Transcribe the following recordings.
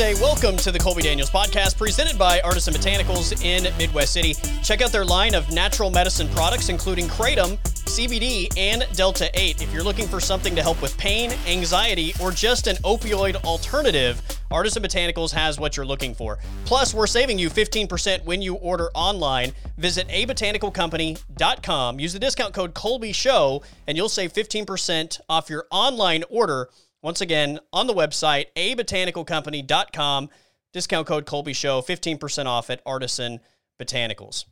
Wednesday. Welcome to the Colby Daniels podcast presented by Artisan Botanicals in Midwest City. Check out their line of natural medicine products, including Kratom, CBD, and Delta 8. If you're looking for something to help with pain, anxiety, or just an opioid alternative, Artisan Botanicals has what you're looking for. Plus, we're saving you 15% when you order online. Visit abotanicalcompany.com. Use the discount code Colby Show, and you'll save 15% off your online order. Once again, on the website, abotanicalcompany.com. Discount code Colby Show, 15% off at Artisan Botanicals.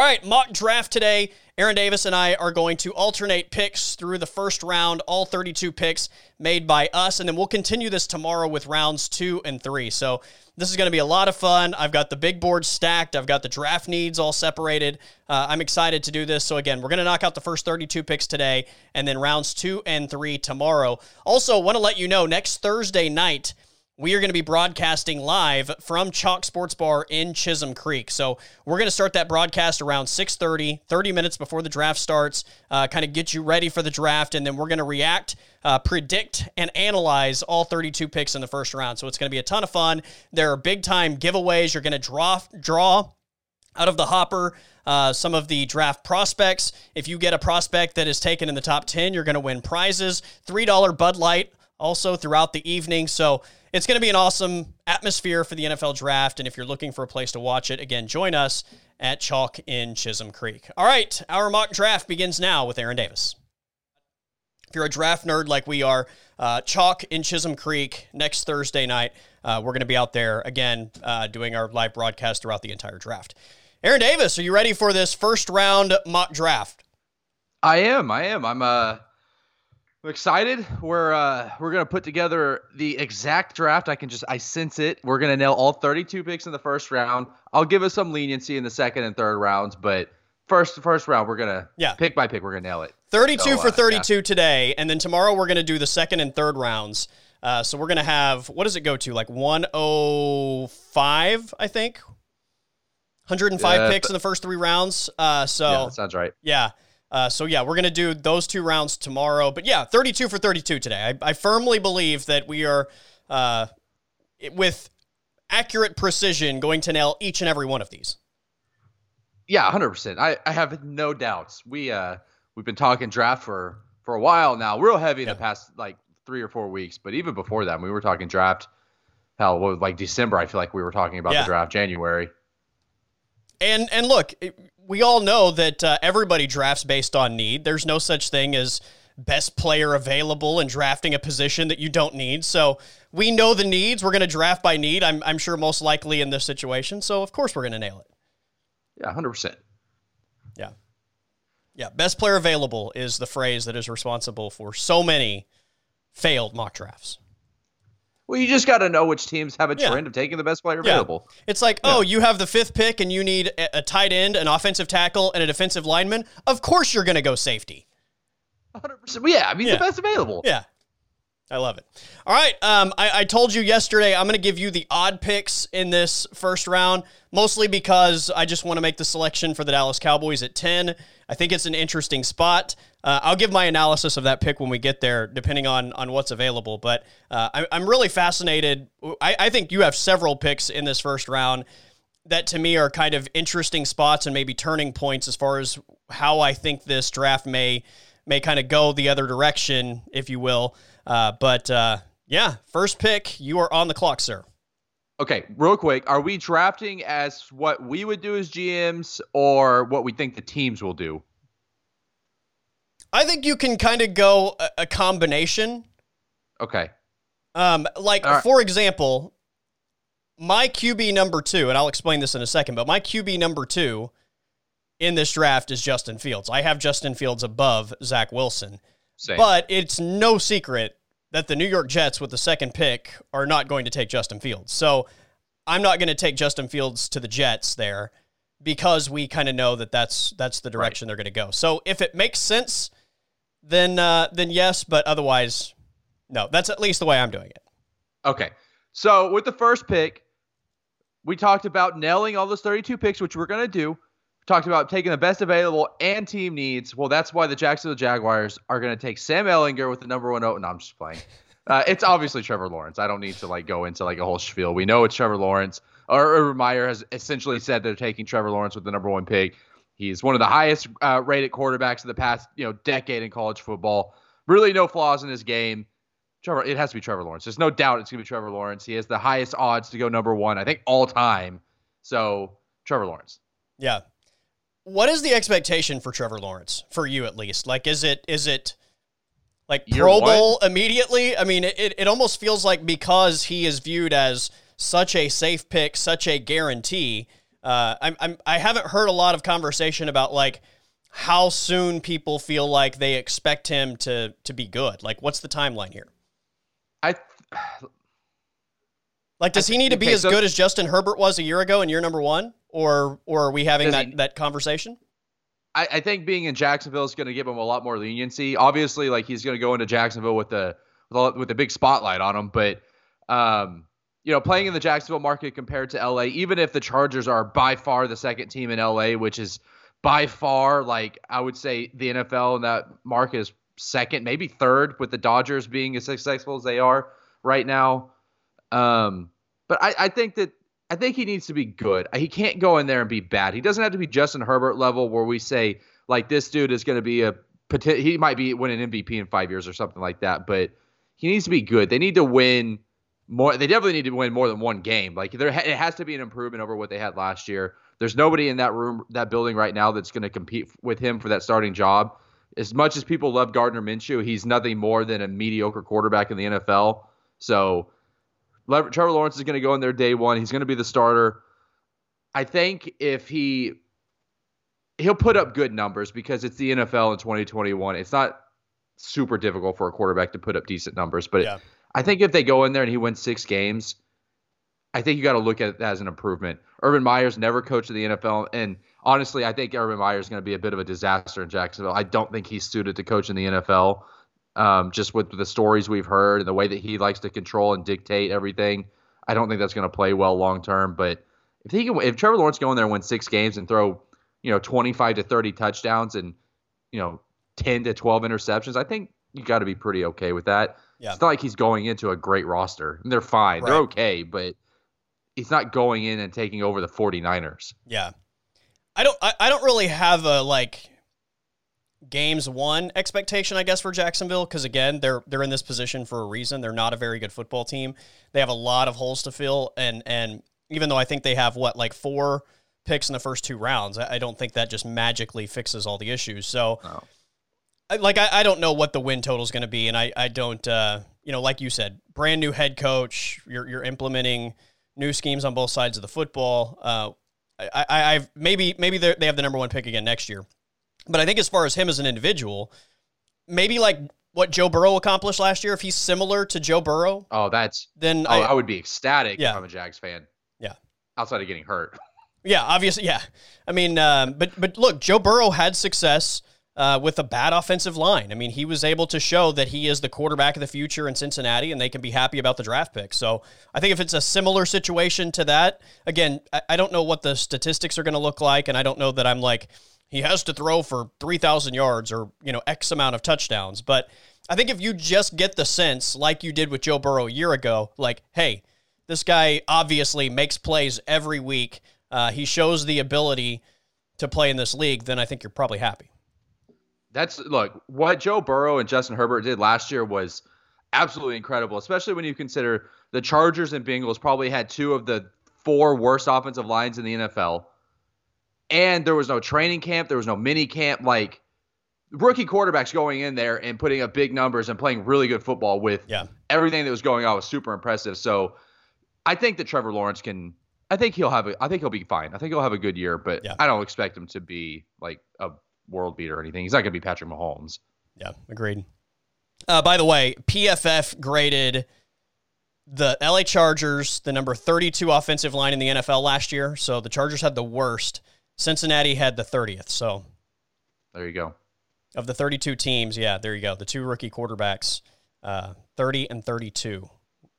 All right, mock draft today. Aaron Davis and I are going to alternate picks through the first round, all 32 picks made by us, and then we'll continue this tomorrow with rounds two and three. So this is going to be a lot of fun. I've got the big board stacked, I've got the draft needs all separated. Uh, I'm excited to do this. So, again, we're going to knock out the first 32 picks today, and then rounds two and three tomorrow. Also, want to let you know next Thursday night, we are going to be broadcasting live from Chalk Sports Bar in Chisholm Creek. So we're going to start that broadcast around 6.30, 30 minutes before the draft starts, uh, kind of get you ready for the draft, and then we're going to react, uh, predict, and analyze all 32 picks in the first round. So it's going to be a ton of fun. There are big-time giveaways. You're going to draw draw out of the hopper uh, some of the draft prospects. If you get a prospect that is taken in the top 10, you're going to win prizes. $3 Bud Light also throughout the evening. So it's going to be an awesome atmosphere for the NFL draft. And if you're looking for a place to watch it, again, join us at Chalk in Chisholm Creek. All right, our mock draft begins now with Aaron Davis. If you're a draft nerd like we are, uh, Chalk in Chisholm Creek next Thursday night. Uh, we're going to be out there again uh, doing our live broadcast throughout the entire draft. Aaron Davis, are you ready for this first round mock draft? I am. I am. I'm uh I'm excited. We're uh, we're gonna put together the exact draft. I can just I sense it. We're gonna nail all 32 picks in the first round. I'll give us some leniency in the second and third rounds, but first first round we're gonna yeah pick by pick. We're gonna nail it. 32 so, for uh, 32 yeah. today, and then tomorrow we're gonna do the second and third rounds. Uh, so we're gonna have what does it go to like 105? I think 105 picks in the first three rounds. Uh, so yeah, that sounds right. Yeah. Uh, so yeah, we're gonna do those two rounds tomorrow. But yeah, 32 for 32 today. I, I firmly believe that we are, uh, with accurate precision, going to nail each and every one of these. Yeah, 100. percent I I have no doubts. We uh we've been talking draft for for a while now, real heavy in the past like three or four weeks. But even before that, we were talking draft. Hell, what, like December, I feel like we were talking about yeah. the draft. January. And and look, we all know that uh, everybody drafts based on need. There's no such thing as best player available and drafting a position that you don't need. So we know the needs. We're going to draft by need. I'm, I'm sure most likely in this situation. So of course we're going to nail it. Yeah, hundred percent. Yeah, yeah. Best player available is the phrase that is responsible for so many failed mock drafts. Well, you just got to know which teams have a yeah. trend of taking the best player available. Yeah. It's like, yeah. oh, you have the fifth pick and you need a, a tight end, an offensive tackle, and a defensive lineman. Of course, you're going to go safety. 100%. Yeah, I mean, the best available. Yeah. I love it. All right. Um, I, I told you yesterday I'm going to give you the odd picks in this first round, mostly because I just want to make the selection for the Dallas Cowboys at 10. I think it's an interesting spot. Uh, I'll give my analysis of that pick when we get there, depending on on what's available. But uh, I, am really fascinated. I, I think you have several picks in this first round that to me are kind of interesting spots and maybe turning points as far as how I think this draft may may kind of go the other direction, if you will. Uh, but uh, yeah, first pick, you are on the clock, sir. Okay, real quick, are we drafting as what we would do as GMs or what we think the teams will do? I think you can kind of go a, a, combination. Okay. Um, like right. for example, my QB number two, and I'll explain this in a second, but my QB number two in this draft is Justin Fields. I have Justin Fields above Zach Wilson. Same. But it's no secret that the New York Jets with the second pick are not going to take Justin Fields. So I'm not going to take Justin Fields to the Jets there because we kind of know that that's that's the direction right. they're going to go. So if it makes sense then uh, then yes, but otherwise, no. That's at least the way I'm doing it. Okay. So with the first pick, we talked about nailing all those 32 picks, which we're going to do. Talked about taking the best available and team needs. Well, that's why the Jacksonville Jaguars are going to take Sam Ehlinger with the number one. Oh, no, I'm just playing. Uh, it's obviously Trevor Lawrence. I don't need to like go into like a whole spiel. We know it's Trevor Lawrence. Or Urban Meyer has essentially said they're taking Trevor Lawrence with the number one pick. He's one of the highest uh, rated quarterbacks of the past you know decade in college football. Really, no flaws in his game. Trevor, it has to be Trevor Lawrence. There's no doubt it's gonna be Trevor Lawrence. He has the highest odds to go number one, I think, all time. So Trevor Lawrence. Yeah. What is the expectation for Trevor Lawrence for you at least? Like, is it is it like Pro? Bowl immediately? I mean, it, it almost feels like because he is viewed as such a safe pick, such a guarantee. Uh, I'm, I'm I haven't heard a lot of conversation about like how soon people feel like they expect him to to be good. Like, what's the timeline here? I Like, does he need to be okay, as so- good as Justin Herbert was a year ago and year number one, or or are we having that he- that conversation? I, I think being in Jacksonville is going to give him a lot more leniency. Obviously, like he's going to go into Jacksonville with the with, all, with the big spotlight on him, but um, you know, playing in the Jacksonville market compared to LA, even if the Chargers are by far the second team in LA, which is by far like I would say the NFL in that market is second, maybe third, with the Dodgers being as successful as they are right now. Um, but I, I think that I think he needs to be good. He can't go in there and be bad. He doesn't have to be Justin Herbert level where we say like this dude is going to be a he might be win an MVP in five years or something like that. But he needs to be good. They need to win more. They definitely need to win more than one game. Like there, it has to be an improvement over what they had last year. There's nobody in that room, that building right now that's going to compete with him for that starting job. As much as people love Gardner Minshew, he's nothing more than a mediocre quarterback in the NFL. So Trevor Lawrence is going to go in there day one. He's going to be the starter. I think if he he'll put up good numbers because it's the NFL in 2021. It's not super difficult for a quarterback to put up decent numbers, but Yeah. I think if they go in there and he wins six games, I think you got to look at that as an improvement. Urban Meyer's never coached in the NFL, and honestly, I think Urban Meyer is going to be a bit of a disaster in Jacksonville. I don't think he's suited to coach in the NFL. Um, just with the stories we've heard and the way that he likes to control and dictate everything, I don't think that's going to play well long term. But if he can, if Trevor Lawrence go in there and win six games and throw, you know, twenty five to thirty touchdowns and you know ten to twelve interceptions, I think you got to be pretty okay with that. Yeah. It's not like he's going into a great roster. And they're fine. They're okay, but he's not going in and taking over the 49ers. Yeah. I don't I, I don't really have a like games one expectation, I guess, for Jacksonville, because again, they're they're in this position for a reason. They're not a very good football team. They have a lot of holes to fill, and and even though I think they have what like four picks in the first two rounds, I, I don't think that just magically fixes all the issues. So No. I, like I, I don't know what the win total is going to be, and I I don't uh you know like you said, brand new head coach. You're you're implementing new schemes on both sides of the football. Uh, I, I I've maybe maybe they have the number one pick again next year, but I think as far as him as an individual, maybe like what Joe Burrow accomplished last year, if he's similar to Joe Burrow, Oh, that's then oh, I, I, would be ecstatic Yeah. if I'm a Jags fan. Yeah. Outside of getting hurt. Yeah, obviously, yeah. I mean, um, but but look, Joe Burrow had success uh, with a bad offensive line. I mean, he was able to show that he is the quarterback of the future in Cincinnati, and they can be happy about the draft pick. So I think if it's a similar situation to that, again, I, I don't know what the statistics are going to look like, and I don't know that I'm like he has to throw for three thousand yards or you know X amount of touchdowns, but. I think if you just get the sense, like you did with Joe Burrow a year ago, like, hey, this guy obviously makes plays every week. Uh, he shows the ability to play in this league. Then I think you're probably happy. That's look, what Joe Burrow and Justin Herbert did last year was absolutely incredible, especially when you consider the Chargers and Bengals probably had two of the four worst offensive lines in the NFL. And there was no training camp, there was no mini camp. Like rookie quarterbacks going in there and putting up big numbers and playing really good football with Yeah. everything that was going on was super impressive. So I think that Trevor Lawrence can I think he'll have a I think he'll be fine. I think he'll have a good year, but Yeah. I don't expect him to be like a world beater or anything. He's not gonna be Patrick Mahomes. Yeah, agreed. Uh, by the way, PFF graded the LA Chargers the number 32 offensive line in the NFL last year. So the Chargers had the worst. Cincinnati had the 30th. So There you go. of the 32 teams, yeah, there you go. The two rookie quarterbacks, uh, 30 and 32,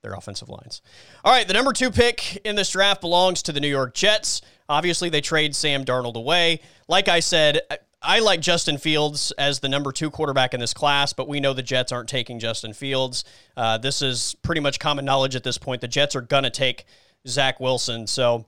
their offensive lines. All right, the number two pick in this draft belongs to the New York Jets. Obviously, they trade Sam Darnold away. Like I said, I- I like Justin Fields as the number two quarterback in this class, but we know the Jets aren't taking Justin Fields. Uh, this is pretty much common knowledge at this point. The Jets are going to take Zach Wilson. So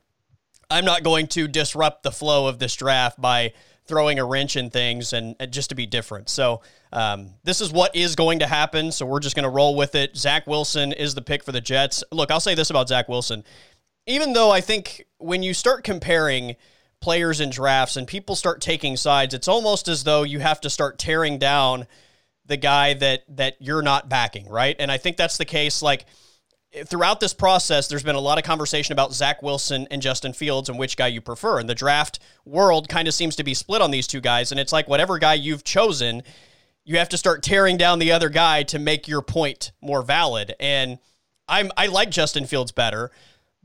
I'm not going to disrupt the flow of this draft by throwing a wrench in things and, and just to be different. So um, this is what is going to happen. So we're just going to roll with it. Zach Wilson is the pick for the Jets. Look, I'll say this about Zach Wilson. Even though I think when you start comparing players in drafts and people start taking sides, it's almost as though you have to start tearing down the guy that that you're not backing, right? And I think that's the case. Like throughout this process, there's been a lot of conversation about Zach Wilson and Justin Fields and which guy you prefer. And the draft world kind of seems to be split on these two guys. And it's like whatever guy you've chosen, you have to start tearing down the other guy to make your point more valid. And I'm I like Justin Fields better,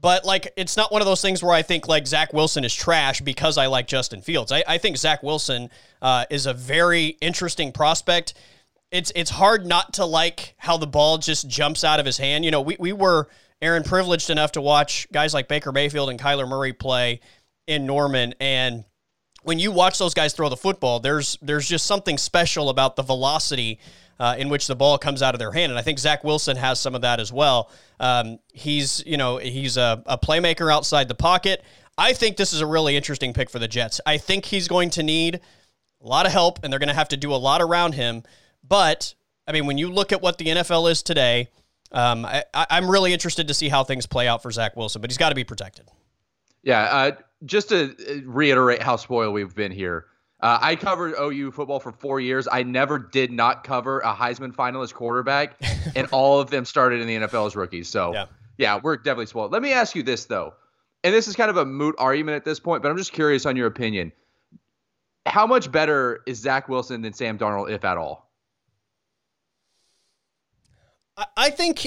but like it's not one of those things where I think like Zach Wilson is trash because I like Justin Fields. I, I think Zach Wilson uh, is a very interesting prospect it's it's hard not to like how the ball just jumps out of his hand. You know, we, we were Aaron privileged enough to watch guys like Baker Mayfield and Kyler Murray play in Norman and when you watch those guys throw the football, there's there's just something special about the velocity uh, in which the ball comes out of their hand, and I think Zach Wilson has some of that as well. Um, he's you know he's a, a playmaker outside the pocket. I think this is a really interesting pick for the Jets. I think he's going to need a lot of help, and they're going to have to do a lot around him. But I mean, when you look at what the NFL is today, um, I, am really interested to see how things play out for Zach Wilson, but he's got to be protected. Yeah, uh, just to uh, reiterate how spoiled we've been here. Uh, I covered OU football for four years. I never did not cover a Heisman finalist quarterback, and all of them started in the NFL as rookies. So, yeah. yeah, we're definitely spoiled. Let me ask you this, though. And this is kind of a moot argument at this point, but I'm just curious on your opinion. How much better is Zach Wilson than Sam Darnold, if at all? I think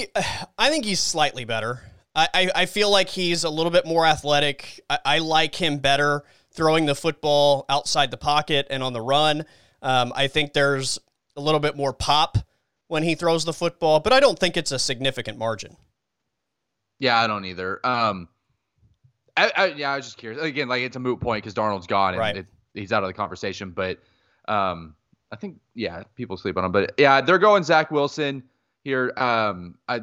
I think he's slightly better. I, I feel like he's a little bit more athletic. I, I, like him better throwing the football outside the pocket and on the run. Um, I think there's a little bit more pop when he throws the football, but I don't think it's a significant margin. Yeah, I don't either. Um, I, I, yeah, I was just curious. Again, like it's a moot point because Darnold's gone and right. it, he's out of the conversation. But um, I think yeah, people sleep on him. But yeah, they're going Zach Wilson here. Um, I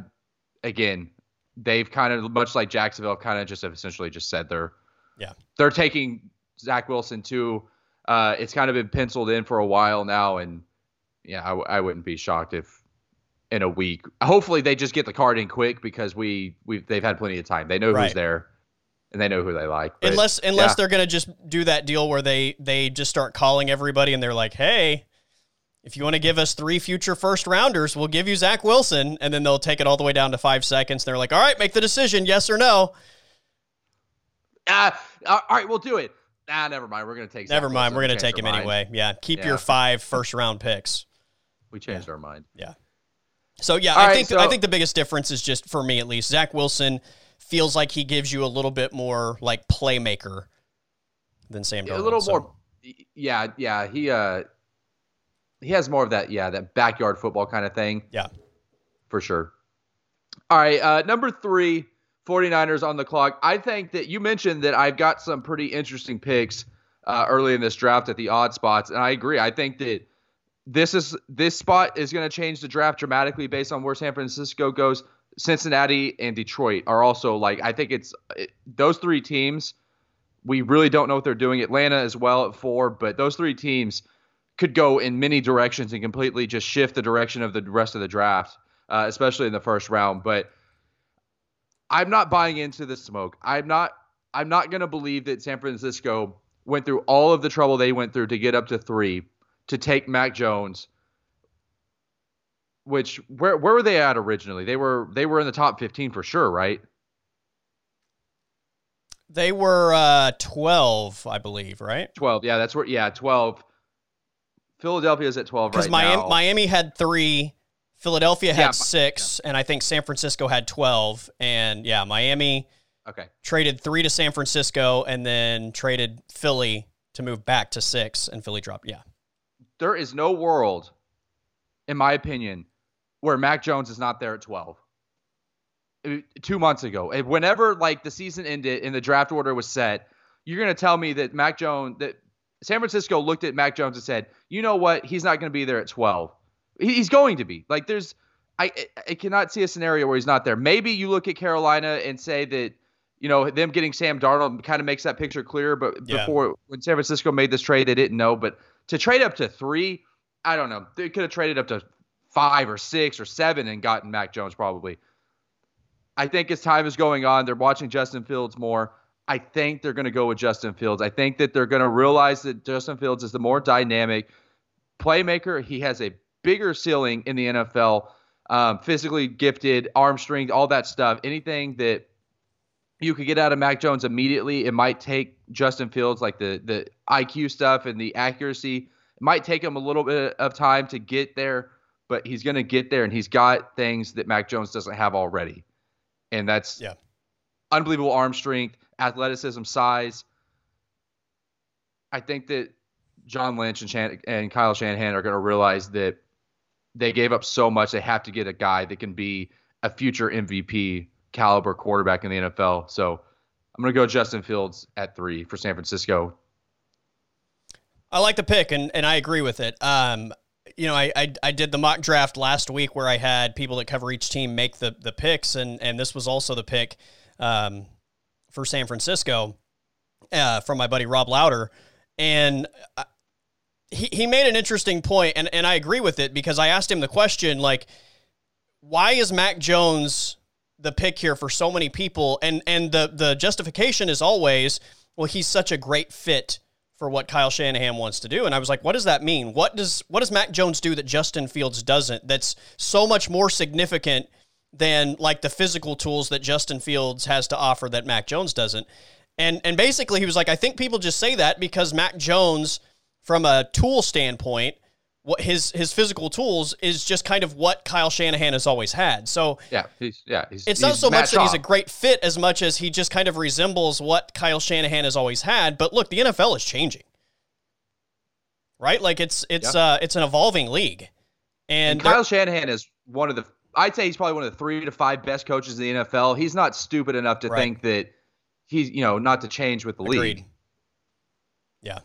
again, they've kind of much like Jacksonville, kind of just have essentially just said they're yeah they're taking Zach Wilson too. Uh, it's kind of been penciled in for a while now, and yeah, I, I wouldn't be shocked if in a week. Hopefully, they just get the card in quick because we we they've had plenty of time. They know right. who's there and they know who they like. But, unless unless yeah. they're gonna just do that deal where they they just start calling everybody and they're like, hey, if you want to give us three future first rounders, we'll give you Zach Wilson. And then they'll take it all the way down to five seconds. They're like, all right, make the decision, yes or no. Uh, all right, we'll do it. Ah, never mind. We're going to take Zach Never mind. Wilson. We're going to take him mind. anyway. Yeah. Keep yeah. your five first round picks. We changed yeah. our mind. Yeah. So, yeah, all I right, think so, I think the biggest difference is just for me at least, Zach Wilson feels like he gives you a little bit more like playmaker than Sam Darnold. A little so. more. Yeah. Yeah. He, uh, he has more of that, yeah, that backyard football kind of thing. Yeah. For sure. All right. Uh, number three, 49ers on the clock. I think that you mentioned that I've got some pretty interesting picks uh, early in this draft at the odd spots. And I agree. I think that this is this spot is going to change the draft dramatically based on where San Francisco goes. Cincinnati and Detroit are also like I think it's it, those three teams. We really don't know what they're doing. Atlanta as well at four, but those three teams could go in many directions and completely just shift the direction of the rest of the draft, uh, especially in the first round. But I'm not buying into the smoke. I'm not. I'm not going to believe that San Francisco went through all of the trouble they went through to get up to three to take Mac Jones. Which where where were they at originally? They were they were in the top 15 for sure, right? They were uh, 12, I believe, right? 12. Yeah, that's where. Yeah, 12. Philadelphia is at 12 right Miami, now. Miami had three. Philadelphia had yeah, six, yeah. and I think San Francisco had 12. And yeah, Miami okay. traded three to San Francisco and then traded Philly to move back to six, and Philly dropped. Yeah. There is no world, in my opinion, where Mac Jones is not there at 12. Uh, two months ago, whenever like the season ended and the draft order was set, you're gonna tell me that Mac Jones that San Francisco looked at Mac Jones and said, "You know what? He's not going to be there at 12. He's going to be. Like there's I I cannot see a scenario where he's not there. Maybe you look at Carolina and say that you know them getting Sam Darnold kind of makes that picture clearer. But yeah. before when San Francisco made this trade, they didn't know. But to trade up to three, I don't know. They could have traded up to five or six or seven and gotten Mac Jones probably. I think as time is going on, they're watching Justin Fields more. I think they're going to go with Justin Fields. I think that they're going to realize that Justin Fields is the more dynamic playmaker. He has a bigger ceiling in the NFL, um, physically gifted, arm strength, all that stuff. Anything that you could get out of Mac Jones immediately, it might take Justin Fields, like the the IQ stuff and the accuracy. It might take him a little bit of time to get there, but he's going to get there, and he's got things that Mac Jones doesn't have already, and that's yeah. unbelievable arm strength athleticism, size. I think that John Lynch and, and Kyle Shanahan are going to realize that they gave up so much. They have to get a guy that can be a future MVP caliber quarterback in the NFL. So I'm going to go Justin Fields at three for San Francisco. I like the pick, and, and I agree with it. Um, you know, I, I, I did the mock draft last week where I had people that cover each team make the the picks, and and this was also the pick. Um, for San Francisco uh, from my buddy Rob Louder, and uh, he he made an interesting point, and and I agree with it because I asked him the question like, why is Mac Jones the pick here for so many people? And and the the justification is always, well, he's such a great fit for what Kyle Shanahan wants to do. And I was like, what does that mean? What does what does Mac Jones do that Justin Fields doesn't? That's so much more significant than like the physical tools that Justin Fields has to offer that Mac Jones doesn't. And and basically he was like, I think people just say that because Mac Jones, from a tool standpoint, what his his physical tools is just kind of what Kyle Shanahan has always had. So yeah, he's yeah, he's, it's not so much that he's a great fit as much as he just kind of resembles what Kyle Shanahan has always had. But look, the NFL is changing, right? Like it's it's yeah. uh it's an evolving league, and, and Kyle Shanahan is one of the I'd say he's probably one of the three to five best coaches in the NFL. He's not stupid enough to right. think that he's, you know, not to change with the Agreed. league. Yeah.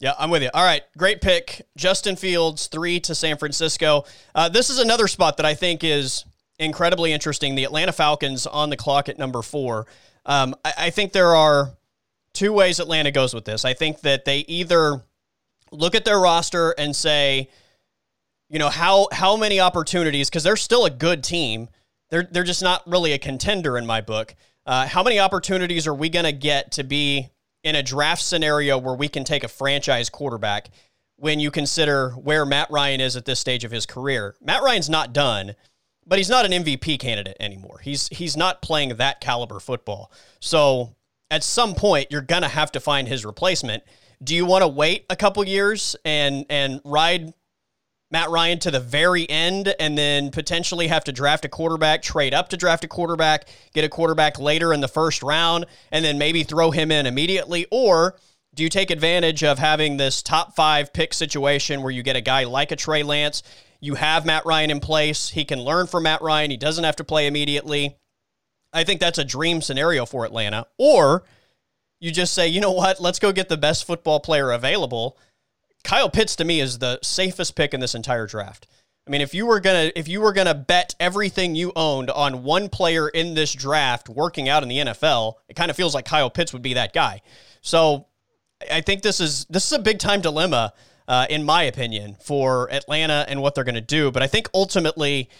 Yeah, I'm with you. All right, great pick. Justin Fields, three to San Francisco. Uh, this is another spot that I think is incredibly interesting. The Atlanta Falcons on the clock at number four. Um, I, I think there are two ways Atlanta goes with this. I think that they either look at their roster and say, you know how how many opportunities because they're still a good team. They're they're just not really a contender in my book. Uh, how many opportunities are we going to get to be in a draft scenario where we can take a franchise quarterback? When you consider where Matt Ryan is at this stage of his career, Matt Ryan's not done, but he's not an MVP candidate anymore. He's he's not playing that caliber football. So at some point, you're gonna have to find his replacement. Do you want to wait a couple years and and ride Matt Ryan to the very end and then potentially have to draft a quarterback, trade up to draft a quarterback, get a quarterback later in the first round, and then maybe throw him in immediately? Or do you take advantage of having this top five pick situation where you get a guy like a Trey Lance? You have Matt Ryan in place. He can learn from Matt Ryan. He doesn't have to play immediately. I think that's a dream scenario for Atlanta. Or you just say, you know what, let's go get the best football player available Kyle Pitts to me is the safest pick in this entire draft. I mean, if you were gonna if you were gonna bet everything you owned on one player in this draft working out in the NFL, it kind of feels like Kyle Pitts would be that guy. So I think this is this is a big time dilemma, uh, in my opinion, for Atlanta and what they're gonna do. But I think ultimately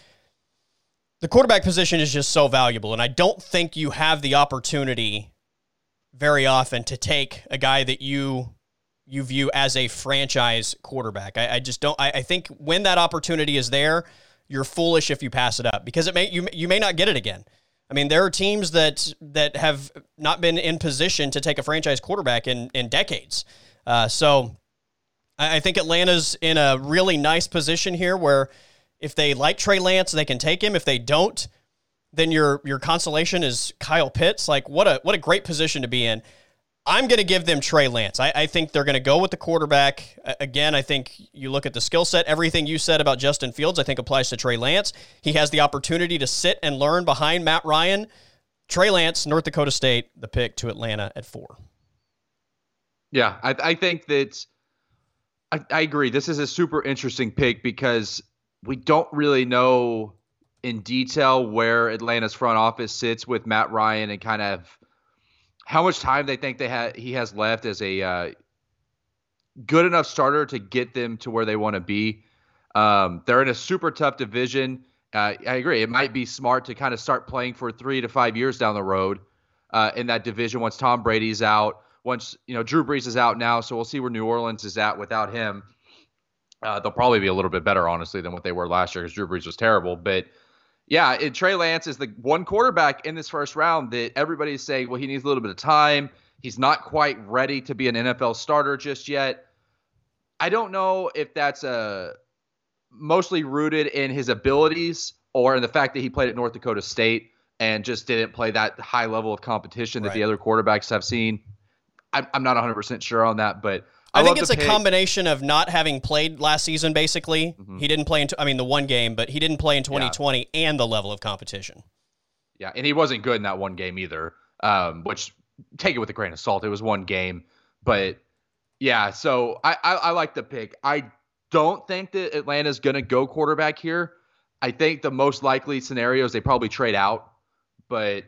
the quarterback position is just so valuable, and I don't think you have the opportunity very often to take a guy that you you view as a franchise quarterback. I, I just don't. I, I, think when that opportunity is there, you're foolish if you pass it up because it may you you may not get it again. I mean, there are teams that that have not been in position to take a franchise quarterback in in decades. Uh, so I, I think Atlanta's in a really nice position here where if they like Trey Lance, they can take him. If they don't, then your your consolation is Kyle Pitts. Like what a what a great position to be in. I'm going to give them Trey Lance. I, I think they're going to go with the quarterback. Again, I think you look at the skill set, everything you said about Justin Fields, I think applies to Trey Lance. He has the opportunity to sit and learn behind Matt Ryan. Trey Lance, North Dakota State, the pick to Atlanta at four. Yeah, I, I think that I, I agree. This is a super interesting pick because we don't really know in detail where Atlanta's front office sits with Matt Ryan and kind of how much time they think they ha- he has left as a uh, good enough starter to get them to where they want to be. Um, they're in a super tough division. Uh, I agree. It might be smart to kind of start playing for three to five years down the road uh, in that division once Tom Brady's out. Once you know Drew Brees is out now, so we'll see where New Orleans is at without him. Uh, they'll probably be a little bit better, honestly, than what they were last year because Drew Brees was terrible. But yeah, it, Trey Lance is the one quarterback in this first round that everybody's saying, well, he needs a little bit of time. He's not quite ready to be an NFL starter just yet. I don't know if that's a uh, mostly rooted in his abilities or in the fact that he played at North Dakota State and just didn't play that high level of competition that right. the other quarterbacks have seen. I'm, I'm not 100% sure on that, but I, I think it's a combination of not having played last season. Basically, mm-hmm. he didn't play in. I mean, the one game, but he didn't play in 2020, yeah. and the level of competition. Yeah, and he wasn't good in that one game either. Um, which take it with a grain of salt. It was one game, but yeah. So I, I, I like the pick. I don't think that Atlanta's going to go quarterback here. I think the most likely scenario is they probably trade out, but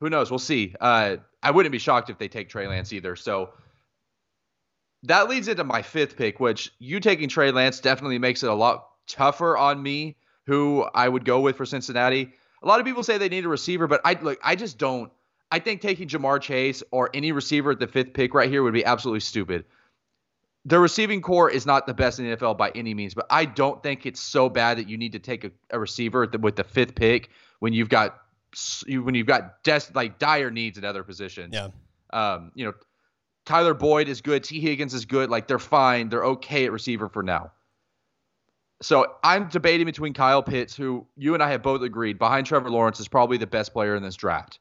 who knows? We'll see. Uh, I wouldn't be shocked if they take Trey Lance either. So that leads into my fifth pick, which you taking Trey Lance definitely makes it a lot tougher on me, who I would go with for Cincinnati. A lot of people say they need a receiver, but I look, I just don't. I think taking Ja'Marr Chase or any receiver at the fifth pick right here would be absolutely stupid. The receiving corps is not the best in the NFL by any means, but I don't think it's so bad that you need to take a, a receiver with the fifth pick when you've got you, when you've got des- like dire needs at other positions. Yeah. Um, you know, Tyler Boyd is good. Tee Higgins is good. Like they're fine. They're okay at receiver for now. So I'm debating between Kyle Pitts, who you and I have both agreed behind Trevor Lawrence is probably the best player in this draft.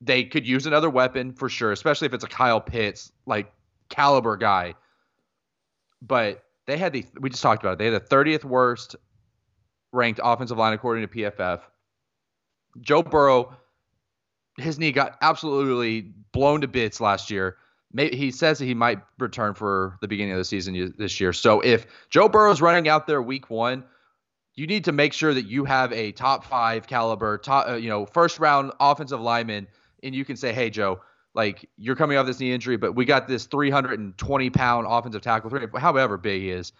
They could use another weapon for sure, especially if it's a Kyle Pitts like caliber guy. But they had the we just talked about it. They had the 30th worst ranked offensive line according to PFF. Joe Burrow, his knee got absolutely blown to bits last year maybe he says that he might return for the beginning of the season this year. So if Joe Burrow's running out there week one, you need to make sure that you have a top five caliber, top uh, you know first round offensive lineman, and you can say, hey Joe, like you're coming off this knee injury, but we got this 320 pound offensive tackle, however big he is.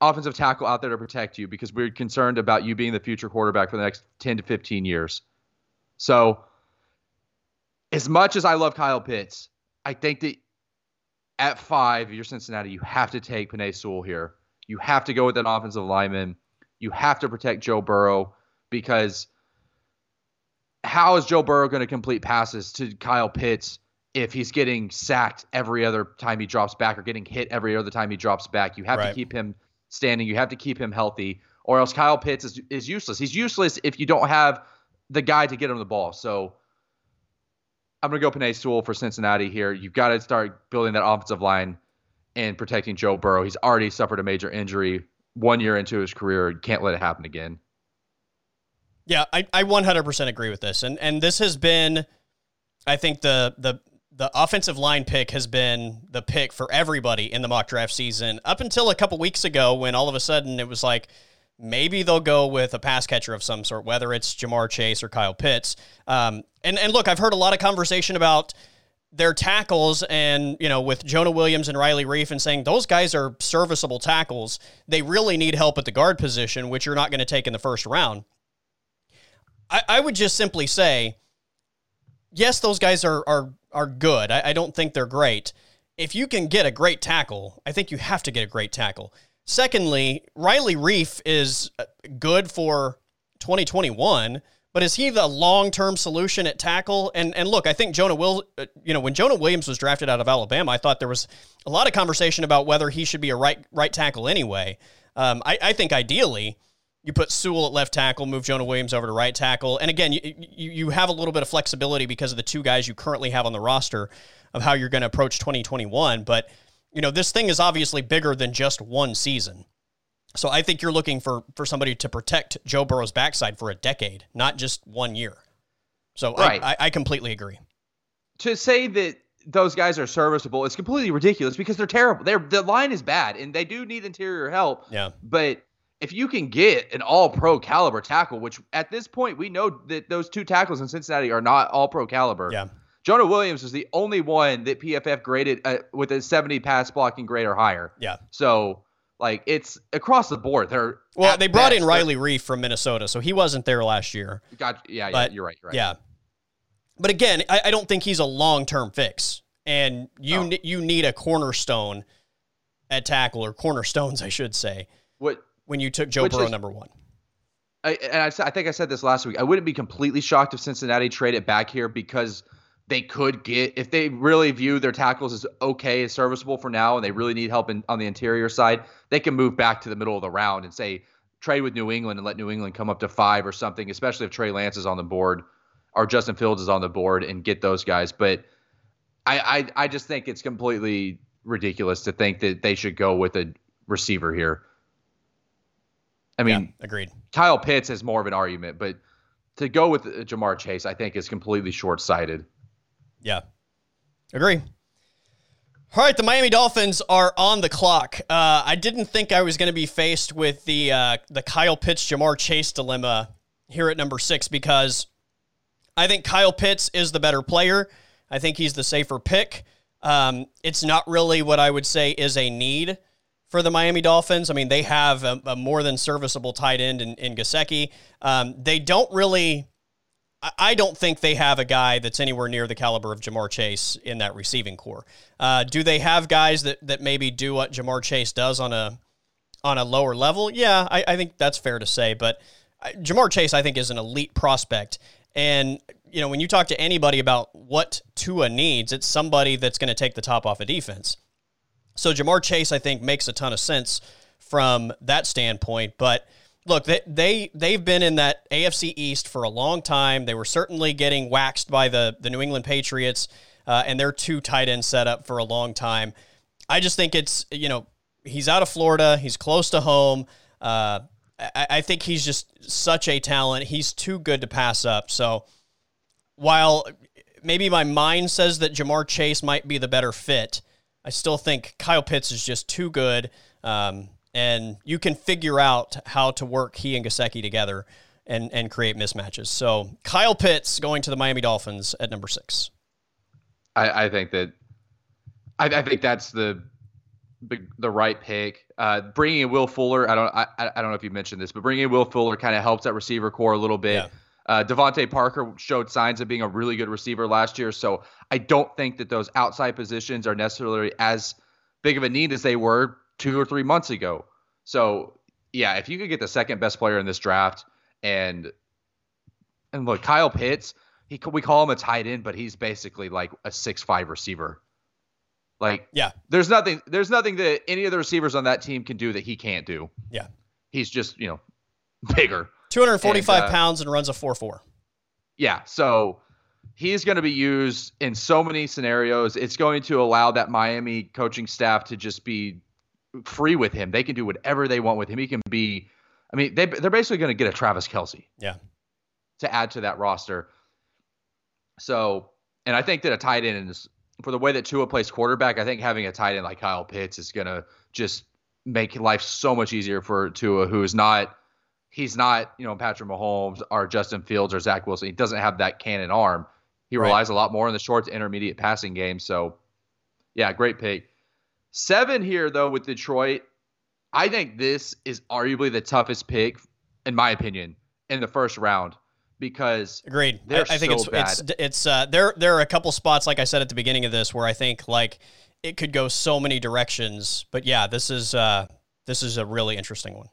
Offensive tackle out there to protect you because we're concerned about you being the future quarterback for the next 10 to 15 years. So, as much as I love Kyle Pitts, I think that at five, you're Cincinnati, you have to take Penei Sewell here. You have to go with an offensive lineman. You have to protect Joe Burrow because how is Joe Burrow going to complete passes to Kyle Pitts if he's getting sacked every other time he drops back or getting hit every other time he drops back? You have right. to keep him standing. You have to keep him healthy, or else Kyle Pitts is, is useless. He's useless if you don't have the guy to get him the ball. So I'm going to go Penei Sewell for Cincinnati here. You've got to start building that offensive line and protecting Joe Burrow. He's already suffered a major injury one year into his career. Can't let it happen again. Yeah, I, I 100% agree with this. And and this has been I think the the the offensive line pick has been the pick for everybody in the mock draft season up until a couple weeks ago when all of a sudden it was like Maybe they'll go with a pass catcher of some sort, whether it's Ja'Marr Chase or Kyle Pitts. Um, and and look, I've heard a lot of conversation about their tackles and you know with Jonah Williams and Riley Reiff and saying those guys are serviceable tackles. They really need help at the guard position, which you're not going to take in the first round. I, I, would just simply say, yes, those guys are are are good. I, I don't think they're great. If you can get a great tackle, I think you have to get a great tackle. Secondly, Riley Reiff is uh, good for 2021, but is he the long-term solution at tackle? And and look, I think Jonah will, uh, you know, when Jonah Williams was drafted out of Alabama, I thought there was a lot of conversation about whether he should be a right right tackle anyway. Um, I, I think ideally you put Sewell at left tackle, move Jonah Williams over to right tackle, and again, you, you you have a little bit of flexibility because of the two guys you currently have on the roster of how you're going to approach 2021, but you know, this thing is obviously bigger than just one season. So I think you're looking for for somebody to protect Joe Burrow's backside for a decade, not just one year. So right. I, I, I completely agree. To say that those guys are serviceable. It's completely ridiculous because they're terrible. They're the line is bad and they do need interior help. Yeah. But if you can get an all pro caliber tackle, which at this point we know that those two tackles in Cincinnati are not all pro caliber. Yeah. Jonah Williams is the only one that PFF graded uh, with a 70 pass blocking grade or higher. Yeah. So like it's across the board. They're well, they brought best, in Riley Reiff from Minnesota, so he wasn't there last year. Got yeah, yeah. But, You're right. You're right. Yeah. But again, I, I don't think he's a long term fix. And you you need a cornerstone at tackle or cornerstones, I should say, What when you took Joe Burrow is- number one. I, and I, I think I said this last week. I wouldn't be completely shocked if Cincinnati traded back here because they could get if they really view their tackles as okay, as serviceable for now, and they really need help in, on the interior side. They can move back to the middle of the round and say trade with New England and let New England come up to five or something, especially if Trey Lance is on the board or Justin Fields is on the board and get those guys. But I I, I just think it's completely ridiculous to think that they should go with a receiver here. I mean, yeah, agreed. Kyle Pitts has more of an argument, but to go with uh, Ja'Marr Chase, I think is completely short sighted. Yeah. Agree. All right, the Miami Dolphins are on the clock. Uh, I didn't think I was going to be faced with the uh, the Kyle Pitts Ja'Marr Chase dilemma here at number six because I think Kyle Pitts is the better player. I think he's the safer pick. Um, it's not really what I would say is a need for the Miami Dolphins. I mean, they have a, a more than serviceable tight end in, in Gesicki. Um, they don't really. I- don't think they have a guy that's anywhere near the caliber of Ja'Marr Chase in that receiving corps. Uh, do they have guys that, that maybe do what Ja'Marr Chase does on a on a lower level? Yeah, I, I think that's fair to say. But Ja'Marr Chase, I think, is an elite prospect. And you know, when you talk to anybody about what Tua needs, it's somebody that's going to take the top off a defense. So Ja'Marr Chase, I think, makes a ton of sense from that standpoint. But look, they, they they've been in that AFC East for a long time. They were certainly getting waxed by the the New England Patriots uh, and their two tight end setup for a long time. I just think it's you know he's out of Florida, he's close to home. Uh, I, I think he's just such a talent. He's too good to pass up. So while maybe my mind says that Ja'Marr Chase might be the better fit, I still think Kyle Pitts is just too good. Um, and you can figure out how to work he and Gesicki together and, and create mismatches. So Kyle Pitts going to the Miami Dolphins at number six. I, I think that I, I think that's the the right pick. Uh, bringing in Will Fuller, I don't I, I don't know if you mentioned this, but bringing in Will Fuller kind of helps that receiver corps a little bit. Yeah. Uh, DeVante Parker showed signs of being a really good receiver last year, so I don't think that those outside positions are necessarily as big of a need as they were two or three months ago. So yeah, if you could get the second best player in this draft and and look, Kyle Pitts, he we call him a tight end, but he's basically like a six five receiver. Like Yeah. there's nothing there's nothing that any of the receivers on that team can do that he can't do. Yeah. He's just, you know, bigger. 245 And, uh, pounds and runs a 4 4. Yeah. So he's going to be used in so many scenarios. It's going to allow that Miami coaching staff to just be free with him. They can do whatever they want with him. He can be, I mean, they, they're basically going to get a Travis Kelce Yeah. to add to that roster. So, and I think that a tight end is, for the way that Tua plays quarterback, I think having a tight end like Kyle Pitts is going to just make life so much easier for Tua, who is not, he's not, you know, Patrick Mahomes or Justin Fields or Zach Wilson. He doesn't have that cannon arm. He Right. relies a lot more on the short to intermediate passing game. So, yeah, great pick. Seven here, though, with Detroit. I think this is arguably the toughest pick, in my opinion, in the first round because Agreed. I, I think so it's it's it's uh, there. There are a couple spots, like I said at the beginning of this, where I think like it could go so many directions. But yeah, this is uh, this is a really interesting one.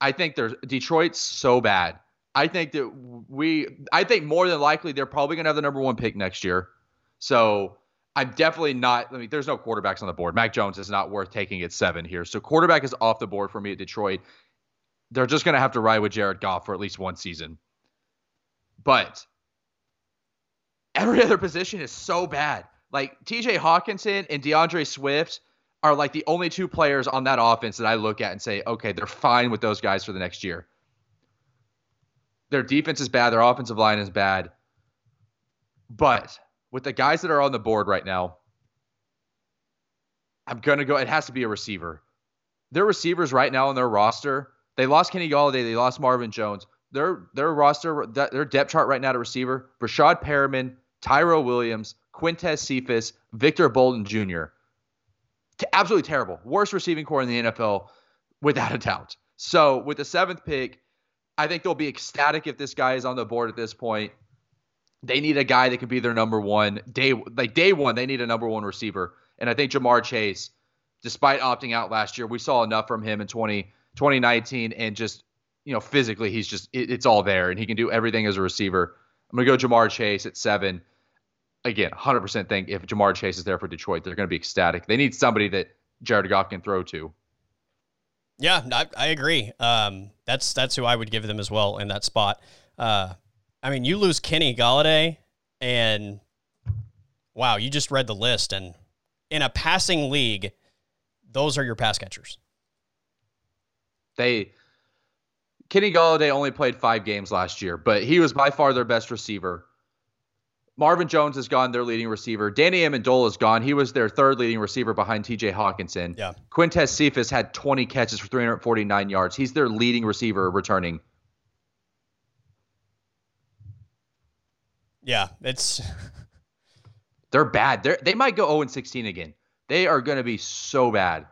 I think there's Detroit's so bad. I think that we, I think more than likely they're probably gonna have the number one pick next year. So I'm definitely not. I mean, there's no quarterbacks on the board. Mac Jones is not worth taking at seven here. So quarterback is off the board for me at Detroit. They're just gonna have to ride with Jared Goff for at least one season. But every other position is so bad. Like TJ Hockenson and DeAndre Swift are like the only two players on that offense that I look at and say, okay, they're fine with those guys for the next year. Their defense is bad, their offensive line is bad. But with the guys that are on the board right now, I'm gonna go. It has to be a receiver. Their receivers right now on their roster, they lost Kenny Golladay, they lost Marvin Jones. Their their roster, their depth chart right now to receiver: Breshad Perriman, Tyrell Williams, Quintez Cephus, Victor Bolden Jr. Absolutely terrible. Worst receiving corps in the NFL, without a doubt. So with the seventh pick, I think they'll be ecstatic if this guy is on the board at this point. They need a guy that could be their number one day, like day one. They need a number one receiver, and I think Ja'Marr Chase, despite opting out last year, we saw enough from him in 20, 2019, and just you know physically, he's just it, it's all there, and he can do everything as a receiver. I'm gonna go Ja'Marr Chase at seven. Again, 100% think if Ja'Marr Chase is there for Detroit, they're gonna be ecstatic. They need somebody that Jared Goff can throw to. Yeah, I, I agree. Um, that's that's who I would give them as well in that spot. Uh, I mean, you lose Kenny Golladay, and wow, you just read the list, and in a passing league, those are your pass catchers. They Kenny Golladay only played five games last year, but he was by far their best receiver. Marvin Jones is gone, their leading receiver. Danny Amendola is gone. He was their third leading receiver behind TJ Hockenson. Yeah. Quintez Cephus had 20 catches for 349 yards. He's their leading receiver returning. Yeah, it's they're bad. They they might go 0 and 16 again. They are going to be so bad.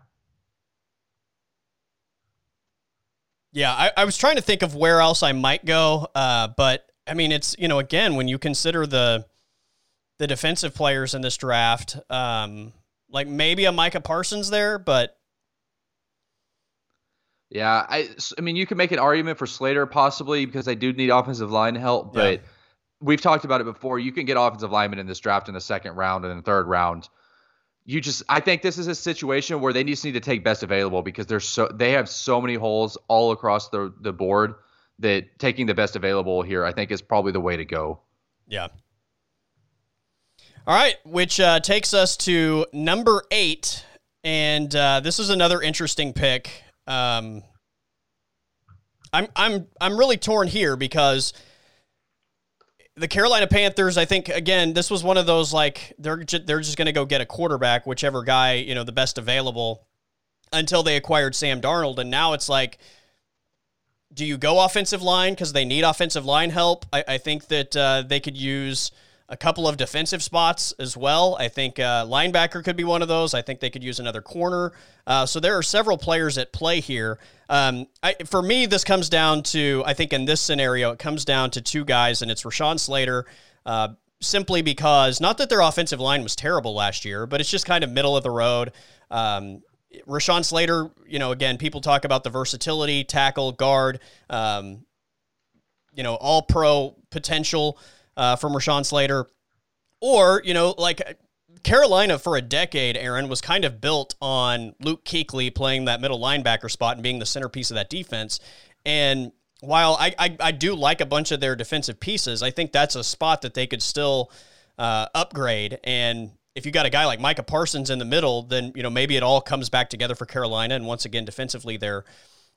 Yeah, I, I, was trying to think of where else I might go, uh, but I mean, it's you know, again, when you consider the the defensive players in this draft, um, like maybe a Micah Parsons there, but yeah, I I mean, you can make an argument for Slater possibly because they do need offensive line help, but. Yeah we've talked about it before. You can get offensive linemen in this draft in the second round and in the third round. You just, I think this is a situation where they just need to take best available because there's so they have so many holes all across the the board that taking the best available here, I think, is probably the way to go. Yeah. All right, which uh, takes us to number eight, and uh, this is another interesting pick. Um, I'm I'm I'm really torn here because the Carolina Panthers, I think again, this was one of those like they're ju- they're just going to go get a quarterback, whichever guy you know the best available, until they acquired Sam Darnold, and now it's like, do you go offensive line because they need offensive line help? I, I think that uh, they could use a couple of defensive spots as well. I think uh, linebacker could be one of those. I think they could use another corner. Uh, so there are several players at play here. Um, I, for me, this comes down to, I think in this scenario, it comes down to two guys, and it's Rashawn Slater. Uh, simply because, not that their offensive line was terrible last year, but it's just kind of middle of the road. Um, Rashawn Slater, you know, again, people talk about the versatility, tackle, guard, um, you know, all pro potential uh, from Rashawn Slater. Or, you know, like Carolina for a decade, Aaron, was kind of built on Luke Kuechly playing that middle linebacker spot and being the centerpiece of that defense. And while I, I, I do like a bunch of their defensive pieces, I think that's a spot that they could still uh, upgrade. And if you got a guy like Micah Parsons in the middle, then you know maybe it all comes back together for Carolina. And once again, defensively, they're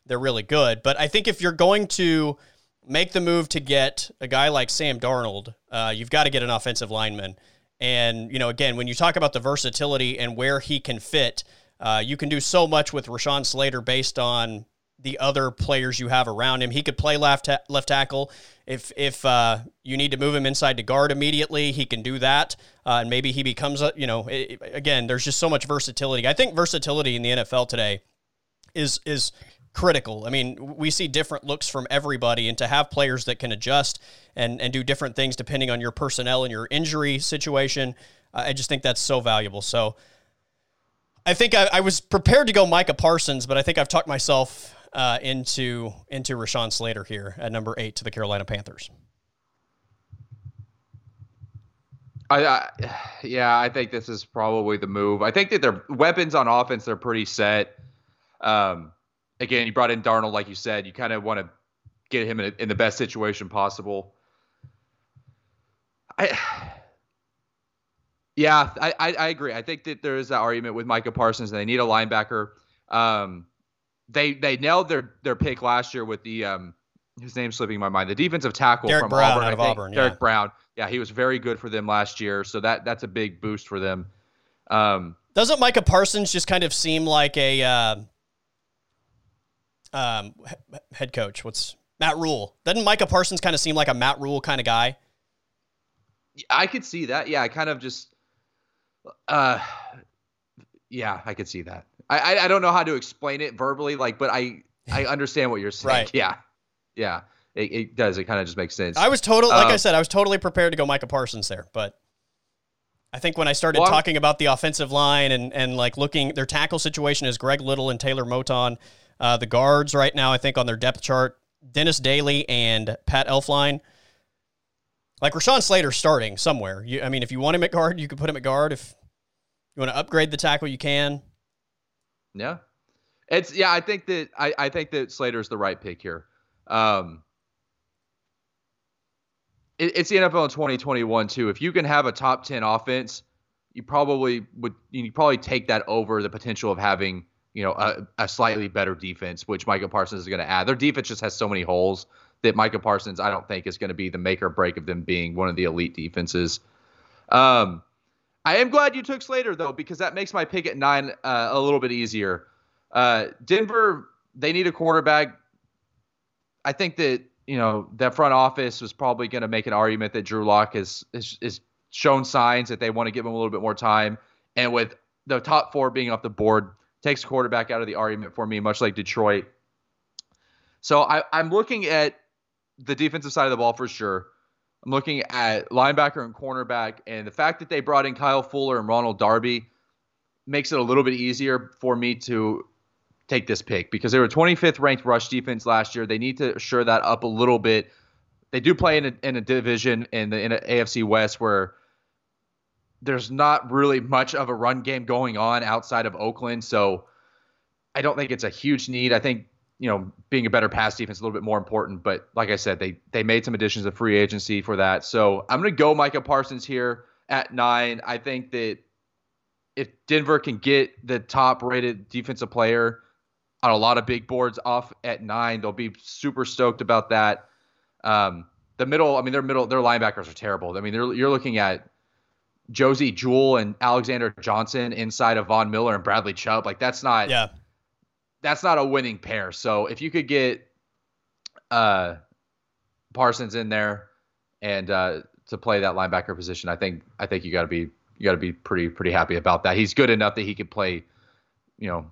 they're really good. But I think if you're going to make the move to get a guy like Sam Darnold, uh, you've got to get an offensive lineman. And, you know, again, when you talk about the versatility and where he can fit, uh, you can do so much with Rashawn Slater based on the other players you have around him. He could play left ta- left tackle if if uh, you need to move him inside to guard immediately. He can do that, uh, and maybe he becomes a you know it, again. There's just so much versatility. I think versatility in the NFL today is is critical. I mean, we see different looks from everybody, and to have players that can adjust and, and do different things depending on your personnel and your injury situation, I just think that's so valuable. So I think I, I, was prepared to go Micah Parsons, but I think I've talked myself uh, into into Rashawn Slater here at number eight to the Carolina Panthers. I, I, yeah, I think this is probably the move. I think that their weapons on offense they're pretty set. Um, again, you brought in Darnold, like you said. You kind of want to get him in, a, in the best situation possible. I, yeah, I, I, I, agree. I think that there is that argument with Micah Parsons, and they need a linebacker. Um, they they nailed their their pick last year with the um, his name's slipping my mind. The defensive tackle Derek from Brown Auburn, out of Auburn, Derek yeah. Brown. yeah, he was very good for them last year. So that that's a big boost for them. Um, Doesn't Micah Parsons just kind of seem like a uh, um, head coach? What's Matt Rhule? Doesn't Micah Parsons kind of seem like a Matt Rhule kind of guy? I could see that. Yeah, I kind of just, uh, yeah, I could see that. I, I, I don't know how to explain it verbally, like, but I I understand what you're saying. Right. Yeah, yeah, it, it does. It kind of just makes sense. I was totally, like I Um, said, I was totally prepared to go Micah Parsons there, but I think when I started Well, talking about the offensive line and and like looking, their tackle situation is Greg Little and Taylor Moton. Uh, the guards right now, I think on their depth chart, Dennis Daly and Pat Elflein. Like Rashawn Slater starting somewhere. You, I mean, if you want him at guard, you could put him at guard. If you want to upgrade the tackle, you can. Yeah. It's yeah, I think that I, I think that Slater's the right pick here. Um it, it's the NFL in 2021 too. If you can have a top 10 offense, you probably would you probably take that over the potential of having, you know, a, a slightly better defense, which Micah Parsons is going to add. Their defense just has so many holes that Micah Parsons I don't think is going to be the make or break of them being one of the elite defenses. Um I am glad you took Slater though, because that makes my pick at nine uh, a little bit easier. Uh, Denver, they need a quarterback. I think that you know that front office was probably going to make an argument that Drew Lock has is, is shown signs that they want to give him a little bit more time, and with the top four being off the board, takes quarterback out of the argument for me, much like Detroit. So I, I'm looking at the defensive side of the ball for sure. I'm looking at linebacker and cornerback, and the fact that they brought in Kyle Fuller and Ronald Darby makes it a little bit easier for me to take this pick because they were 25th ranked rush defense last year. They need to shore that up a little bit. They do play in a, in a division in the in AFC West where there's not really much of a run game going on outside of Oakland, so I don't think it's a huge need. I think you know being a better pass defense is a little bit more important. But like I said, they they made some additions of free agency for that. So I'm to go Micah Parsons here at nine. I think that if Denver can get the top rated defensive player on a lot of big boards off at nine, they'll be super stoked about that. Um, the middle, I mean, their middle, their linebackers are terrible. I mean, you're looking at Josey Jewell and Alexander Johnson inside of Von Miller and Bradley Chubb. Like that's not Yeah. that's not a winning pair. So if you could get uh, Parsons in there and uh, to play that linebacker position, I think I think you got to be you got to be pretty pretty happy about that. He's good enough that he could play, you know,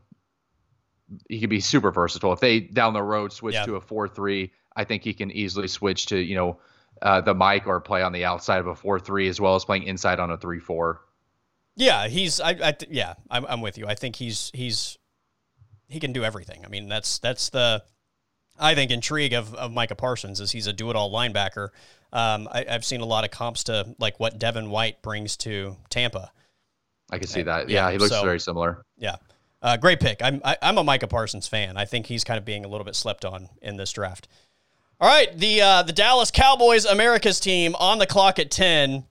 he could be super versatile. If they down the road switch Yeah. to a four three, I think he can easily switch to you know uh, the mic or play on the outside of a four three as well as playing inside on a three four. Yeah, he's I, I yeah, I'm, I'm with you. I think he's he's he can do everything. I mean, that's that's the I think intrigue of, of Micah Parsons is he's a do it all linebacker. Um, I, I've seen a lot of comps to like what Devin White brings to Tampa. I can see that. Yeah, Yeah, he looks so- very similar. Yeah, uh, great pick. I'm I, I'm a Micah Parsons fan. I think he's kind of being a little bit slept on in this draft. All right, the uh, the Dallas Cowboys, America's team, on the clock at ten.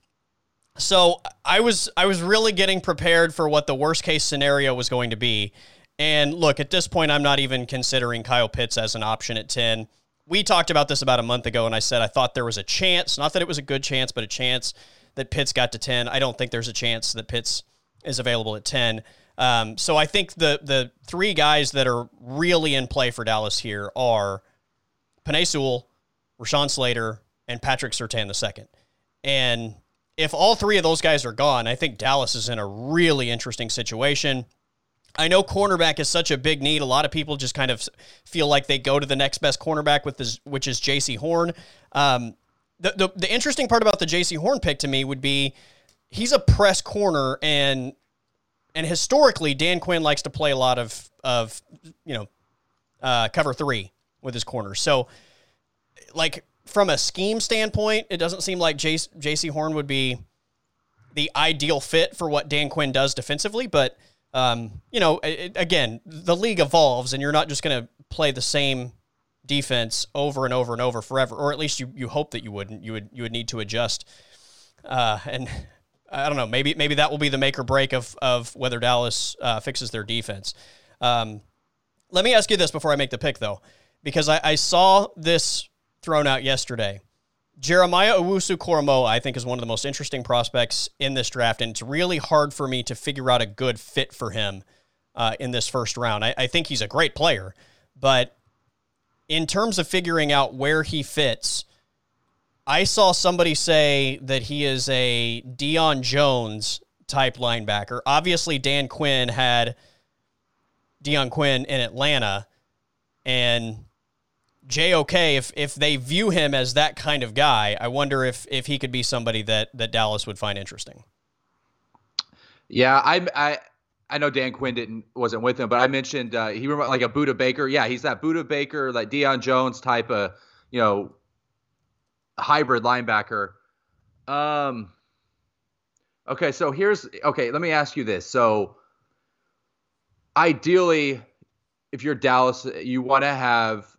So I was I was really getting prepared for what the worst case scenario was going to be. And look, at this point, I'm not even considering Kyle Pitts as an option at 10. We talked about this about a month ago, and I said I thought there was a chance, not that it was a good chance, but a chance that Pitts got to 10. I don't think there's a chance that Pitts is available at 10. Um, so I think the the three guys that are really in play for Dallas here are Penei Sewell, Rashawn Slater, and Patrick Surtain II. And if all three of those guys are gone, I think Dallas is in a really interesting situation. I know cornerback is such a big need. A lot of people just kind of feel like they go to the next best cornerback with this, which is Jaycee Horn. Um, the, the the interesting part about the Jaycee Horn pick to me would be he's a press corner and and historically Dan Quinn likes to play a lot of of you know uh, cover three with his corners. So like from a scheme standpoint, it doesn't seem like Jaycee Horn would be the ideal fit for what Dan Quinn does defensively. But um, you know, it, again, the league evolves, and you're not just going to play the same defense over and over and over forever, or at least you you hope that you wouldn't. You would you would need to adjust. Uh, and I don't know. Maybe maybe that will be the make or break of of whether Dallas uh, fixes their defense. Um, let me ask you this before I make the pick, though, because I, I saw this thrown out yesterday. Jeremiah Owusu Koramoah, I think, is one of the most interesting prospects in this draft, and it's really hard for me to figure out a good fit for him uh, in this first round. I, I think he's a great player, but in terms of figuring out where he fits, I saw somebody say that he is a Deion Jones type linebacker. Obviously, Dan Quinn had Deion Quinn in Atlanta, and JOK, if if they view him as that kind of guy, I wonder if if he could be somebody that that Dallas would find interesting. Yeah, I I I know Dan Quinn didn't wasn't with him, but I mentioned uh, he remember like a Budda Baker. Yeah, he's that Budda Baker, like Deion Jones type of you know hybrid linebacker. Um. Okay, so here's okay. Let me ask you this. So, ideally, if you're Dallas, you want to have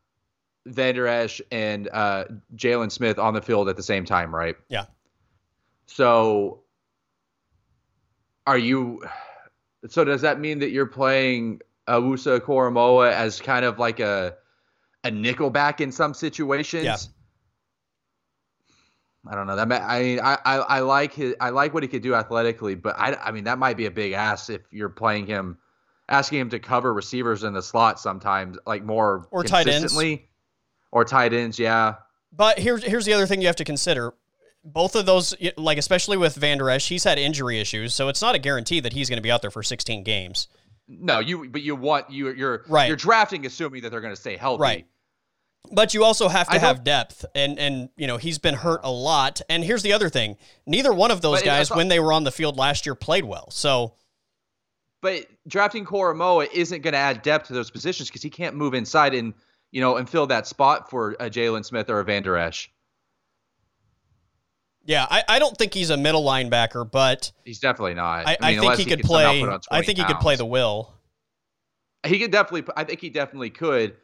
Vander Esch and uh, Jaylon Smith on the field at the same time, right? Yeah. So, are you? So does that mean that you're playing Owusu Koramoah as kind of like a a nickelback in some situations? Yeah. I don't know. That I, I I I like his I like what he could do athletically, but I I mean that might be a big ass if you're playing him, asking him to cover receivers in the slot sometimes, like more or tight ends or tight ends. Yeah. But here's here's the other thing you have to consider. Both of those, like especially with Van Der Esch, he's had injury issues, so it's not a guarantee that he's going to be out there for 16 games. No, you but you want you you're right. You're drafting assuming that they're going to stay healthy. Right. But you also have to have depth, and and you know he's been hurt a lot. And here's the other thing: neither one of those guys, when they were on the field last year, played well. So, but drafting Koramoah isn't going to add depth to those positions because he can't move inside and you know and fill that spot for a Jaylon Smith or a Van Der Esch. Yeah, I, I don't think he's a middle linebacker, but he's definitely not. I, I, mean, I think he, he could play. I think he pounds. could play the will. He could definitely. I think he definitely could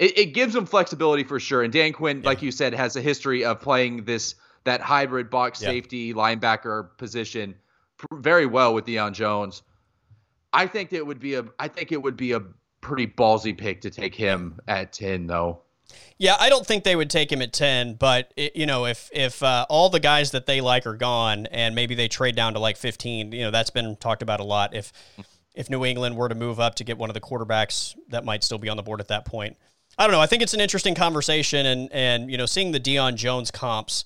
it, it gives him flexibility for sure. And Dan Quinn, yeah. like you said, has a history of playing this that hybrid box yeah. safety linebacker position very well with Deion Jones. I think it would be a I think it would be a pretty ballsy pick to take him at 10 though. Yeah, I don't think they would take him at 10, but it, you know, if if uh, all the guys that they like are gone and maybe they trade down to like 15, you know, that's been talked about a lot if if New England were to move up to get one of the quarterbacks that might still be on the board at that point. I don't know. I think it's an interesting conversation, and and you know, seeing the Deion Jones comps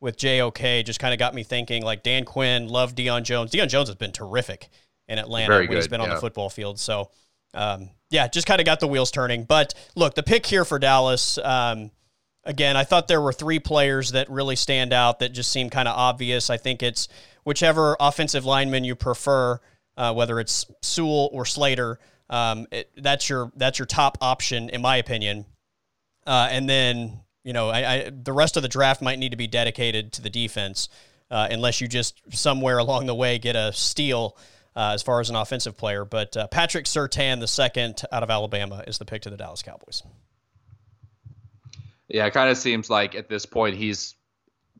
with JOK just kind of got me thinking. Like Dan Quinn, love Deion Jones. Deion Jones has been terrific in Atlanta Very when good, he's been yeah. on the football field. So, um, yeah, just kind of got the wheels turning. But look, the pick here for Dallas. Um, again, I thought there were three players that really stand out that just seem kind of obvious. I think it's whichever offensive lineman you prefer, uh, whether it's Sewell or Slater. Um, it, that's your that's your top option in my opinion. Uh, and then you know, I, I, the rest of the draft might need to be dedicated to the defense, uh, unless you just somewhere along the way get a steal uh, as far as an offensive player. But uh, Patrick Surtain, the second out of Alabama, is the pick to the Dallas Cowboys. Yeah, it kind of seems like at this point he's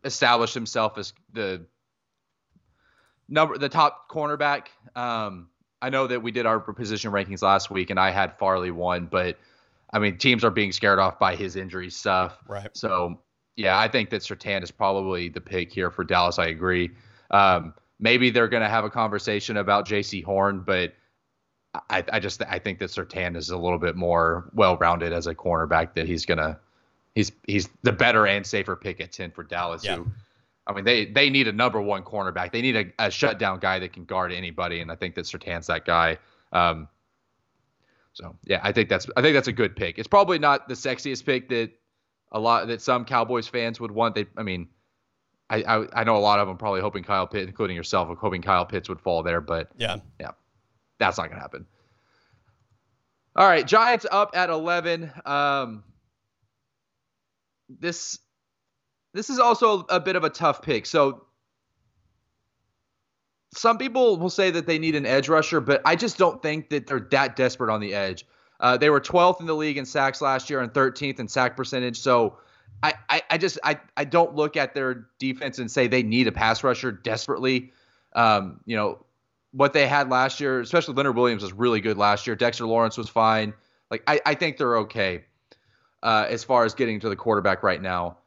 established himself as the number, the top cornerback. Um, I know that we did our position rankings last week, and I had Farley one, but I mean, teams are being scared off by his injury stuff. Right. So, yeah, I think that Surtain is probably the pick here for Dallas. I agree. Um, maybe they're going to have a conversation about Jaycee Horn, but I, I just I think that Surtain is a little bit more well-rounded as a cornerback. That he's gonna he's he's the better and safer pick at ten for Dallas. Yeah. Who I mean, they they need a number one cornerback. They need a, a shutdown guy that can guard anybody, and I think that Surtain's that guy. Um, so yeah, I think that's I think that's a good pick. It's probably not the sexiest pick that a lot that some Cowboys fans would want. They, I mean, I I, I know a lot of them probably hoping Kyle Pitts, including yourself, hoping Kyle Pitts would fall there, but yeah, yeah, that's not gonna happen. All right, Giants up at eleven. Um, this this is also a bit of a tough pick. So some people will say that they need an edge rusher, but I just don't think that they're that desperate on the edge. Uh, they were 12th in the league in sacks last year and 13th in sack percentage. So I, I, I, just I, I don't look at their defense and say they need a pass rusher desperately. Um, you know what they had last year, especially Leonard Williams was really good last year. Dexter Lawrence was fine. Like I, I think they're okay uh, as far as getting to the quarterback right now.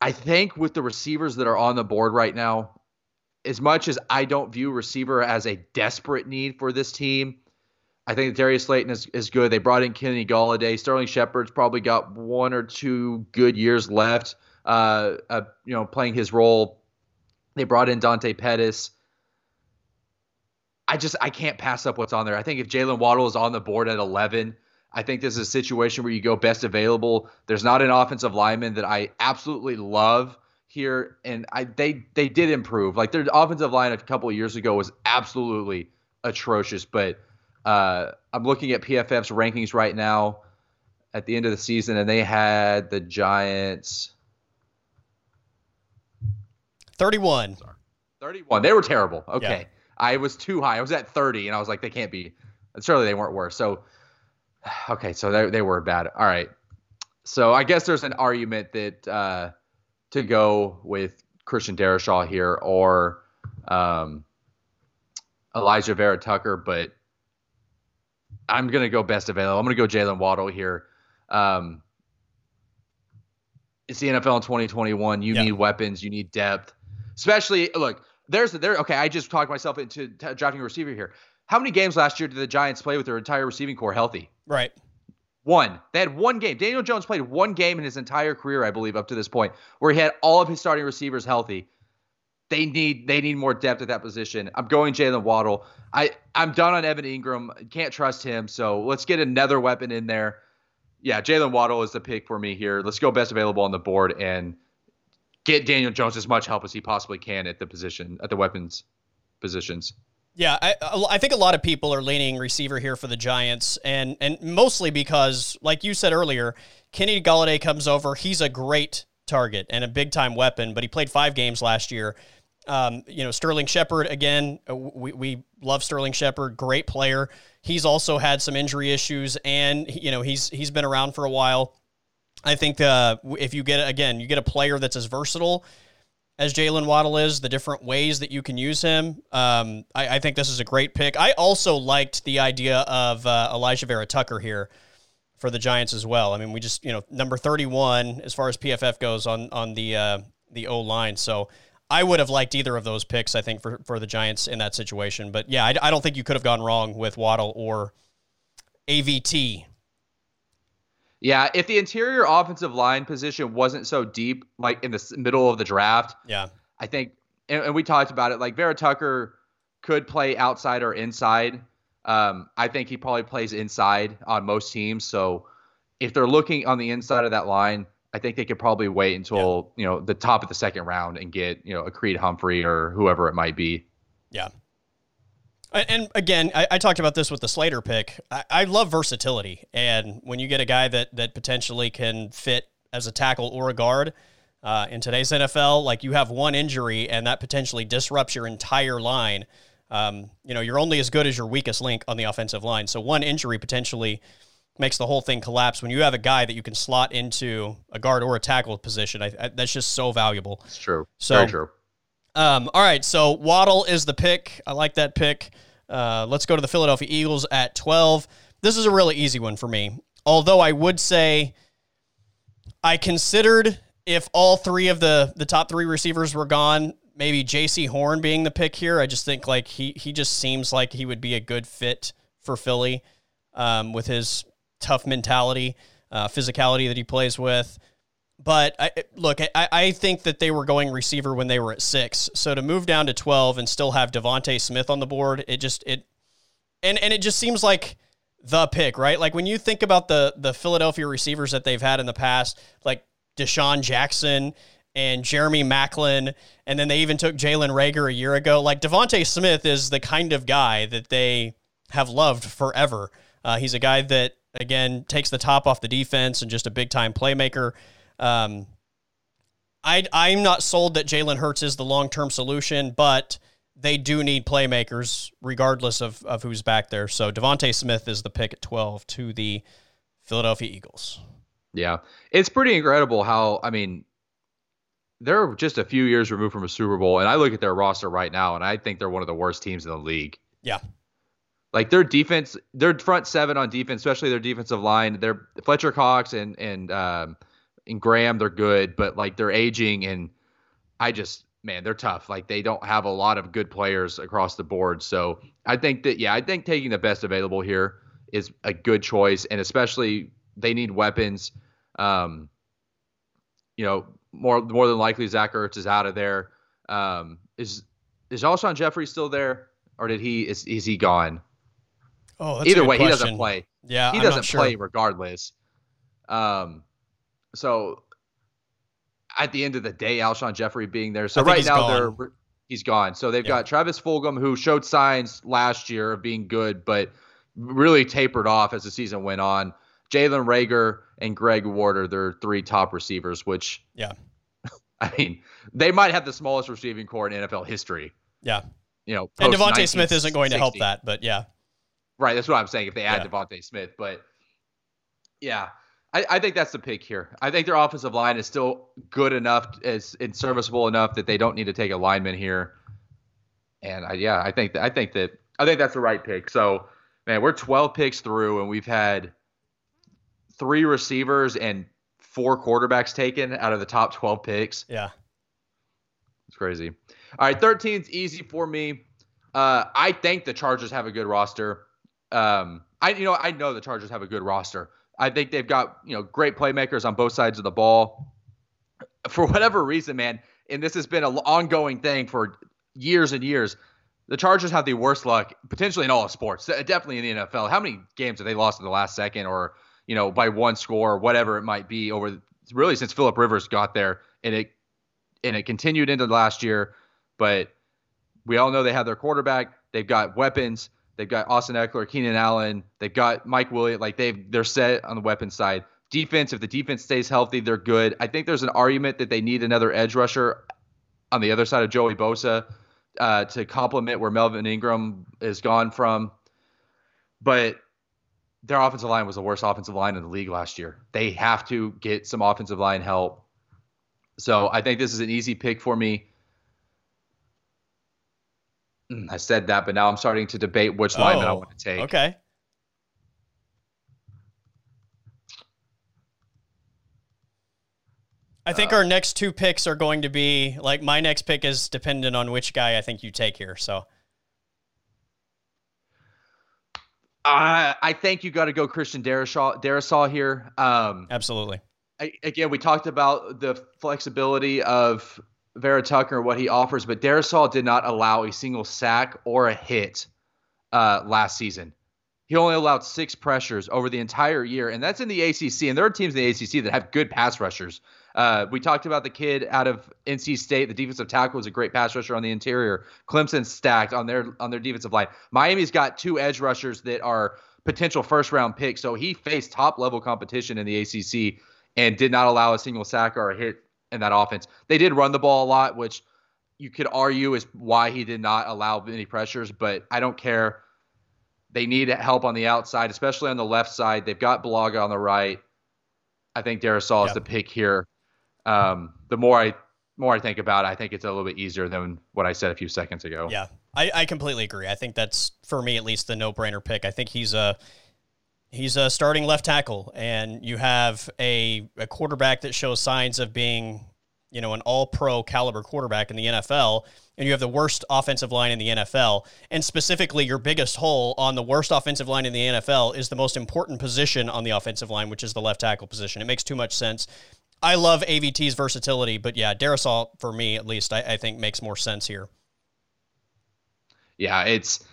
I think with the receivers that are on the board right now, as much as I don't view receiver as a desperate need for this team, I think Darius Slayton is, is good. They brought in Kenny Golladay. Sterling Shepard's probably got one or two good years left, uh, uh, you know, playing his role. They brought in Dante Pettis. I just I can't pass up what's on there. I think if Jalen Waddle is on the board at 11, I think this is a situation where you go best available. There's not an offensive lineman that I absolutely love here, and I they they did improve. Like their offensive line a couple of years ago was absolutely atrocious, but uh, I'm looking at PFF's rankings right now at the end of the season, and they had the Giants 31. Sorry. 31. They were terrible. Okay. Yeah. I was too high. I was at 30, and I was like, they can't be. Surely they weren't worse. So, okay, so they, they were bad. All right. So I guess there's an argument that uh, to go with Christian Darrisaw here or um, Alijah Vera Tucker, but I'm gonna go best available. I'm gonna go Jalen Waddle here. Um, it's the NFL in 2021. You need weapons. You need depth. Especially look, there's there. Okay, I just talked myself into t- drafting a receiver here. How many games last year did the Giants play with their entire receiving corps healthy? Right. One. They had one game. Daniel Jones played one game in his entire career, I believe, up to this point, where he had all of his starting receivers healthy. They need they need more depth at that position. I'm going Jalen Waddle. I I'm done on Evan Engram. Can't trust him. So let's get another weapon in there. Yeah, Jalen Waddle is the pick for me here. Let's go best available on the board and get Daniel Jones as much help as he possibly can at the position at the weapons positions. Yeah, I, I think a lot of people are leaning receiver here for the Giants, and and mostly because, like you said earlier, Kenny Golladay comes over. He's a great target and a big time weapon, but he played five games last year. Um, you know, Sterling Shepard, again, uh, we, we love Sterling Shepard, great player. He's also had some injury issues and, you know, he's, he's been around for a while. I think uh, if you get, again, you get a player that's as versatile as Jalen Waddle is, the different ways that you can use him. Um, I, I, think this is a great pick. I also liked the idea of uh, Alijah Vera Tucker here for the Giants as well. I mean, we just, you know, number 31 as far as PFF goes on, on the, uh, the O line. So I would have liked either of those picks, I think, for, for the Giants in that situation. But yeah, I, I don't think you could have gone wrong with Waddle or AVT. Yeah, if the interior offensive line position wasn't so deep, like in the middle of the draft, yeah, I think, and, and we talked about it, like Vera Tucker could play outside or inside. Um, I think he probably plays inside on most teams. So if they're looking on the inside of that line, I think they could probably wait until yeah. you know the top of the second round and get you know a Creed Humphrey or whoever it might be. Yeah. And again, I, I talked about this with the Slater pick. I, I, love versatility, and when you get a guy that that potentially can fit as a tackle or a guard uh, in today's NFL, like you have one injury and that potentially disrupts your entire line. Um, you know, you're only as good as your weakest link on the offensive line. So one injury potentially makes the whole thing collapse. When you have a guy that you can slot into a guard or a tackle position, I, I, that's just so valuable. It's true. So, Very true. Um, all right, so Waddle is the pick. I like that pick. Uh, let's go to the Philadelphia Eagles at 12. This is a really easy one for me. Although I would say I considered if all three of the the top three receivers were gone, maybe Jaycee Horn being the pick here. I just think like he he just seems like he would be a good fit for Philly um, with his tough mentality, uh, physicality that he plays with. But I, look, I, I think that they were going receiver when they were at six. So to move down to twelve and still have DeVonta Smith on the board, it just it, and and it just seems like the pick, right? Like when you think about the the Philadelphia receivers that they've had in the past, like DeSean Jackson and Jeremy Maclin, and then they even took Jalen Reagor a year ago. Like DeVonta Smith is the kind of guy that they have loved forever. Uh, he's a guy that again takes the top off the defense and just a big time playmaker. Um, I I'm not sold that Jalen Hurts is the long term solution, but they do need playmakers regardless of, of who's back there. So DeVonta Smith is the pick at 12 to the Philadelphia Eagles. Yeah. It's pretty incredible how I mean they're just a few years removed from a Super Bowl and I look at their roster right now and I think they're one of the worst teams in the league. Yeah. Like their defense, their front seven on defense, especially their defensive line, they're Fletcher Cox and and um, and Graham, they're good, but like they're aging, and I just man, they're tough. Like they don't have a lot of good players across the board. So I think that yeah, I think taking the best available here is a good choice, and especially they need weapons. Um, you know, more more than likely Zach Ertz is out of there. Um, is is Alshon Jeffery still there, or did he is is he gone? Oh, either way, question. he doesn't play. Yeah, he doesn't sure. play regardless. Um, so at the end of the day, Alshon Jeffery being there. So right now gone. they're he's gone. So they've yeah. got Travis Fulgham who showed signs last year of being good, but really tapered off as the season went on. Jalen Reagor and Greg Ward are their three top receivers, which yeah, I mean they might have the smallest receiving corps in NFL history. Yeah, you know, and DeVonta Smith isn't going to help that, but yeah, right. That's what I'm saying. If they add yeah. DeVonta Smith, but yeah, I, I, think that's the pick here. I think their offensive line is still good enough, as and serviceable enough that they don't need to take a lineman here. And I, yeah, I think that, I think that I think that's the right pick. So, man, we're 12 picks through, and we've had three receivers and four quarterbacks taken out of the top 12 picks. Yeah, it's crazy. All right, 13's easy for me. Uh, I think the Chargers have a good roster. Um, I you know I know the Chargers have a good roster. I think they've got you know great playmakers on both sides of the ball. For whatever reason, man, and this has been an ongoing thing for years and years. The Chargers have the worst luck, potentially in all of sports, definitely in the NFL. How many games have they lost in the last second, or you know, by one score, or whatever it might be, over really since Philip Rivers got there, and it and it continued into last year. But we all know they have their quarterback. They've got weapons. They've got Austin Ekeler, Keenan Allen. They've got Mike Williams. Like they've they're set on the weapon side. Defense, if the defense stays healthy, they're good. I think there's an argument that they need another edge rusher on the other side of Joey Bosa uh, to complement where Melvin Ingram is gone from. But their offensive line was the worst offensive line in the league last year. They have to get some offensive line help. So I think this is an easy pick for me. Mm, I said that, but now I'm starting to debate which oh, lineman I want to take. Okay. I think uh, our next two picks are going to be like my next pick is dependent on which guy I think you take here. So. Uh, I think you got to go Christian Darrisaw here. Um, Absolutely. I, again, we talked about the flexibility of Vera Tucker what he offers, but Darrisaw did not allow a single sack or a hit uh, last season. He only allowed six pressures over the entire year, and that's in the ACC. And there are teams in the ACC that have good pass rushers. Uh, we talked about the kid out of NC State. The defensive tackle was a great pass rusher on the interior. Clemson stacked on their on their defensive line. Miami's got two edge rushers that are potential first round picks. So he faced top level competition in the ACC and did not allow a single sack or a hit in that offense. They did run the ball a lot, which you could argue is why he did not allow any pressures, but I don't care. They need help on the outside, especially on the left side. They've got Bulaga on the right. I think Darrisaw is the pick here. Um, the more I more I think about it, I think it's a little bit easier than what I said a few seconds ago. Yeah, I, I completely agree. I think that's for me at least the no brainer pick. I think he's a He's a starting left tackle, and you have a, a quarterback that shows signs of being, you know, an all pro caliber quarterback in the NFL, and you have the worst offensive line in the NFL. And specifically, your biggest hole on the worst offensive line in the NFL is the most important position on the offensive line, which is the left tackle position. It makes too much sense. I love AVT's versatility, but yeah, Darrisaw, for me at least, I, I think makes more sense here. Yeah, it's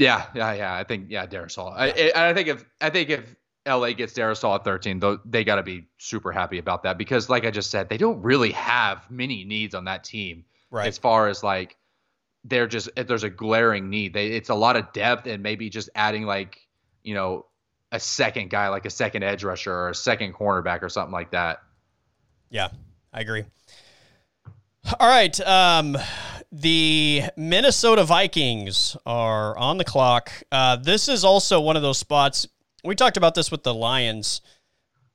yeah, yeah, yeah. I think yeah, Darrisaw. Yeah. I, I think if I think if LA gets Darrisaw at 13, though, they got to be super happy about that because, like I just said, they don't really have many needs on that team. Right. As far as like, they're just there's a glaring need. They it's a lot of depth and maybe just adding like you know a second guy like a second edge rusher or a second cornerback or something like that. Yeah, I agree. All right. Um, the Minnesota Vikings are on the clock. Uh, this is also one of those spots. We talked about this with the Lions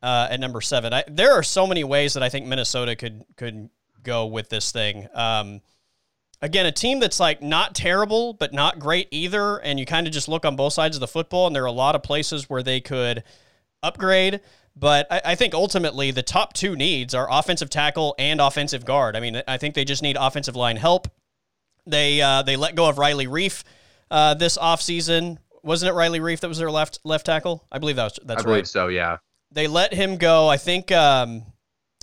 uh, at number seven. I, there are so many ways that I think Minnesota could could go with this thing. Um, again, a team that's like not terrible but not great either, and you kind of just look on both sides of the football, and there are a lot of places where they could upgrade. But I, I, think ultimately the top two needs are offensive tackle and offensive guard. I mean, I think they just need offensive line help. They uh, they let go of Riley Reiff uh, this offseason. Wasn't it Riley Reiff that was their left left tackle? I believe that was that's I believe right. so, yeah. They let him go. I think um,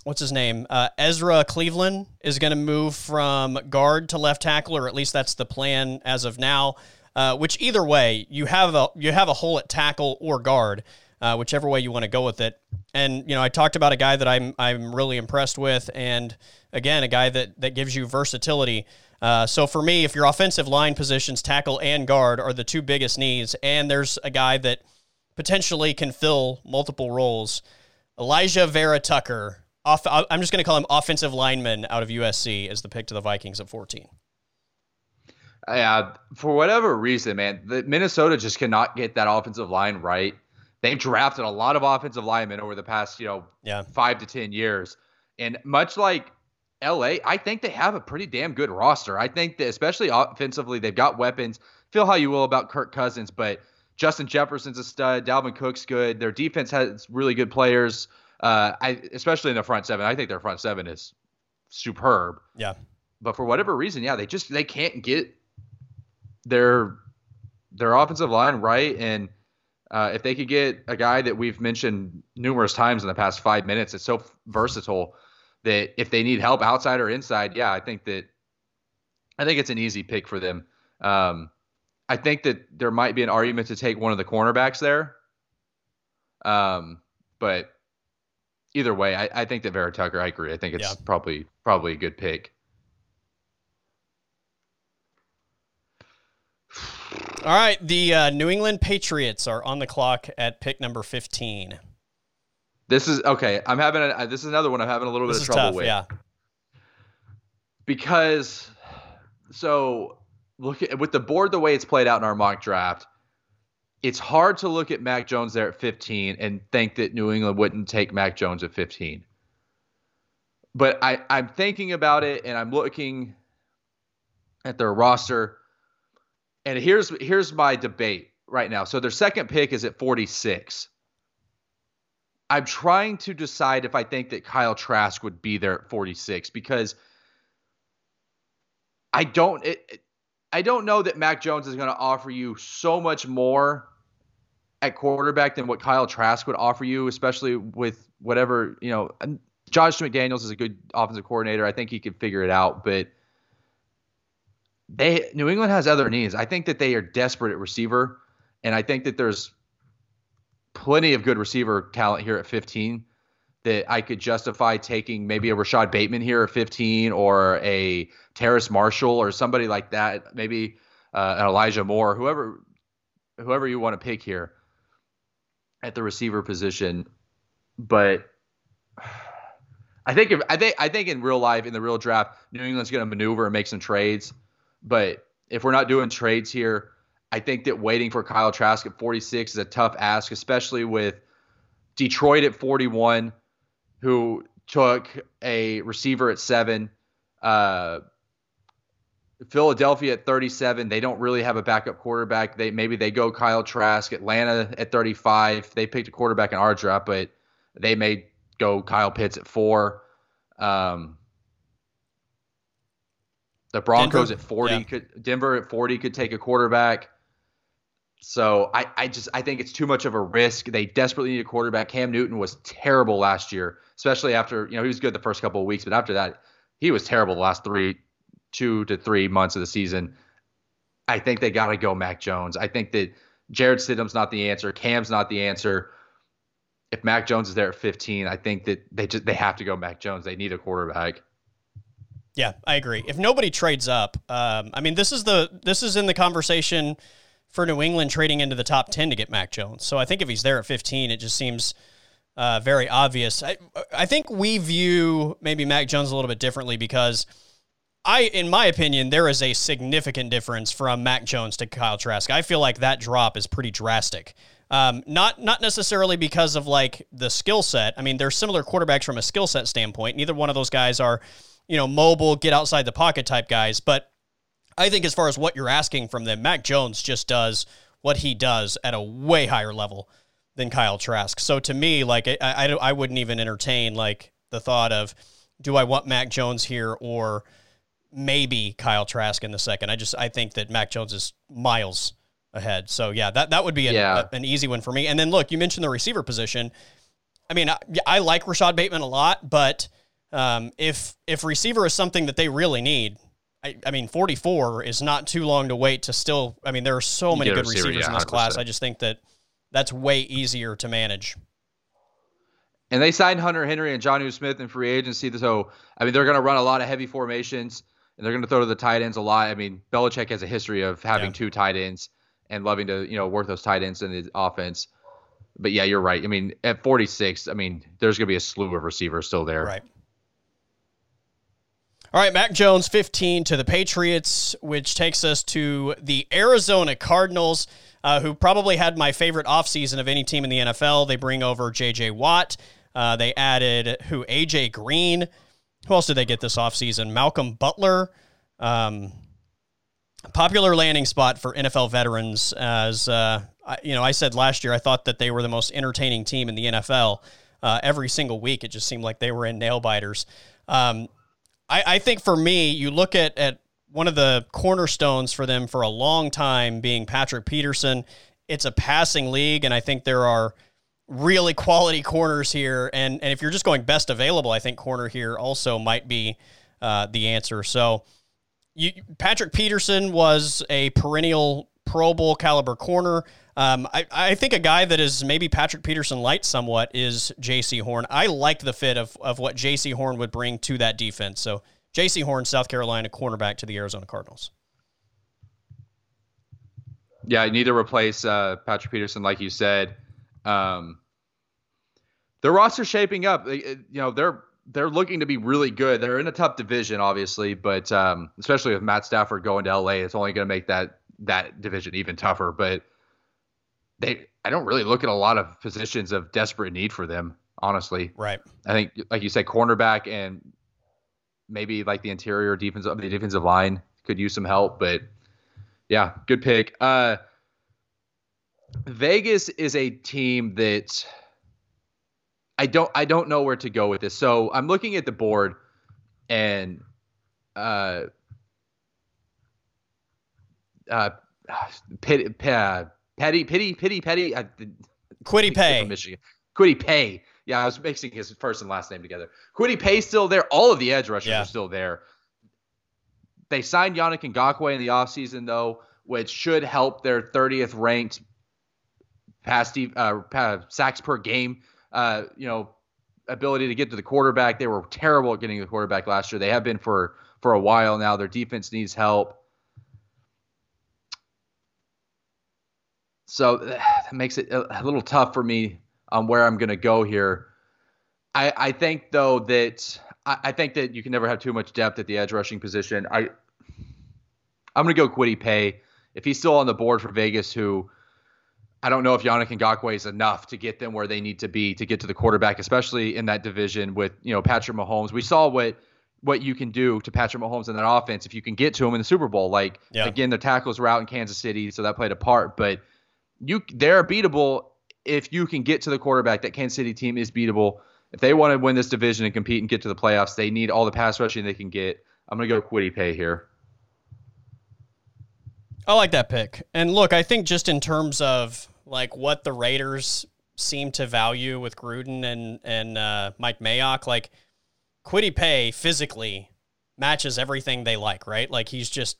what's his name? Uh, Ezra Cleveland is going to move from guard to left tackle, or at least that's the plan as of now. Uh, which either way, you have a you have a hole at tackle or guard, uh, whichever way you want to go with it. And you know, I talked about a guy that I'm I'm really impressed with, and again, a guy that that gives you versatility. Uh, so for me, if your offensive line positions, tackle and guard, are the two biggest needs, and there's a guy that potentially can fill multiple roles, Alijah Vera Tucker. Off, I'm just going to call him offensive lineman out of USC as the pick to the Vikings at 14. Yeah, for whatever reason, man, the Minnesota just cannot get that offensive line right. They've drafted a lot of offensive linemen over the past, you know, yeah. five to ten years, and much like LA, I think they have a pretty damn good roster. I think that especially offensively, they've got weapons. Feel how you will about Kirk Cousins, but Justin Jefferson's a stud. Dalvin Cook's good. Their defense has really good players. Uh, I especially in the front seven. I think their front seven is superb. Yeah. But for whatever reason, yeah, they just they can't get their their offensive line right, and uh, if they could get a guy that we've mentioned numerous times in the past five minutes, it's so versatile that if they need help outside or inside, yeah, I think that I think it's an easy pick for them. Um, I think that there might be an argument to take one of the cornerbacks there. Um, but either way, I, I think that Vera Tucker, I agree. I think it's yeah. probably probably a good pick. All right, the uh, New England Patriots are on the clock at pick number fifteen. This is okay. I'm having a. This is another one I'm having a little this bit of trouble tough, with. Yeah. Because, so look at with the board the way it's played out in our mock draft, it's hard to look at Mac Jones there at 15 and think that New England wouldn't take Mac Jones at 15. But I, I'm thinking about it and I'm looking at their roster and here's here's my debate right now. So their second pick is at 46. I'm trying to decide if I think that Kyle Trask would be there at 46 because I don't it, I don't know that Mac Jones is going to offer you so much more at quarterback than what Kyle Trask would offer you, especially with whatever, you know, Josh McDaniels is a good offensive coordinator. I think he could figure it out, but – they New England has other needs. I think that they are desperate at receiver, and I think that there's plenty of good receiver talent here at 15 that I could justify taking maybe a Rashod Bateman here at 15 or a Terrace Marshall or somebody like that. Maybe uh, an Elijah Moore, whoever whoever you want to pick here at the receiver position. But I think if, I think I think in real life in the real draft, New England's going to maneuver and make some trades but if we're not doing trades here, I think that waiting for Kyle Trask at 46 is a tough ask, especially with Detroit at 41, who took a receiver at seven. Uh, Philadelphia at 37, they don't really have a backup quarterback. They maybe they go Kyle Trask. Atlanta at 35, they picked a quarterback in our draft, but they may go Kyle Pitts at four. Um, the Broncos Denver, at 40 yeah. could Denver at 40 could take a quarterback. So I, I just I think it's too much of a risk. They desperately need a quarterback. Cam Newton was terrible last year, especially after you know he was good the first couple of weeks, but after that he was terrible the last three, two to three months of the season. I think they got to go Mac Jones. I think that Jarrett Stidham's not the answer. Cam's not the answer. If Mac Jones is there at 15, I think that they just they have to go Mac Jones. They need a quarterback. Yeah, I agree. If nobody trades up, um, I mean, this is the this is in the conversation for New England trading into the top ten to get Mac Jones. So I think if he's there at fifteen, it just seems uh, very obvious. I I think we view maybe Mac Jones a little bit differently because I, in my opinion, there is a significant difference from Mac Jones to Kyle Trask. I feel like that drop is pretty drastic. Um, not not necessarily because of like the skill set. I mean, they're similar quarterbacks from a skill set standpoint. Neither one of those guys are you know, mobile, get outside the pocket type guys. But I think as far as what you're asking from them, Mac Jones just does what he does at a way higher level. than Kyle Trask. So to me, like I, I, I wouldn't even entertain like the thought of do I want Mac Jones here or maybe Kyle Trask in the second. I just I think that Mac Jones is miles ahead. So yeah, that that would be an, yeah. a, an easy one for me. And then look, you mentioned the receiver position. I mean, I, I like Rashod Bateman a lot, but um, if if receiver is something that they really need, I, I, mean, 44 is not too long to wait to still. I mean, there are so many good receivers yeah, in this 100%. class. I just think that that's way easier to manage. And they signed Hunter Henry and Jonnu Smith in free agency. So, I mean, they're going to run a lot of heavy formations and they're going to throw to the tight ends a lot. I mean, Belichick has a history of having yeah. two tight ends and loving to, you know, work those tight ends in the offense. But yeah, you're right. I mean, at 46, I mean, there's going to be a slew of receivers still there. Right. All right, Mac Jones 15 to the Patriots, which takes us to the Arizona Cardinals, uh, who probably had my favorite offseason of any team in the NFL. They bring over J.J. Watt. Uh, they added who? A.J. Green. Who else did they get this offseason? Malcolm Butler. Um, popular landing spot for NFL veterans. As uh, I, you know, I said last year, I thought that they were the most entertaining team in the NFL. Uh, every single week, it just seemed like they were in nail biters. Um, I, I think for me, you look at, at one of the cornerstones for them for a long time being Patrick Peterson. It's a passing league, and I think there are really quality corners here. And, and if you're just going best available, I think corner here also might be uh, the answer. So, you, Patrick Peterson was a perennial Pro Bowl caliber corner. Um, I, I think a guy that is maybe Patrick Peterson light somewhat is Jaycee Horn. I liked the fit of, of what Jaycee Horn would bring to that defense. So Jaycee Horn, South Carolina cornerback to the Arizona Cardinals. Yeah, I need to replace uh, Patrick Peterson, like you said. Um, their roster shaping up. You know, they're they're looking to be really good. They're in a tough division, obviously, but um, especially with Matt Stafford going to LA, it's only going to make that that division even tougher. But they I don't really look at a lot of positions of desperate need for them, honestly. Right. I think like you said, cornerback and maybe like the interior defense of the defensive line could use some help, but yeah, good pick. Uh Vegas is a team that I don't I don't know where to go with this. So I'm looking at the board and uh uh, pit, uh Petty, Pity, Pity, Petty. I, Paye. Michigan. Paye. Yeah, I was mixing his first and last name together. Kwity Paye still there. All of the edge rushers yeah. are still there. They signed Yannick Ngakoue in the offseason, though, which should help their 30th ranked pass uh, sacks per game. Uh, you know, ability to get to the quarterback. They were terrible at getting the quarterback last year. They have been for for a while now. Their defense needs help. So that makes it a little tough for me on where I'm going to go here. I, I think though that I, I, think that you can never have too much depth at the edge rushing position. I I'm going to go Kwity Paye if he's still on the board for Vegas. Who I don't know if Yannick Ngakoue is enough to get them where they need to be to get to the quarterback, especially in that division with you know Patrick Mahomes. We saw what what you can do to Patrick Mahomes in that offense if you can get to him in the Super Bowl. Like yeah. again, the tackles were out in Kansas City, so that played a part, but you they're beatable if you can get to the quarterback. That Kansas City team is beatable. If they want to win this division and compete and get to the playoffs, they need all the pass rushing they can get. I'm to go Kwity Paye here. I like that pick. And look, I think just in terms of like what the Raiders seem to value with Gruden and and uh, Mike Mayock, like Kwity Paye physically matches everything they like, right? Like he's just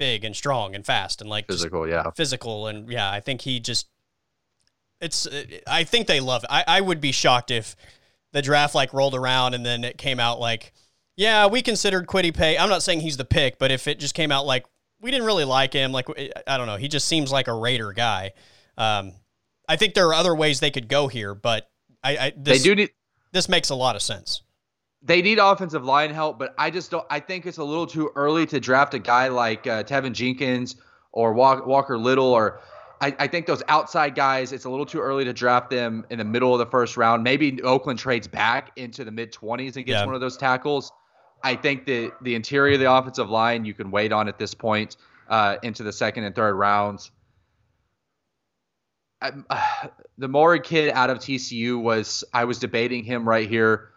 big and strong and fast and like physical, yeah, physical and yeah. I think he just it's. I think they love it. I I would be shocked if the draft like rolled around and then it came out like, yeah, we considered Kwity Paye. I'm not saying he's the pick, but if it just came out like we didn't really like him, like I don't know, he just seems like a Raider guy. Um, I think there are other ways they could go here, but I, I this, they do need this makes a lot of sense they need offensive line help, but I just don't. I think it's a little too early to draft a guy like uh, Teven Jenkins or Walker Little, or I, I, think those outside guys. It's a little too early to draft them in the middle of the first round. Maybe Oakland trades back into the mid twenties and gets yeah. one of those tackles. I think the the interior of the offensive line you can wait on at this point uh, into the second and third rounds. uh, the Maury kid out of TCU was I was debating him right here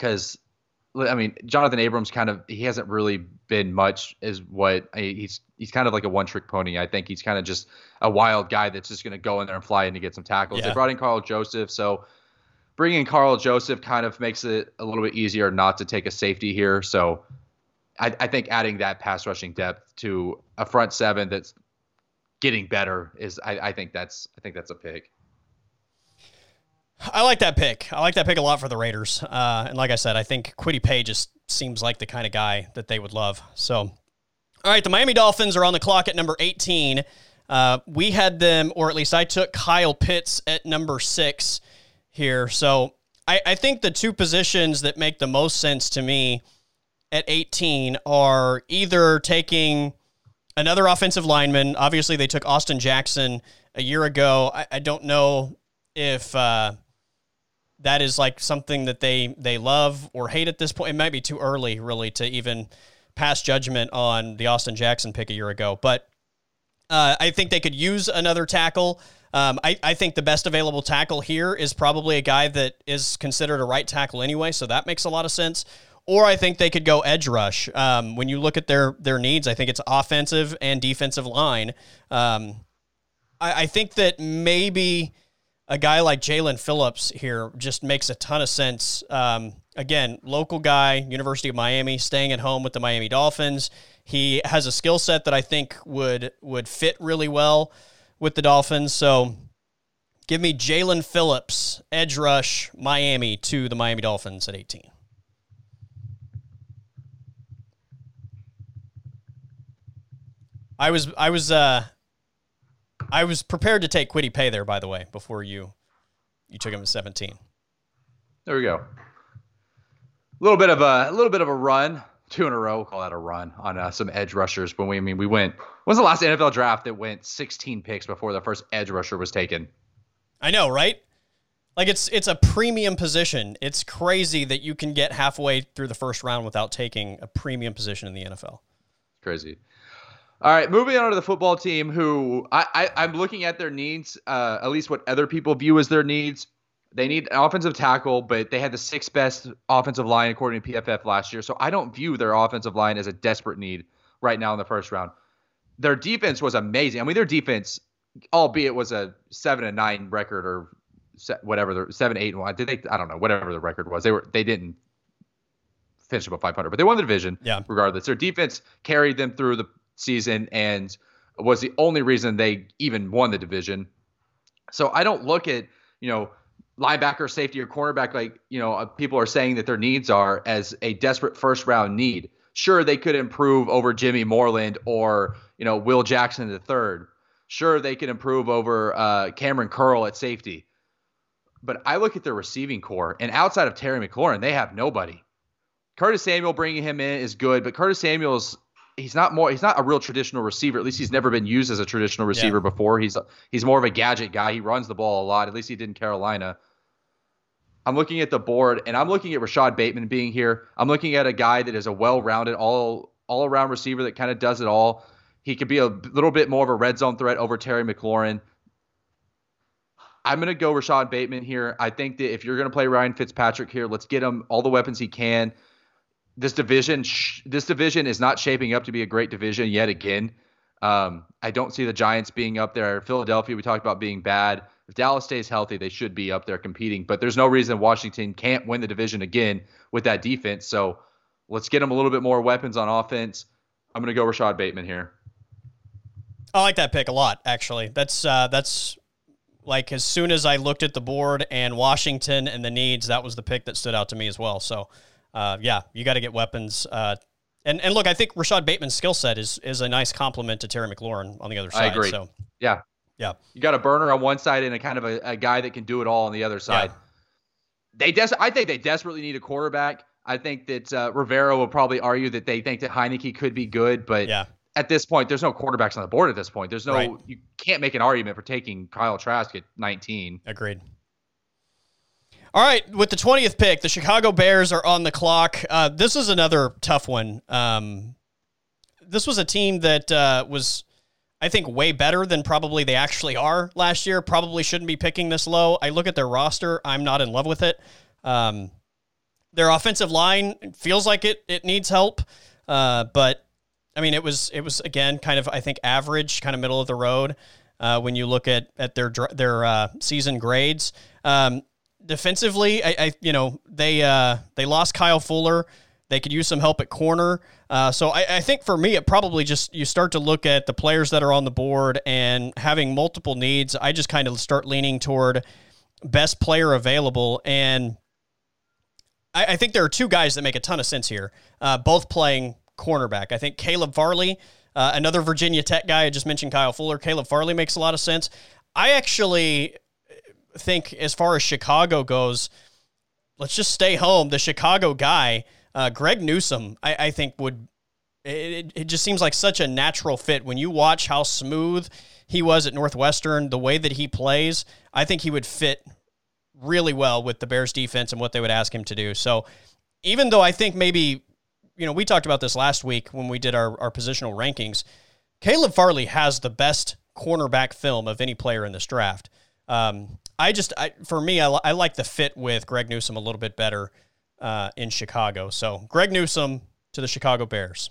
because I mean Jonathan Abrams kind of he hasn't really been much as what he's he's kind of like a one trick pony. I think he's kind of just a wild guy that's just going to go in there and fly in to get some tackles. Yeah. They brought in Karl Joseph, so bringing Karl Joseph kind of makes it a little bit easier not to take a safety here. So I, I think adding that pass rushing depth to a front seven that's getting better is I, I think that's I think that's a pick. I like that pick. I like that pick a lot for the Raiders. Uh, and like I said, I think Kwity Paye just seems like the kind of guy that they would love. So, all right, the Miami Dolphins are on the clock at number 18. Uh, we had them, or at least I took Kyle Pitts at number six here. So I, I think the two positions that make the most sense to me at 18 are either taking another offensive lineman. Obviously, they took Austin Jackson a year ago. I, I don't know if uh, that is like something that they they love or hate at this point. It might be too early, really, to even pass judgment on the Austin Jackson pick a year ago. But uh, I think they could use another tackle. Um, I, I think the best available tackle here is probably a guy that is considered a right tackle anyway, so that makes a lot of sense or I think they could go edge rush. Um, when you look at their their needs, I think it's offensive and defensive line. Um, I, I, think that maybe a guy like Jaelan Phillips here just makes a ton of sense. Um, again, local guy, University of Miami, staying at home with the Miami Dolphins. He has a skill set that I think would would fit really well with the Dolphins. So. Give me Jaelan Phillips, edge rush, Miami to the Miami Dolphins at 18. I was I was uh I was prepared to take Kwity Paye there, by the way, before you you took him at 17. There we go. A little bit of a, a little bit of a run, two in a row. We'll call that a run on uh, some edge rushers. When we I mean we went. When's the last NFL draft that went 16 picks before the first edge rusher was taken? I know, right? Like it's it's a premium position. It's crazy that you can get halfway through the first round without taking a premium position in the NFL. It's crazy. All right, moving on to the football team, who I, I am looking at their needs, uh, at least what other people view as their needs. They need an offensive tackle, but they had the sixth best offensive line according to PFF last year. So I don't view their offensive line as a desperate need right now in the first round. Their defense was amazing. I mean, their defense, albeit was a seven and nine record or whatever, the seven eight and one. Did they? I don't know. Whatever the record was, they were they didn't finish above 500, but they won the division. Yeah. Regardless, their defense carried them through the season and was the only reason they even won the division. So I don't look at, you know, linebacker, safety, or cornerback like, you know, uh, people are saying that their needs are as a desperate first round need. Sure, they could improve over Jimmy Moreland or, you know, Will Jackson the third. Sure, they could improve over uh, Kamren Curl at safety. But I look at their receiving corps, and outside of Terry McLaurin, they have nobody. Curtis Samuel bringing him in is good, but Curtis Samuel's he's not more he's not a real traditional receiver. At least he's never been used as a traditional receiver yeah. before. He's he's more of a gadget guy. He runs the ball a lot. At least he did in Carolina. I'm looking at the board and I'm looking at Rashod Bateman being here. I'm looking at a guy that is a well-rounded all all around receiver that kind of does it all. He could be a little bit more of a red zone threat over Terry McLaurin. I'm going to go Rashod Bateman here. I think that if you're going to play Ryan Fitzpatrick here, let's get him all the weapons he can this division this division is not shaping up to be a great division yet again. Um, I don't see the Giants being up there. Philadelphia, we talked about being bad. If Dallas stays healthy, they should be up there competing. But there's no reason Washington can't win the division again with that defense. So let's get them a little bit more weapons on offense. I'm going to go Rashod Bateman here. I like that pick a lot, actually. That's uh, that's like as soon as I looked at the board and Washington and the needs, that was the pick that stood out to me as well. So uh, yeah, you got to get weapons. Uh, and and look, I think Rashod Bateman's skill set is is a nice complement to Terry McLaurin on the other side. I agree. So yeah, yeah, you got a burner on one side and a kind of a, a guy that can do it all on the other side. Yeah. They des- I think they desperately need a quarterback. I think that uh, Rivera will probably argue that they think that Heinicke could be good, but yeah. at this point, there's no quarterbacks on the board. At this point, there's no right. you can't make an argument for taking Kyle Trask at 19. Agreed. All right, with the 20th pick, the Chicago Bears are on the clock. Uh, this is another tough one. Um, this was a team that uh, was I think way better than probably they actually are last year. Probably shouldn't be picking this low. I look at their roster, I'm not in love with it. Um, their offensive line feels like it it needs help, uh, but I mean it was it was again kind of I think average, kind of middle of the road uh, when you look at at their their uh, season grades. Um, defensively, I, I, you know they uh, they lost Kyle Fuller. They could use some help at corner. Uh, so I, I, think for me, it probably just you start to look at the players that are on the board and having multiple needs. I just kind of start leaning toward best player available, and I, think there are two guys that make a ton of sense here, uh, both playing cornerback. I think Caleb Farley, uh, another Virginia Tech guy. I just mentioned Kyle Fuller. Caleb Farley makes a lot of sense. I actually think, as far as Chicago goes, let's just stay home. The Chicago guy uh, Greg Newsome, I, I think would it, it just seems like such a natural fit when you watch how smooth he was at Northwestern, the way that he plays. I think he would fit really well with the Bears defense and what they would ask him to do. So even though I think maybe, you know, we talked about this last week when we did our, our positional rankings, Caleb Farley has the best cornerback film of any player in this draft. Um, I just, I, for me, I, I like the fit with Greg Newsome a little bit better uh, in Chicago. So Greg Newsome to the Chicago Bears.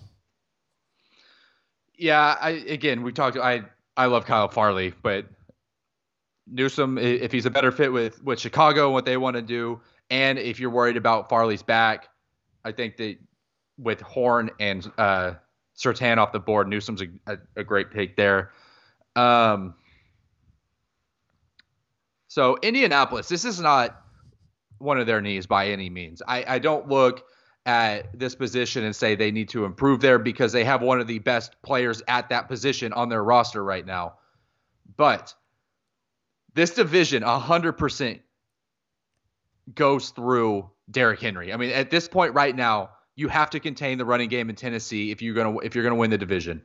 Yeah, I again we talked. I I love Kyle Farley, but Newsome, if he's a better fit with with Chicago and what they want to do, and if you're worried about Farley's back, I think that with Horn and uh, Surtain off the board, Newsome's a, a, a great pick there. Um, so Indianapolis, this is not one of their knees by any means. I, I don't look at this position and say they need to improve there because they have one of the best players at that position on their roster right now. But this division 100% goes through Derrick Henry. I mean, at this point right now, you have to contain the running game in Tennessee if you're going to if you're going to win the division.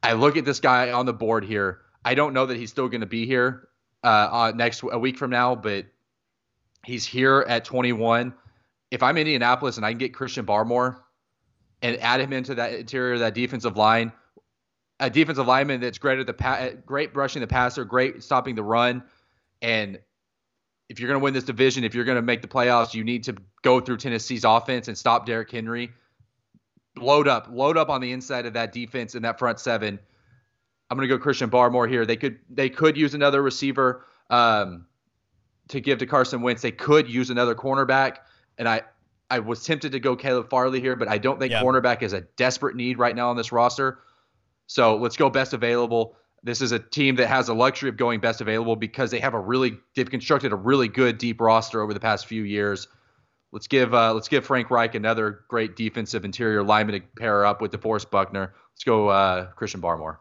I look at this guy on the board here. I don't know that he's still going to be here uh, uh, next a week from now, but He's here at 21. If I'm Indianapolis and I can get Christian Barmore and add him into that interior, that defensive line, a defensive lineman that's great at the pa- great brushing the passer, great stopping the run, and if you're going to win this division, if you're going to make the playoffs, you need to go through Tennessee's offense and stop Derrick Henry. Load up, load up on the inside of that defense in that front seven. I'm going to go Christian Barmore here. They could they could use another receiver. Um, to give to Carson Wentz. They could use another cornerback, and I I was tempted to go Caleb Farley here, but I don't think yeah. cornerback is a desperate need right now on this roster. So let's go best available. This is a team that has the luxury of going best available because they have a really they've constructed a really good deep roster over the past few years. Let's give uh, let's give Frank Reich another great defensive interior lineman to pair up with DeForest Buckner. Let's go uh, Christian Barmore.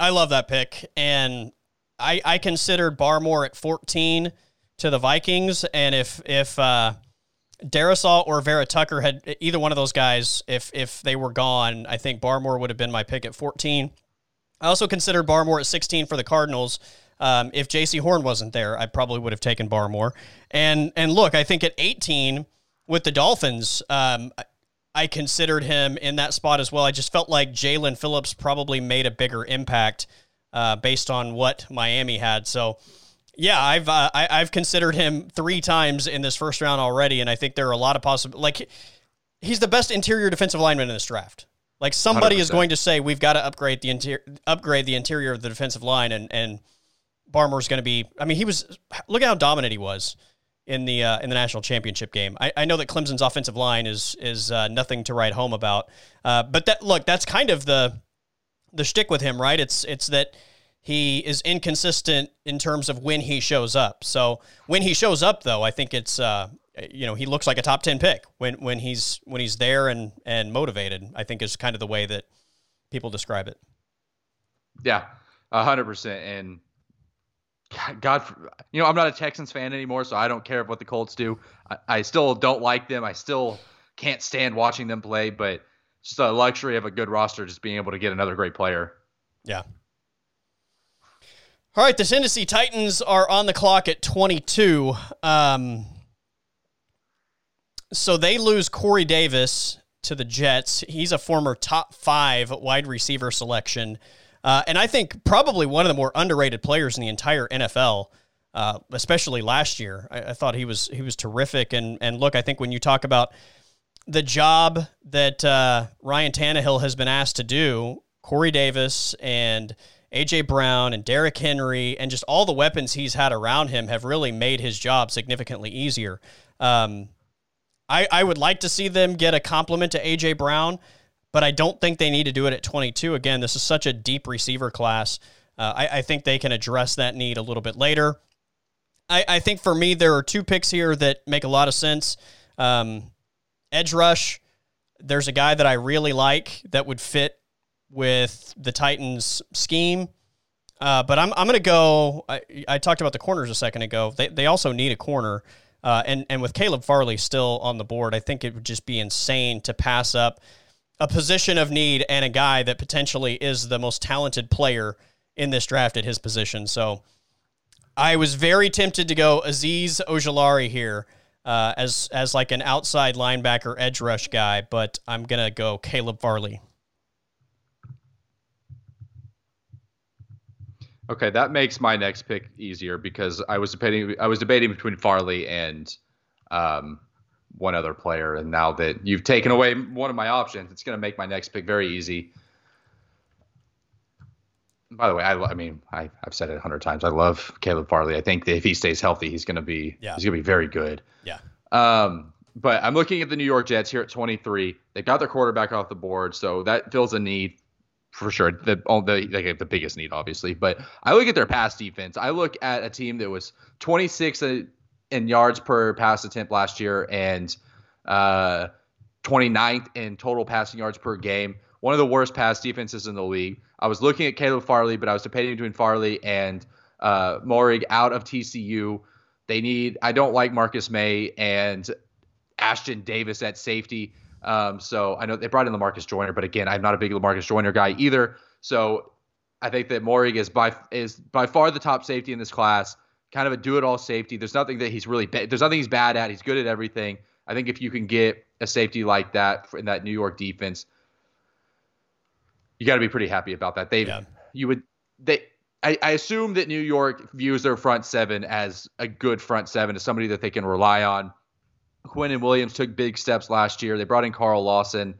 I love that pick, and I I considered Barmore at 14 to the Vikings, and if if uh, Darrisaw or Vera Tucker had either one of those guys, if if they were gone, I think Barmore would have been my pick at 14. I also considered Barmore at 16 for the Cardinals. Um, if Jaycee Horn wasn't there, I probably would have taken Barmore. And and look, I think at 18 with the Dolphins, um, I considered him in that spot as well. I just felt like Jaelan Phillips probably made a bigger impact uh, based on what Miami had. So yeah, I've uh, I, have considered him three times in this first round already, and I think there are a lot of possible. Like, he's the best interior defensive lineman in this draft. Like somebody 100%. is going to say we've got to upgrade the interior, upgrade the interior of the defensive line, and and Barmore's going to be. I mean, he was look at how dominant he was in the uh, in the national championship game. I, I know that Clemson's offensive line is is uh, nothing to write home about, uh, but that look that's kind of the the shtick with him, right? It's it's that he is inconsistent in terms of when he shows up. So when he shows up, though, I think it's uh, you know he looks like a top ten pick when when he's when he's there and and motivated. I think is kind of the way that people describe it. Yeah, hundred percent. And God, you know, I'm not a Texans fan anymore, so I don't care what the Colts do. I, I still don't like them. I still can't stand watching them play, but just a luxury of a good roster, just being able to get another great player. Yeah, all right, the Tennessee Titans are on the clock at 22. Um, so they lose Corey Davis to the Jets. He's a former top five wide receiver selection. Uh, and I think probably one of the more underrated players in the entire NFL. Uh, especially last year, I, I, thought he was he was terrific. And and look, I think when you talk about the job that uh, Ryan Tannehill has been asked to do, Corey Davis and AJ Brown and Derrick Henry and just all the weapons he's had around him have really made his job significantly easier. Um, I, I would like to see them get a complement to AJ Brown, but I don't think they need to do it at 22. Again, this is such a deep receiver class. Uh, I, I, think they can address that need a little bit later. I, I, think for me, there are two picks here that make a lot of sense. Um, edge rush, there's a guy that I really like that would fit with the Titans scheme. Uh, but I'm, I'm going to go. I, I, talked about the corners a second ago. They, they also need a corner. Uh, and, and with Caleb Farley still on the board, I think it would just be insane to pass up a position of need and a guy that potentially is the most talented player in this draft at his position. So I was very tempted to go Azeez Ojulari here uh, as as like an outside linebacker edge rush guy, but I'm gonna go Caleb Farley. Okay, that makes my next pick easier because I was debating I was debating between Farley and um, one other player, and now that you've taken away one of my options, it's going to make my next pick very easy. By the way, I, I mean I, have said it a hundred times. I love Caleb Farley. I think that if he stays healthy, he's going to be yeah. he's going to be very good. Yeah. Um, but I'm looking at the New York Jets here at 23. They got their quarterback off the board, so that fills a need for sure. The all the the biggest need, obviously. But I look at their pass defense. I look at a team that was 26 in yards per pass attempt last year and uh, 29th in total passing yards per game. One of the worst pass defenses in the league. I was looking at Caleb Farley, but I was debating between Farley and uh, Moehrig out of TCU. They need. I don't like Marcus Maye and Ashtyn Davis at safety. Um, so I know they brought in Lamarcus Joyner, but again, I'm not a big Lamarcus Joyner guy either. So I think that Moehrig is by is by far the top safety in this class. Kind of a do-it-all safety. There's nothing that he's really ba- there's nothing he's bad at. He's good at everything. I think if you can get a safety like that in that New York defense, you got to be pretty happy about that. They yeah. you would they I, I, assume that New York views their front seven as a good front seven, as somebody that they can rely on. Quinnen Williams took big steps last year. They brought in Carl Lawson.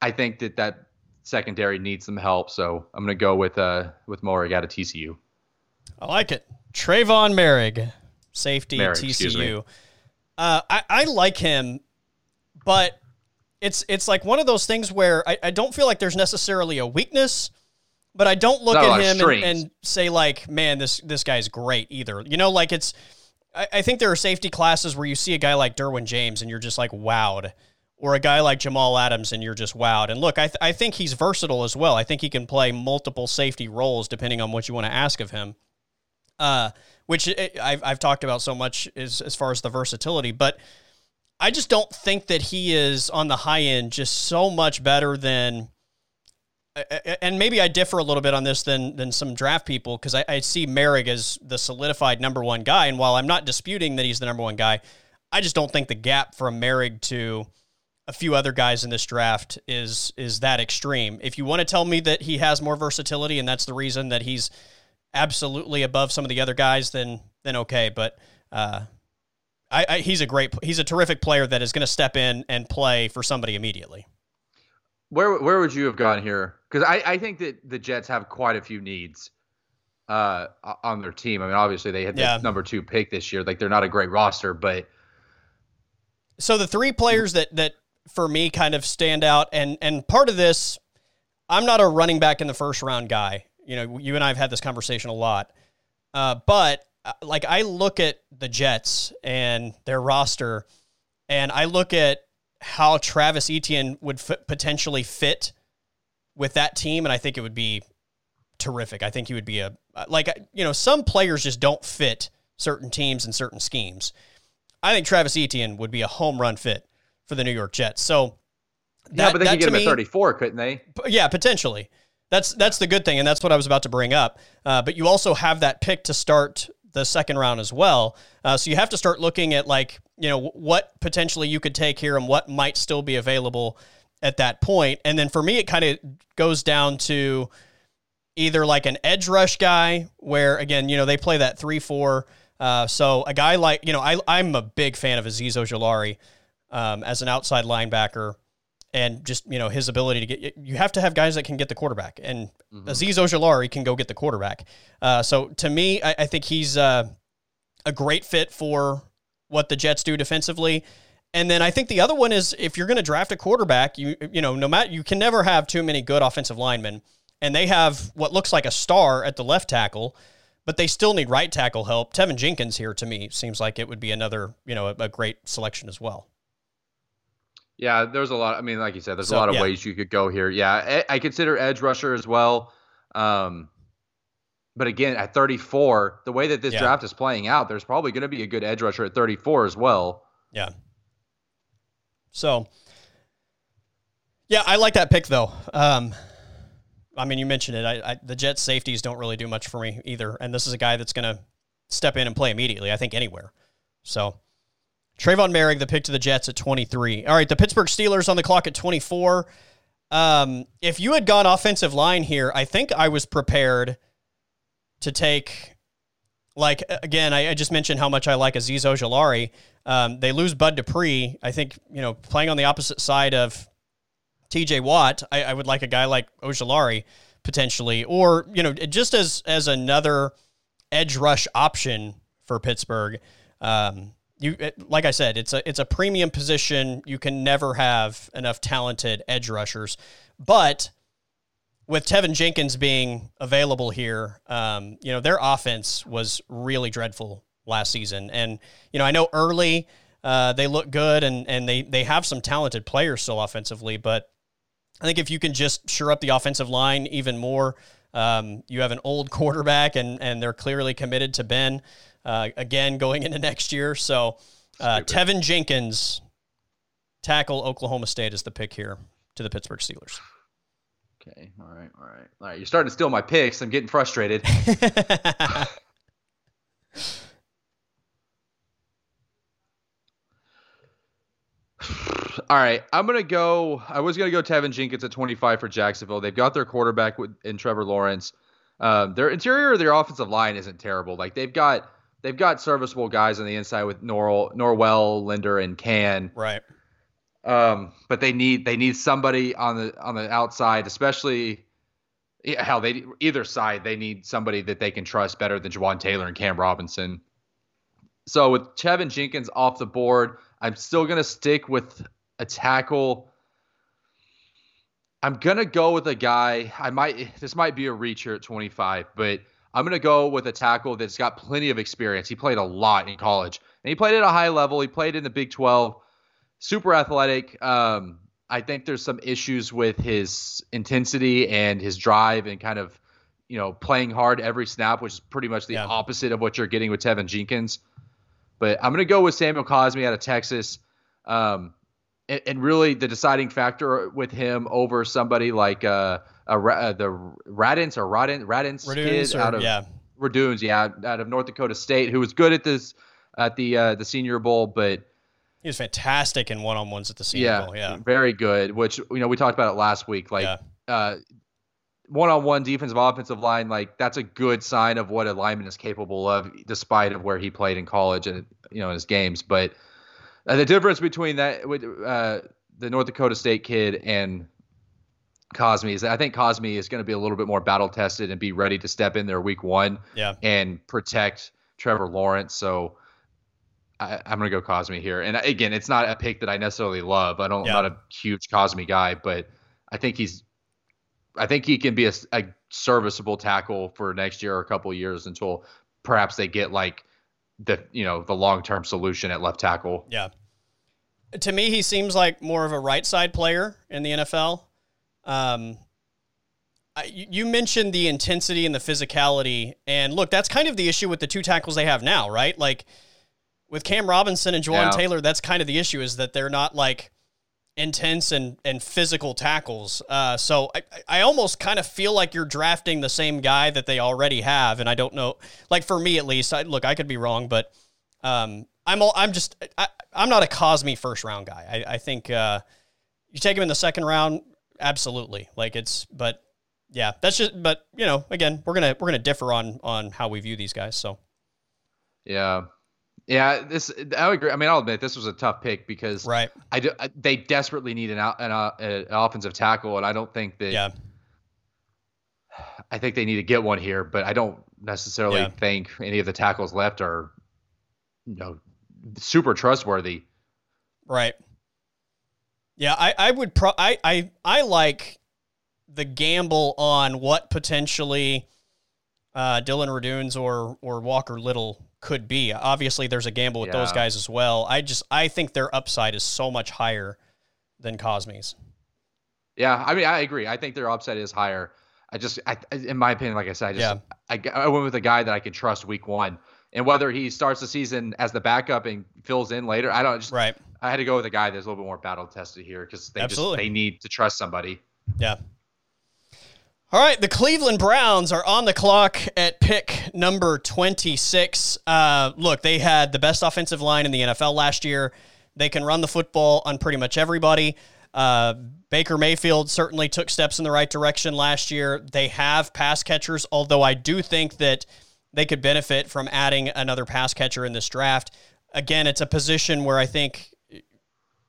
I think that that secondary needs some help, so I'm going to go with uh with Moehrig out of TCU. I like it. Tre'von Moehrig, safety TCU. Uh, I I like him, but it's it's like one of those things where I, I don't feel like there's necessarily a weakness, but I don't look at him and, and say like, man, this this guy's great either. You know, like it's I, I think there are safety classes where you see a guy like Derwin James and you're just like wowed, or a guy like Jamal Adams and you're just wowed. And look, I, th- I think he's versatile as well. I think he can play multiple safety roles depending on what you want to ask of him. Uh, which it, eh, I've, I've talked about so much as, as far as the versatility, but I just don't think that he is on the high end just so much better than and maybe I differ a little bit on this than than some draft people because I, I, see Moehrig as the solidified number one guy, and while I'm not disputing that he's the number one guy, I just don't think the gap from Moehrig to a few other guys in this draft is is that extreme. If you want to tell me that he has more versatility and that's the reason that he's absolutely above some of the other guys, then then okay. But uh, I, I, he's a great, he's a terrific player that is going to step in and play for somebody immediately. Where where would you have gone here? Because I, I think that the Jets have quite a few needs uh, on their team. I mean, obviously they had the yeah. number two pick this year. Like they're not a great roster, but so the three players that that for me kind of stand out, and and part of this, I'm not a running back in the first round guy. You know, you and I have had this conversation a lot, uh, but uh, like I look at the Jets and their roster, and I look at how Travis Etienne would f- potentially fit with that team, and I think it would be terrific. I think he would be a like you know some players just don't fit certain teams and certain schemes. I think Travis Etienne would be a home run fit for the New York Jets. So that, yeah, but they could get him me, at 34, couldn't they? Yeah, potentially. That's that's the good thing, and that's what I was about to bring up. Uh, but you also have that pick to start the second round as well. Uh, so you have to start looking at like you know what potentially you could take here and what might still be available at that point. And then for me, it kind of goes down to either like an edge rush guy, where again, you know, they play that three four. Uh, so a guy like you know, I I'm a big fan of Azeez Ojulari um, as an outside linebacker and just you know his ability to get you have to have guys that can get the quarterback and mm-hmm. Azeez Ojulari can go get the quarterback. Uh, so to me, I, I think he's uh, a great fit for what the Jets do defensively. And then I think the other one is if you're going to draft a quarterback, you you know no matter you can never have too many good offensive linemen, and they have what looks like a star at the left tackle, but they still need right tackle help. Teven Jenkins here to me seems like it would be another you know a, a great selection as well. Yeah, there's a lot. I mean, like you said, there's so, a lot of yeah. ways you could go here. Yeah, I, I consider edge rusher as well. Um, but again, at 34, the way that this yeah. draft is playing out, there's probably going to be a good edge rusher at 34 as well. Yeah. So, yeah, I like that pick though. Um, I mean, you mentioned it. I, I, the Jets safeties don't really do much for me either, and this is a guy that's going to step in and play immediately. I think anywhere. So, Tre'von Moehrig, the pick to the Jets at 23. All right, the Pittsburgh Steelers on the clock at 24. Um, if you had gone offensive line here, I think I was prepared to take, like, again, I, I just mentioned how much I like Azeez Ojulari. Um, they lose Bud Dupree. I think, you know, playing on the opposite side of TJ Watt, I, I would like a guy like Ojulari potentially, or, you know, just as, as another edge rush option for Pittsburgh. Um, you like I said, it's a it's a premium position. You can never have enough talented edge rushers, but with Teven Jenkins being available here, um, you know their offense was really dreadful last season, and you know I know early uh, they look good and and they they have some talented players still offensively, but I think if you can just shore up the offensive line even more, um, you have an old quarterback and and they're clearly committed to Ben uh, again going into next year. So uh, Teven Jenkins, tackle Oklahoma State is the pick here to the Pittsburgh Steelers. Okay. All right. All right. All right. You're starting to steal my picks. I'm getting frustrated. All right, I'm gonna go. I was gonna go Teven Jenkins at 25 for Jacksonville. They've got their quarterback with, in Trevor Lawrence. Um, their interior, their offensive line isn't terrible. Like they've got they've got serviceable guys on the inside with Nor Norwell, Linder, and Cann. Right. Um, but they need they need somebody on the on the outside, especially hell they either side they need somebody that they can trust better than Jawaan Taylor and Cam Robinson. So with Teven Jenkins off the board, I'm still gonna stick with a tackle. I'm gonna go with a guy. I might this might be a reach here at 25, but I'm going to go with a tackle that's got plenty of experience. He played a lot in college, and he played at a high level. He played in the Big 12. Super athletic. Um, I think there's some issues with his intensity and his drive and kind of, you know, playing hard every snap, which is pretty much the yeah. opposite of what you're getting with Teven Jenkins. But I'm going to go with Samuel Cosmi out of Texas. Um, and, and, really, the deciding factor with him over somebody like uh, uh, uh, the Radins or Radin Radins kid or, out of yeah. Radunz, yeah, out of North Dakota State, who was good at this at the uh, the Senior Bowl, but he was fantastic in one on ones at the Senior yeah, Bowl. Yeah, very good. Which you know we talked about it last week. Like yeah. uh, one on one defensive offensive line, like that's a good sign of what a lineman is capable of, despite of where he played in college and you know in his games. But uh, the difference between that with uh, the North Dakota State kid and Cosmi is I think Cosmi is going to be a little bit more battle tested and be ready to step in there week one yeah. and protect Trevor Lawrence. So I, am going to go Cosmi here. And again, it's not a pick that I necessarily love. I don't, yeah. I'm not a huge Cosmi guy, but I think he's, I think he can be a, a serviceable tackle for next year or a couple years until perhaps they get like the, you know, the long term solution at left tackle. Yeah. To me, he seems like more of a right side player in the NFL. Um, I, you mentioned the intensity and the physicality, and look, that's kind of the issue with the two tackles they have now, right? Like with Cam Robinson and Jawaan yeah. Taylor, that's kind of the issue is that they're not like intense and, and physical tackles. Uh, so I, I almost kind of feel like you're drafting the same guy that they already have, and I don't know. Like for me, at least, I, look, I could be wrong, but um, I'm all, I'm just I, I'm not a Cosmi first round guy. I, I think uh, you take him in the second round absolutely. Like it's, but Yeah, that's just. But you know, again, we're gonna we're gonna differ on on how we view these guys. So. Yeah, yeah. This I agree. I mean, I'll admit this was a tough pick because right. I do, they desperately need an, an, uh, an offensive tackle, and I don't think that. Yeah. I think they need to get one here, but I don't necessarily yeah. think any of the tackles left are, you know, super trustworthy. Right. Yeah, I, I would pro I, I I like the gamble on what potentially uh, Dillon Radunz or or Walker Little could be. Obviously, there's a gamble with yeah. those guys as well. I just I think their upside is so much higher than Cosmi's. Yeah, I mean, I agree. I think their upside is higher. I just, I, in my opinion, like I said, I just, yeah. I, I went with a guy that I could trust week one. And whether he starts the season as the backup and fills in later, I don't just. Right. I had to go with a guy that's a little bit more battle tested here because they Absolutely. just they need to trust somebody. Yeah. All right, the Cleveland Browns are on the clock at pick number 26. Uh, look, they had the best offensive line in the NFL last year. They can run the football on pretty much everybody. Uh, Baker Mayfield certainly took steps in the right direction last year. They have pass catchers, although I do think that they could benefit from adding another pass catcher in this draft. Again, it's a position where I think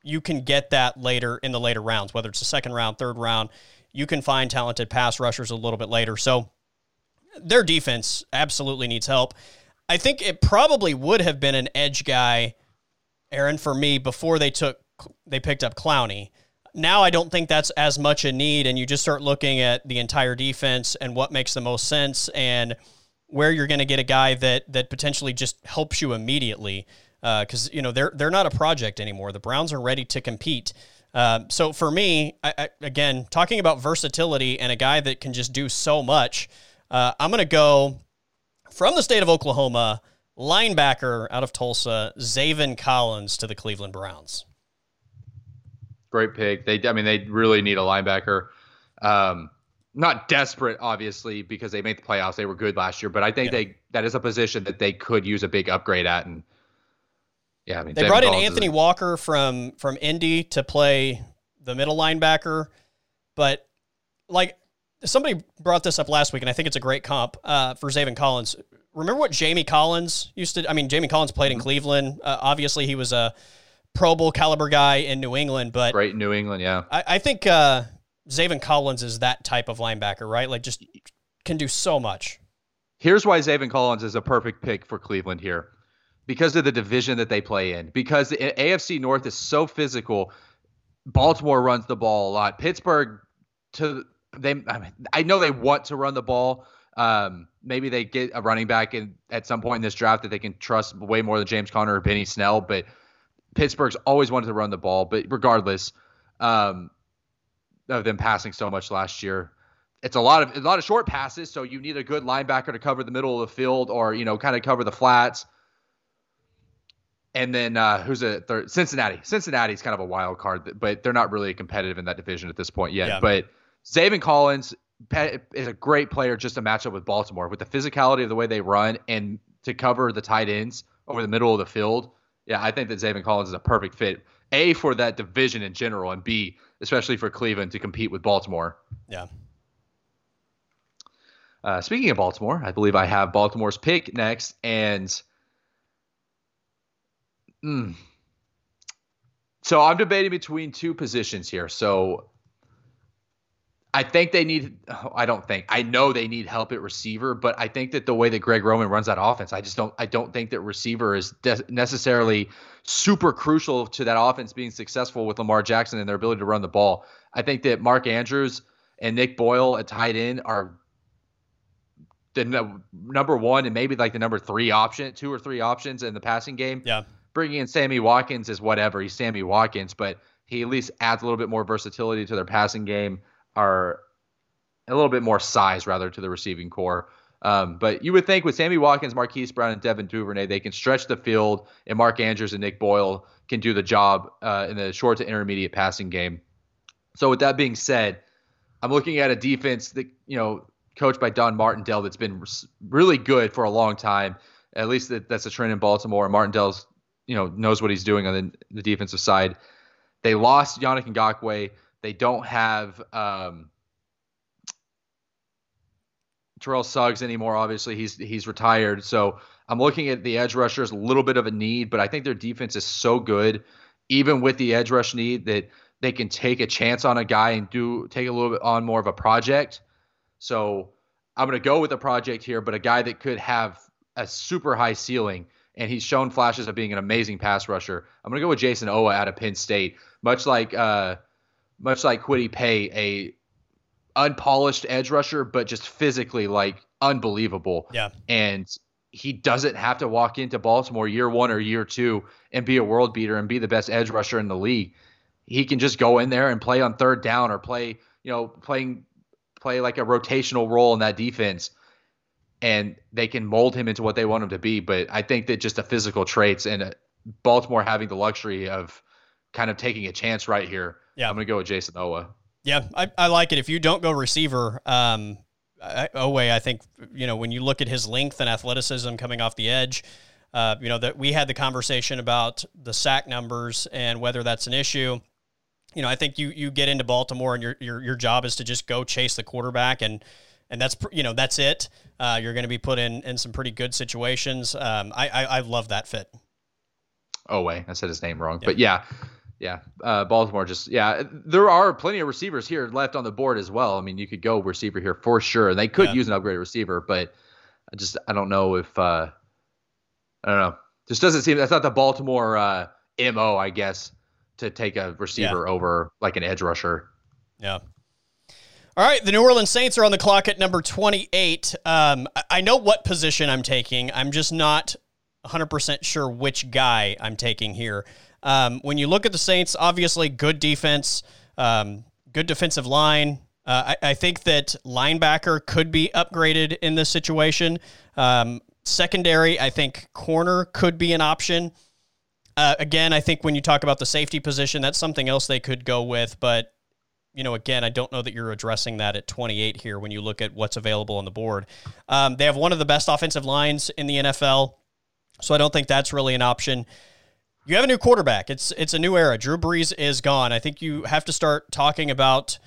you can get that later in the later rounds, whether it's the second round, third round. You can find talented pass rushers a little bit later. So their defense absolutely needs help. I think it probably would have been an edge guy, Aaron, for me before they took they picked up Clowney. Now I don't think that's as much a need, and you just start looking at the entire defense and what makes the most sense and where you're going to get a guy that that potentially just helps you immediately because uh, you know they're they're not a project anymore. The Browns are ready to compete. Uh, so for me, I, I, again, talking about versatility and a guy that can just do so much, uh, I'm going to go from the state of Oklahoma, linebacker out of Tulsa, Zaven Collins to the Cleveland Browns great pick. They, I mean, they really need a linebacker. Um, not desperate, obviously, because they made the playoffs. They were good last year, but I think yeah. they that is a position that they could use a big upgrade at. And yeah, I mean, they brought in Anthony Walker from from Indy to play the middle linebacker, but like somebody brought this up last week, and I think it's a great comp uh, for Zaven Collins. Remember what Jamie Collins used to? I mean, Jamie Collins played in mm-hmm. Cleveland. Uh, obviously, he was a Pro Bowl caliber guy in New England, but great New England, yeah. I, I think uh, Zaven Collins is that type of linebacker, right? Like just can do so much. Here's why Zaven Collins is a perfect pick for Cleveland here. Because of the division that they play in. Because the AFC North is so physical. Baltimore runs the ball a lot. Pittsburgh to they I, mean, I know they want to run the ball. Um, maybe they get a running back in at some point in this draft that they can trust way more than James Conner or Benny Snell, but Pittsburgh's always wanted to run the ball, but regardless um, of them passing so much last year, it's a lot of a lot of short passes. So you need a good linebacker to cover the middle of the field, or you know, kind of cover the flats. And then uh, who's a third? Cincinnati. Cincinnati's kind of a wild card, but they're not really competitive in that division at this point yet. Yeah. But Zaven Collins is a great player just to match up with Baltimore with the physicality of the way they run and to cover the tight ends over the middle of the field yeah, I think that Zaven Collins is a perfect fit. A for that division in general, and B especially for Cleveland to compete with Baltimore. Yeah. Uh, speaking of Baltimore, I believe I have Baltimore's pick next, and mm, so I'm debating between two positions here. So I think they need. I don't think. I know they need help at receiver, but I think that the way that Greg Roman runs that offense, I just don't. I don't think that receiver is de- necessarily super crucial to that offense being successful with Lamar Jackson and their ability to run the ball. I think that Mark Andrews and Nick Boyle at tight end are the no, number one and maybe like the number three option, two or three options in the passing game. Yeah. Bringing in Sammy Watkins is whatever. He's Sammy Watkins, but he at least adds a little bit more versatility to their passing game or a little bit more size rather to the receiving corps. Um, but you would think with Sammy Watkins, Marquise Brown, and Devin Duvernay, they can stretch the field, and Mark Andrews and Nick Boyle can do the job uh, in the short to intermediate passing game. So with that being said, I'm looking at a defense that you know coached by Don Martindale that's been really good for a long time. At least that, that's a trend in Baltimore. Martindale's you know knows what he's doing on the, the defensive side. They lost Yannick Ngakoue. They don't have um, Terrell Suggs anymore. Obviously, he's he's retired. So I'm looking at the edge rushers a little bit of a need, but I think their defense is so good, even with the edge rush need, that they can take a chance on a guy and do take a little bit on more of a project. So I'm going to go with a project here, but a guy that could have a super high ceiling, and he's shown flashes of being an amazing pass rusher. I'm going to go with Jayson Oweh out of Penn State, much like uh, much like Kwity Paye, a unpolished edge rusher, but just physically like unbelievable. Yeah, and he doesn't have to walk into Baltimore year one or year two and be a world beater and be the best edge rusher in the league. He can just go in there and play on third down or play, you know, playing play like a rotational role in that defense and they can mold him into what they want him to be. But I think that just the physical traits and uh, Baltimore having the luxury of kind of taking a chance right here. Yeah. I'm going to go with Jayson Oweh. Yeah, I, I like it. If you don't go receiver, um, I, Oweh, I think, you know, when you look at his length and athleticism coming off the edge, uh, you know, that we had the conversation about the sack numbers and whether that's an issue. You know, I think you you get into Baltimore and your your your job is to just go chase the quarterback and and that's you know that's it. Uh, you're going to be put in in some pretty good situations. Um, I, I, I love that fit. Oh wait, I said his name wrong, but yeah, yeah. Uh, Baltimore just yeah. There are plenty of receivers here left on the board as well. I mean, you could go receiver here for sure. And they could yeah. use an upgraded receiver, but I just I don't know if uh, I don't know. Just doesn't seem that's not the Baltimore uh, mo. I guess to take a receiver yeah. over like an edge rusher. Yeah. All right, the New Orleans Saints are on the clock at number 28. Um, I know what position I'm taking. I'm just not 100% sure which guy I'm taking here. Um, when you look at the Saints, obviously good defense, um, good defensive line. Uh, I, I, think that linebacker could be upgraded in this situation. Um, secondary, I think corner could be an option. Uh, again, I think when you talk about the safety position, that's something else they could go with. But you know, again, I don't know that you're addressing that at 28 here when you look at what's available on the board. Um, they have one of the best offensive lines in the NFL, so I don't think that's really an option. You have a new quarterback. It's it's a new era. Drew Brees is gone. I think you have to start talking about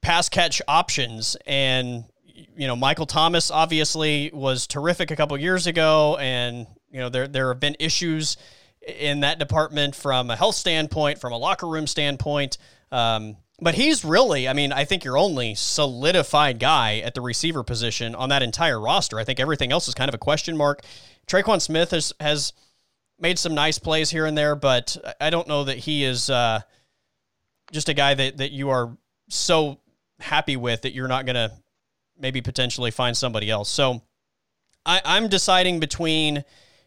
pass catch options and you know Michael Thomas obviously was terrific a couple years ago and you know there there have been issues in that department from a health standpoint, from a locker room standpoint. Um, but he's really, I mean, I think your only solidified guy at the receiver position on that entire roster. I think everything else is kind of a question mark. Tre'Quan Smith has has made some nice plays here and there, but I don't know that he is uh, just a guy that that you are so happy with that you're not going to maybe potentially find somebody else. So I, I'm deciding between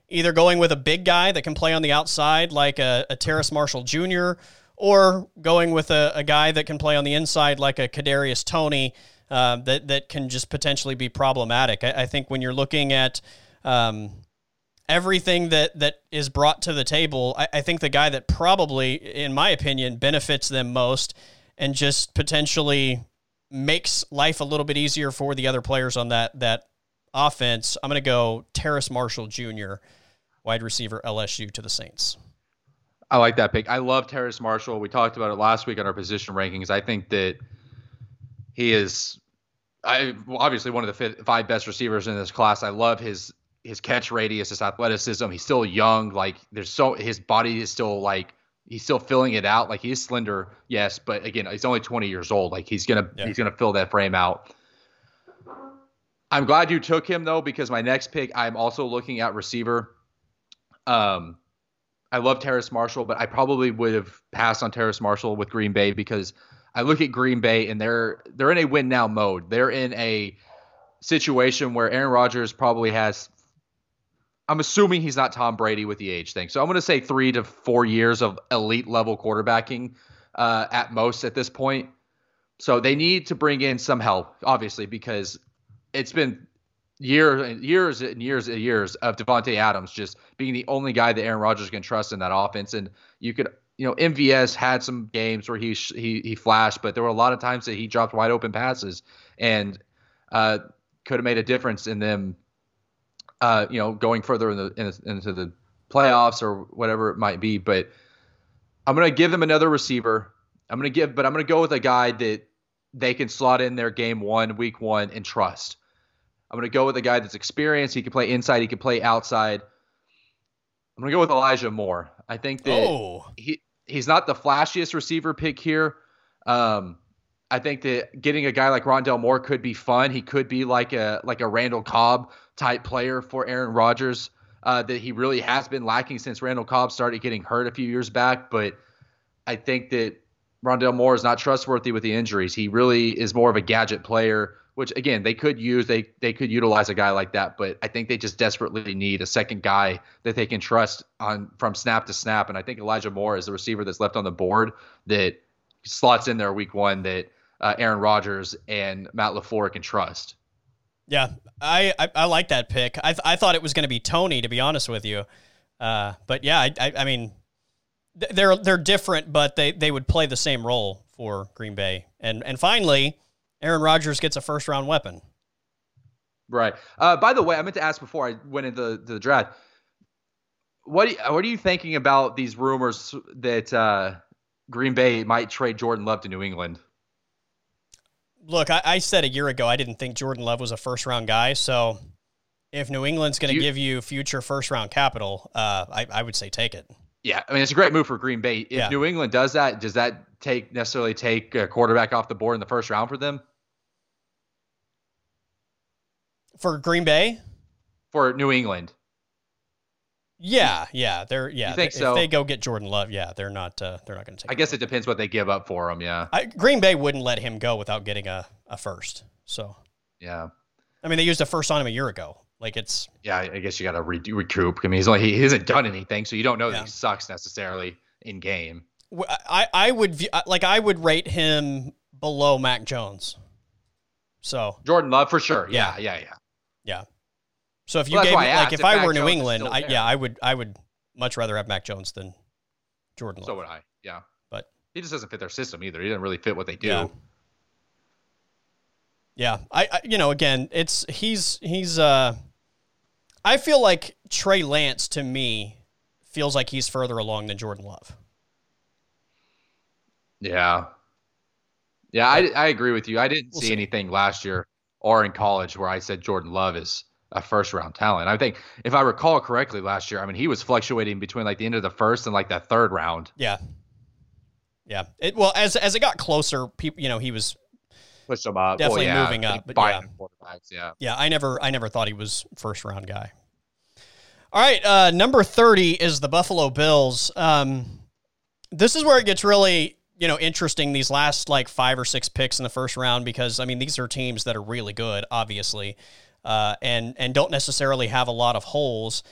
either going with a big guy that can play on the outside, like a, a Terrace Marshall Jr or going with a, a guy that can play on the inside like a Kadarius Toney uh, that that can just potentially be problematic. I, I think when you're looking at um, everything that that is brought to the table, I, I, think the guy that probably, in my opinion, benefits them most and just potentially makes life a little bit easier for the other players on that that offense. I'm going to go Terrace Marshall Jr., wide receiver LSU to the Saints. I like that pick. I love Terrace Marshall. We talked about it last week on our position rankings. I think that he is, I obviously one of the five best receivers in this class. I love his his catch radius, his athleticism. He's still young. Like there's so his body is still like he's still filling it out. Like he's slender, yes, but again, he's only 20 years old. Like he's gonna yeah. he's gonna fill that frame out. I'm glad you took him though because my next pick I'm also looking at receiver. Um, I love Terrace Marshall, but I probably would have passed on Terrace Marshall with Green Bay because I look at Green Bay and they're they're in a win now mode. They're in a situation where Aaron Rodgers probably has I'm assuming he's not Tom Brady with the age thing. So I'm going to say 3 to 4 years of elite level quarterbacking uh, at most at this point. So they need to bring in some help obviously because it's been years and years and years and years of Davante Adams just being the only guy that Aaron Rodgers can trust in that offense. And you could, you know, MVS had some games where he he he flashed, but there were a lot of times that he dropped wide open passes and uh, could have made a difference in them, uh, you know, going further in the, in, into the playoffs or whatever it might be. But I'm gonna give them another receiver. I'm gonna give, but I'm gonna go with a guy that they can slot in their game one, week one, and trust I'm going to go with a guy that's experienced. He can play inside. He can play outside. I'm going to go with Elijah Moore. I think that Oh, he he's not the flashiest receiver pick here. Um, I think that getting a guy like Rondale Moore could be fun. He could be like a like a Randall Cobb type player for Aaron Rodgers. Uh, that he really has been lacking since Randall Cobb started getting hurt a few years back. But I think that Rondale Moore is not trustworthy with the injuries. He really is more of a gadget player, which again they could use. They they could utilize a guy like that, but I think they just desperately need a second guy that they can trust on from snap to snap. And I think Elijah Moore is the receiver that's left on the board that slots in there week one that uh, Aaron Rodgers and Matt LaFleur can trust. yeah. I, I, I like that pick. I, th- I thought it was going to be Toney, to be honest with you. Uh, but yeah, I, I, I mean, they're they're different, but they, they would play the same role for Green Bay. And and finally, Aaron Rodgers gets a first round weapon. Right. Uh, by the way, I meant to ask before I went into the draft. What do you, what are you thinking about these rumors that uh, Green Bay might trade Jordan Love to New England? Look, I, I said a year ago I didn't think Jordan Love was a first round guy. So if New England's going to give you future first round capital, uh, I, I would say take it. Yeah, I mean it's a great move for Green Bay. If Yeah. New England does that, does that take necessarily take a quarterback off the board in the first round for them? For Green Bay, For New England, yeah, yeah, they're yeah. think if they go get Jordan Love, yeah, they're not uh, they're not going to take. I guess it depends what they give up for him. Yeah, I, Green Bay wouldn't let him go without getting a, a first. So yeah, I mean, they used a first on him a year ago. Like it's yeah. I guess you got to re- recoup. I mean, he's only he hasn't done anything, so you don't know Yeah. that he sucks necessarily in game. I I would view, like I would rate him below Mac Jones. So Jordan Love for sure. Yeah, yeah, yeah. yeah. So if you Well, gave me like if if I were New Jones England, I, yeah, I would I would much rather have Mac Jones than Jordan Love. So would I. Yeah, But- he just doesn't fit their system either. He doesn't really fit what they do. Yeah. Yeah, I, I you know again it's he's he's uh I feel like Trey Lance to me feels like he's further along than Jordan Love. Yeah. Yeah, I, I agree with you. I didn't We'll see, see. anything last year or in college where I said Jordan Love is a first round talent. I think if I recall correctly last year, I mean he was fluctuating between like the end of the first and like that third round. Yeah. Yeah. It well as as it got closer, people you know, he was Pushed him up. Definitely well, yeah, moving up, but yeah. yeah. yeah, I never I never thought he was first round guy. All right, uh number 30 is the Buffalo Bills. Um this is where it gets really, you know, interesting these last like 5 or 6 picks in the first round because I mean, these are teams that are really good, obviously. Uh and and don't necessarily have a lot of holes.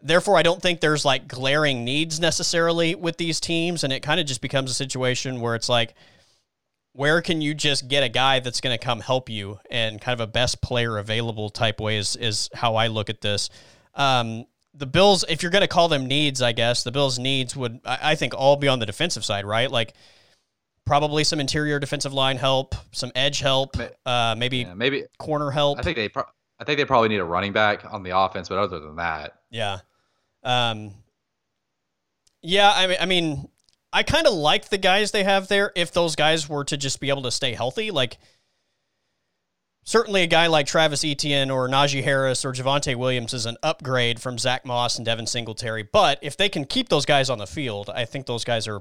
Therefore, I don't think there's like glaring needs necessarily with these teams and it kind of just becomes a situation where it's like where can you just get a guy that's going to come help you and kind of a best player available type way is, is how I look at this. Um, the Bills, if you're going to call them needs, I guess the Bills' needs would, I, I think, all be on the defensive side, right? Like probably some interior defensive line help, some edge help, uh, maybe yeah. Maybe corner help. I think they pro- I think they probably need a running back on the offense, but other than that, Yeah. Um, yeah, I mean, I mean, I kind of like the guys they have there. If those guys were to just be able to stay healthy, like certainly a guy like Travis Etienne or Najee Harris or Javonte Williams is an upgrade from Zach Moss and Devin Singletary. But if they can keep those guys on the field, I think those guys are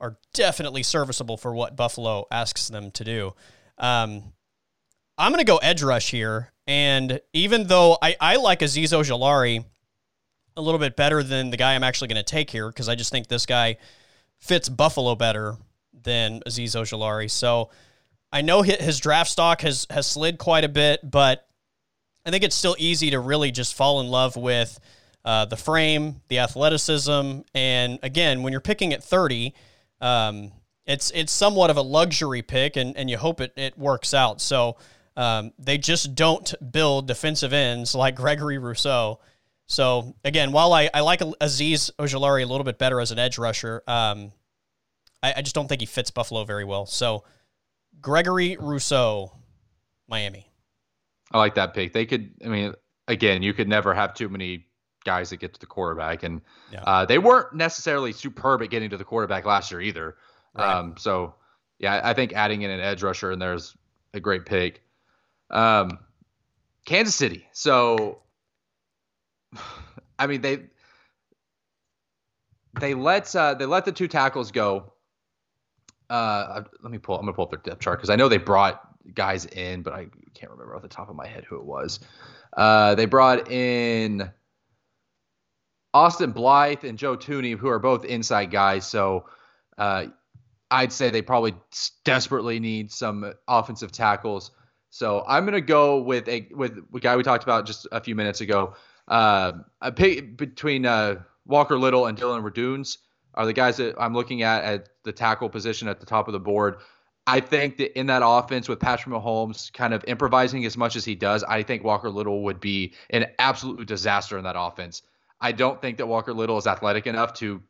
are definitely serviceable for what Buffalo asks them to do. Um, I'm going to go edge rush here. And even though I, I like Azeez Ojulari a little bit better than the guy I'm actually going to take here, because I just think this guy fits Buffalo better than Azeez Ojulari. So I know his draft stock has, has slid quite a bit, but I think it's still easy to really just fall in love with uh, the frame, the athleticism, and again, when you're picking at 30, um, it's it's somewhat of a luxury pick, and, and you hope it, it works out. So um, they just don't build defensive ends like Gregory Rousseau. So again, while I, I like Azeez Ojulari a little bit better as an edge rusher, um, I, I just don't think he fits Buffalo very well. So Gregory Rousseau, Miami. I like that pick. They could, I mean, again, you could never have too many guys that get to the quarterback, and Yeah. uh, they weren't necessarily superb at getting to the quarterback last year either. Right. Um, so, yeah, I think adding in an edge rusher in there is a great pick. Um, Kansas City. So, I mean they they let uh, they let the two tackles go. Uh, let me pull. I'm gonna pull up their depth chart because I know they brought guys in, but I can't remember off the top of my head who it was. Uh, they brought in Austin Blythe and Joe Thuney, who are both inside guys. So uh, I'd say they probably desperately need some offensive tackles. So I'm gonna go with a with a guy we talked about just a few minutes ago. Uh, pick between uh, Walker Little and Dillon Radunz are the guys that I'm looking at at the tackle position at the top of the board. I think that in that offense with Patrick Mahomes kind of improvising as much as he does, I think Walker Little would be an absolute disaster in that offense. I don't think that Walker Little is athletic enough to,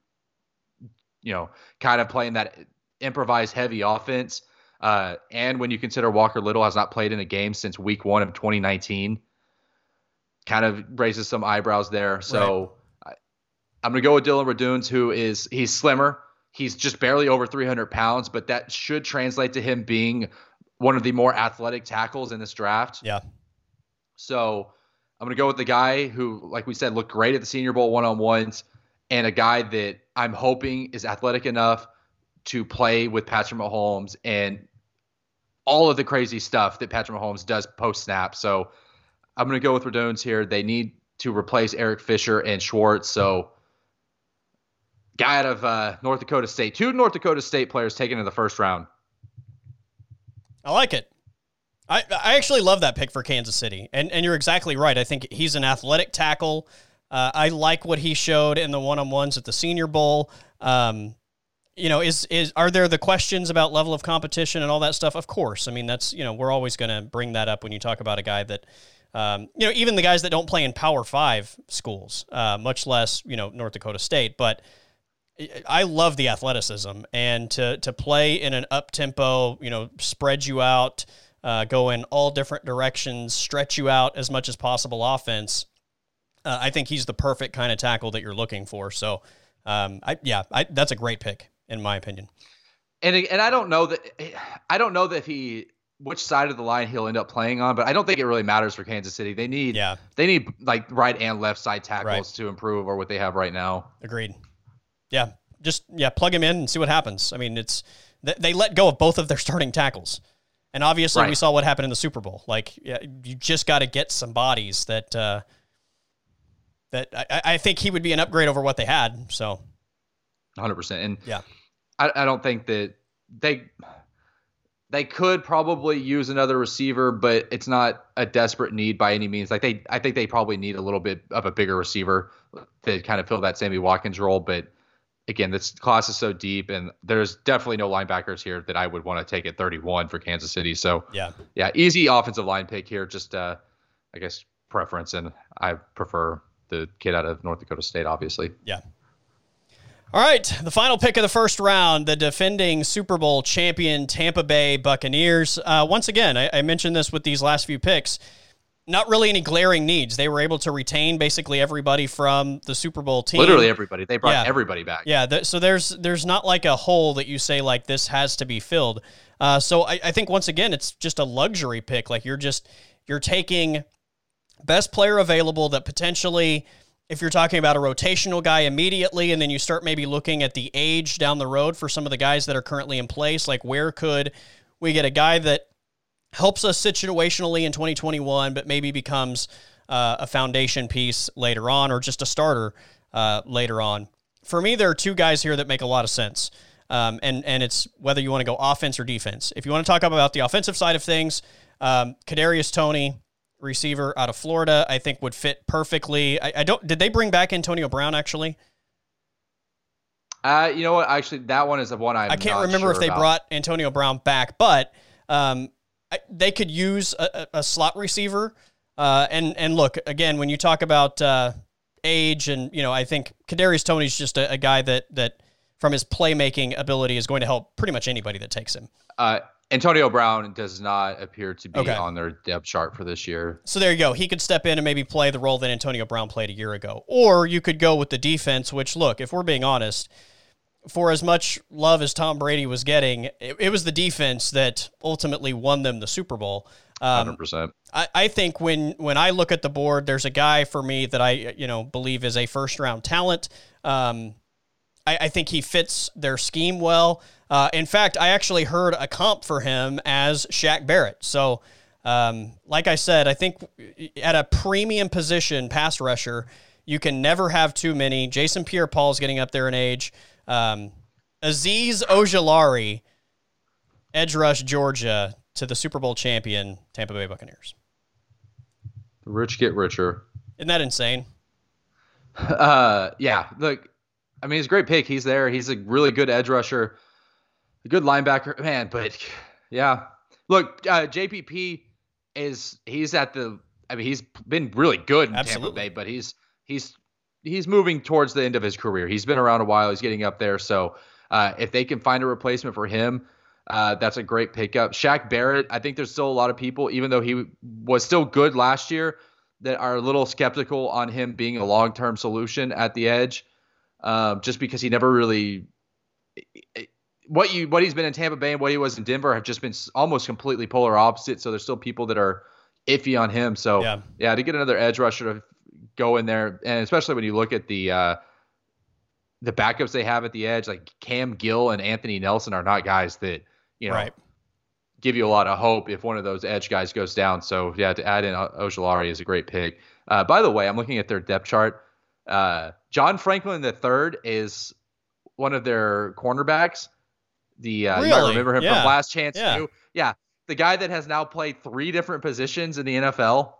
you know, kind of play in that improvised heavy offense. Uh, and when you consider Walker Little has not played in a game since week one of 2019, kind of raises some eyebrows there. So right. I, am going to go with Dillon Radunz, who is he's slimmer. He's just barely over 300 pounds, but that should translate to him being one of the more athletic tackles in this draft. Yeah. So I'm going to go with the guy who, like we said, looked great at the Senior Bowl one on ones, and a guy that I'm hoping is athletic enough to play with Patrick Mahomes and all of the crazy stuff that Patrick Mahomes does post snap. So I'm going to go with Radunz here. They need to replace Eric Fisher and Schwartz. So guy out of uh, North Dakota State. Two North Dakota State players taken in the first round. I like it. I, I actually love that pick for Kansas City. And, and you're exactly right. I think he's an athletic tackle. Uh, I like what he showed in the one on ones at the Senior Bowl. Um, you know, is is are there the questions about level of competition and all that stuff? Of course. I mean, that's you know, we're always going to bring that up when you talk about a guy that, um, you know, even the guys that don't play in Power Five schools, uh, much less you know North Dakota State, but I love the athleticism and to to play in an up tempo, you know, spread you out, uh, go in all different directions, stretch you out as much as possible offense. Uh, I think he's the perfect kind of tackle that you're looking for. So, um, I yeah, I, that's a great pick in my opinion. And and I don't know that I don't know that he which side of the line he'll end up playing on, but I don't think it really matters for Kansas City. They need yeah. they need like right and left side tackles right. to improve or what they have right now. Agreed. Yeah, just yeah, plug him in and see what happens. I mean, it's they let go of both of their starting tackles, and obviously right. we saw what happened in the Super Bowl. Like, yeah, you just got to get some bodies that uh, that I, I think he would be an upgrade over what they had. So, hundred percent. And yeah, I, I don't think that they they could probably use another receiver, but it's not a desperate need by any means. Like they, I think they probably need a little bit of a bigger receiver to kind of fill that Sammy Watkins role. But again, this class is so deep, and there's definitely no linebackers here that I would want to take at 31 for Kansas City. So yeah, yeah, easy offensive line pick here. Just uh, I guess preference, and I prefer the kid out of North Dakota State, obviously. Yeah. All right, the final pick of the first round, the defending Super Bowl champion Tampa Bay Buccaneers. Uh, once again, I, I mentioned this with these last few picks not really any glaring needs. They were able to retain basically everybody from the Super Bowl team. Literally everybody. They brought yeah. everybody back. Yeah. Th- so there's there's not like a hole that you say like this has to be filled. Uh, so I, I think once again it's just a luxury pick. Like you're just you're taking best player available that potentially if you're talking about a rotational guy immediately and then you start maybe looking at the age down the road for some of the guys that are currently in place like where could we get a guy that helps us situationally in 2021, but maybe becomes uh, a foundation piece later on or just a starter uh, later on. For me, there are two guys here that make a lot of sense. Um, and, and it's whether you want to go offense or defense. If you want to talk about the offensive side of things, um, Kadarius Toney, receiver out of Florida, I think would fit perfectly. I, I don't. Did they bring back Antonio Brown actually? Uh, you know what? Actually, that one is the one I'm I can't remember sure if they about. brought Antonio Brown back, but um, they could use a, a slot receiver. Uh, and and look again when you talk about uh, age and you know I think Kadarius Toney's just a, a, guy that that from his playmaking ability is going to help pretty much anybody that takes him. Uh, Antonio Brown does not appear to be okay. on their depth chart for this year. So there you go. He could step in and maybe play the role that Antonio Brown played a year ago. Or you could go with the defense, which look, if we're being honest, for as much love as Tom Brady was getting, it, it was the defense that ultimately won them the Super Bowl. Um, 100%. I, I think when when I look at the board, there's a guy for me that I you know believe is a first round talent. Um, I, I think he fits their scheme well. Uh, in fact, I actually heard a comp for him as Shaq Barrett. So, um, like I said, I think at a premium position, pass rusher, you can never have too many. Jason Pierre-Paul is getting up there in age. Um, Azeez Ojulari, edge rush Georgia to the Super Bowl champion Tampa Bay Buccaneers. Rich get richer. Isn't that insane? Uh, yeah. Look, I mean, he's a great pick. He's there. He's a really good edge rusher, a good linebacker, man. But yeah, look, uh, JPP is he's at the. I mean, he's been really good in Absolutely. Tampa Bay, but he's he's he's moving towards the end of his career. He's been around a while. He's getting up there. So uh, if they can find a replacement for him, uh, that's a great pickup. Shaq Barrett, I think there's still a lot of people, even though he was still good last year, that are a little skeptical on him being a long term solution at the edge um, just because he never really what you what he's been in Tampa Bay and what he was in Denver have just been almost completely polar opposite. So there's still people that are iffy on him. So yeah, yeah to get another edge rusher to go in there, and especially when you look at the uh, the backups they have at the edge, like Cam Gill and Anthony Nelson are not guys that you know right. give you a lot of hope if one of those edge guys goes down. So yeah, to add in Ojulari is a great pick. Uh, by the way, I'm looking at their depth chart. Uh, John Franklin III is one of their cornerbacks. The uh, really? you might remember him yeah. from Last Chance yeah. Yeah, the guy that has now played three different positions in the NFL.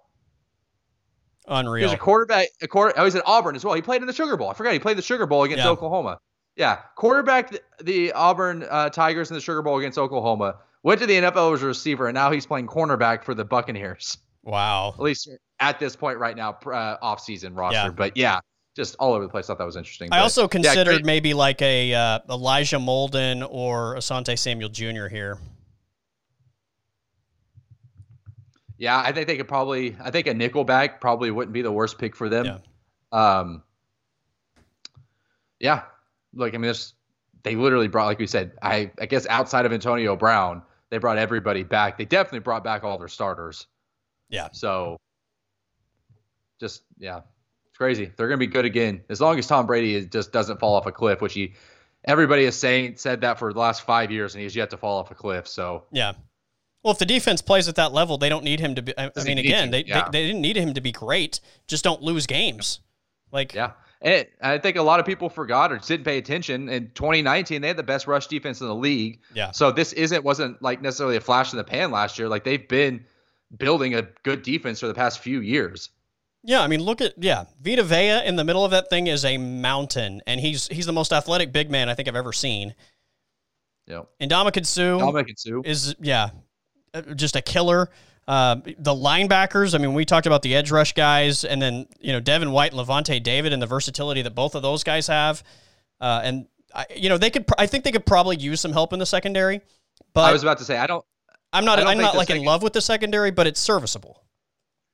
Unreal. He was a quarterback. A quarter. Oh, he's at Auburn as well. He played in the Sugar Bowl. I forgot he played the Sugar Bowl against yeah. Oklahoma. Yeah, quarterback the, the Auburn uh, Tigers in the Sugar Bowl against Oklahoma. Went to the NFL as a receiver, and now he's playing cornerback for the Buccaneers. Wow. At least at this point right now, uh, off season roster. Yeah. But yeah, just all over the place. Thought that was interesting. I but, also considered yeah, maybe like a uh, Elijah Molden or Asante Samuel Jr. here. Yeah, I think they could probably. I think a nickelback probably wouldn't be the worst pick for them. Yeah. Um. Yeah, like I mean, there's they literally brought, like we said, I I guess outside of Antonio Brown, they brought everybody back. They definitely brought back all their starters. Yeah. So. Just yeah, it's crazy. They're going to be good again as long as Tom Brady just doesn't fall off a cliff, which he everybody is saying said that for the last five years, and he's yet to fall off a cliff. So yeah. Well, if the defense plays at that level, they don't need him to be. I, mean, again, they, yeah. they, they didn't need him to be great. Just don't lose games. Like yeah, I think a lot of people forgot or didn't pay attention. In 2019, they had the best rush defense in the league. Yeah. So this isn't wasn't like necessarily a flash in the pan last year. Like they've been building a good defense for the past few years. Yeah, I mean, look at yeah, Vita Vea in the middle of that thing is a mountain, and he's he's the most athletic big man I think I've ever seen. Yeah. And Suh, Ndamukong is yeah, just a killer. Uh, the linebackers, I mean, we talked about the edge rush guys, and then you know Devin White and Lavonte David, and the versatility that both of those guys have. Uh, and I, you know, they could. I think they could probably use some help in the secondary. But I was about to say, I don't. I'm not. I'm not like second- in love with the secondary, but it's serviceable.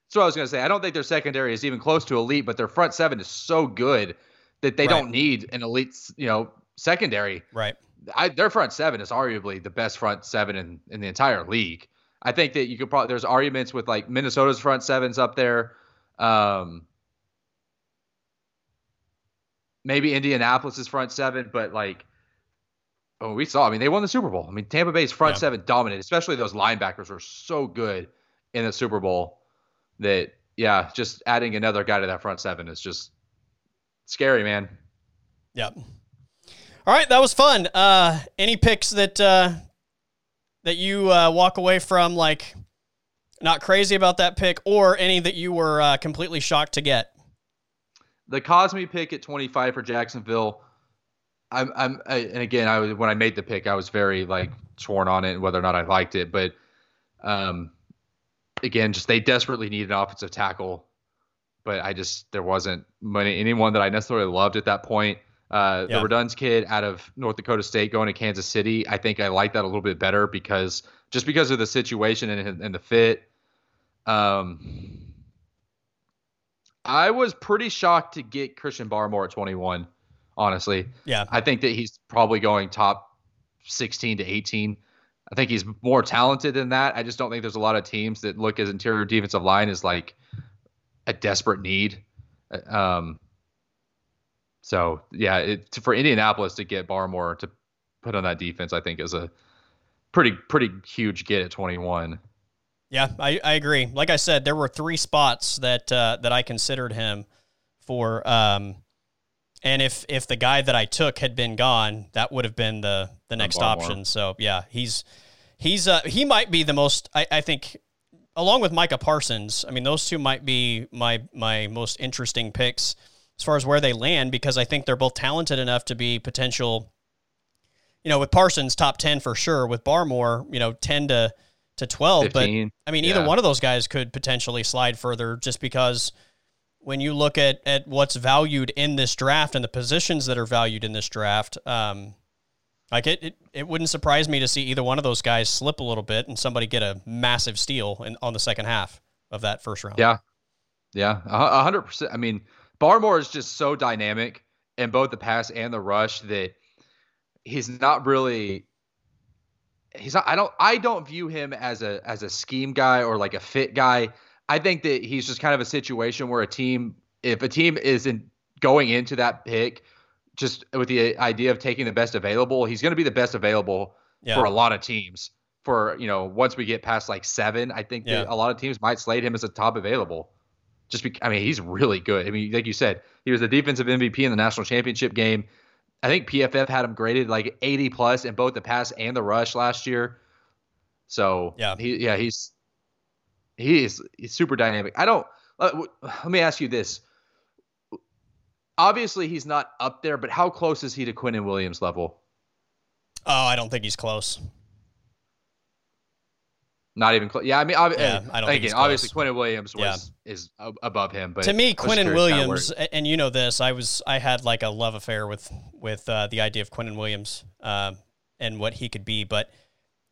So I was going to say. I don't think their secondary is even close to elite, but their front seven is so good that they right. don't need an elite, you know, secondary. Right. I, their front seven is arguably the best front seven in, in the entire league. I think that you could probably there's arguments with like Minnesota's front sevens up there. Um, maybe Indianapolis's front seven, but like oh, we saw. I mean, they won the Super Bowl. I mean, Tampa Bay's front yeah. seven dominated, especially those linebackers were so good in the Super Bowl that yeah, just adding another guy to that front seven is just scary, man. Yep. All right, that was fun. Uh, any picks that uh, that you uh, walk away from like not crazy about that pick, or any that you were uh, completely shocked to get? The Cosmi pick at 25 for Jacksonville. I'm, I'm, I, and again, I was when I made the pick, I was very like torn on it, and whether or not I liked it. But um, again, just they desperately need an offensive tackle, but I just there wasn't money, anyone that I necessarily loved at that point. Uh, yeah. The Radunz kid out of North Dakota State going to Kansas City, I think I like that a little bit better because just because of the situation and, and the fit. Um, I was pretty shocked to get Christian Barmore at 21 Honestly, Yeah. I think that he's probably going top 16 to 18. I think he's more talented than that. I just don't think there's a lot of teams that look as interior defensive line as like a desperate need. Uh, Um, so yeah, it, for Indianapolis to get Barmore to put on that defense, I think is a pretty pretty huge get at 21. Yeah, I, I agree. Like I said, there were three spots that uh, that I considered him for. Um, and if if the guy that I took had been gone, that would have been the the next option. So yeah, he's he's uh, he might be the most. I, I think, along with Micah Parsons. I mean, those two might be my my most interesting picks as far as where they land because I think they're both talented enough to be potential. You know, with Parsons top ten for sure. With Barmore, you know, ten to to twelve. But I mean, either one of those guys could potentially slide further just because when you look at, at what's valued in this draft and the positions that are valued in this draft, um, like it, it, it wouldn't surprise me to see either one of those guys slip a little bit and somebody get a massive steal in, on the second half of that first round. Yeah, yeah, a hundred percent. I mean, Barmore is just so dynamic in both the pass and the rush that he's not really. He's not. I don't. I don't view him as a as a scheme guy or like a fit guy. I think that he's just kind of a situation where a team, if a team isn't going into that pick, just with the idea of taking the best available, he's going to be the best available Yeah. for a lot of teams. For you know, once we get past like seven, I think that a lot of teams might slate him as a top available. Just be, I mean, he's really good. I mean, like you said, he was the defensive MVP in the national championship game. I think PFF had him graded like 80 plus in both the pass and the rush last year. So Yeah. he, yeah, he's he is he's super dynamic. I don't. Uh, w- let me ask you this. Obviously, he's not up there, but how close is he to Quinnen Williams level? Oh, I don't think he's close. Not even close. Yeah, I mean, ob- Yeah, uh, I don't think again, obviously. Quinn Williams was is above him, but to me, I Quinn and curious kinda where- Williams, and you know this, I was I had like a love affair with with uh, the idea of Quinn Williams um, and what he could be. But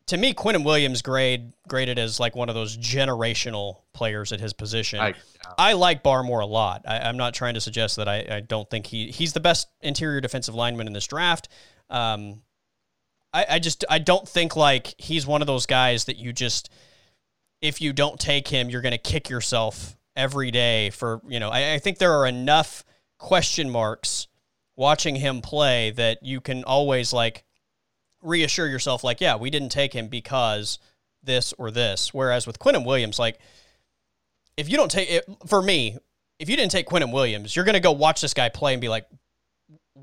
to me, Quinn Williams grade graded as like one of those generational players at his position. I, I like Barmore a lot. I, I'm not trying to suggest that I, I don't think he he's the best interior defensive lineman in this draft. Um, I, I just I don't think like he's one of those guys that you just if you don't take him, you're to kick yourself every day for you know. I, I think there are enough question marks watching him play that you can always like reassure yourself like yeah we didn't take him because this or this whereas with Quinnen Williams like if you don't take it for me if you didn't take Quinnen Williams you're going to go watch this guy play and be like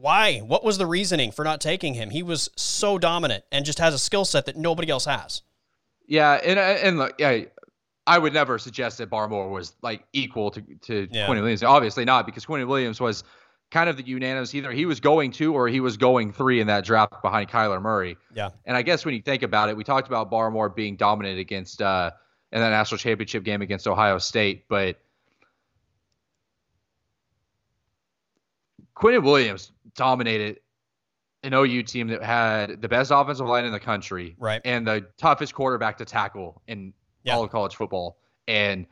why what was the reasoning for not taking him he was so dominant and just has a skill set that nobody else has yeah, and and look, yeah, I would never suggest that Barmore was like equal to to Yeah. Williams. Obviously not, because Quinn Williams was kind of the unanimous either he was going to or he was going three in that draft behind Kyler Murray. yeah And I guess when you think about it, we talked about Barmore being dominant against uh, in that national championship game against Ohio State, but Quinn Williams dominated an OU team that had the best offensive line in the country right and the toughest quarterback to tackle in Yeah. all of college football. And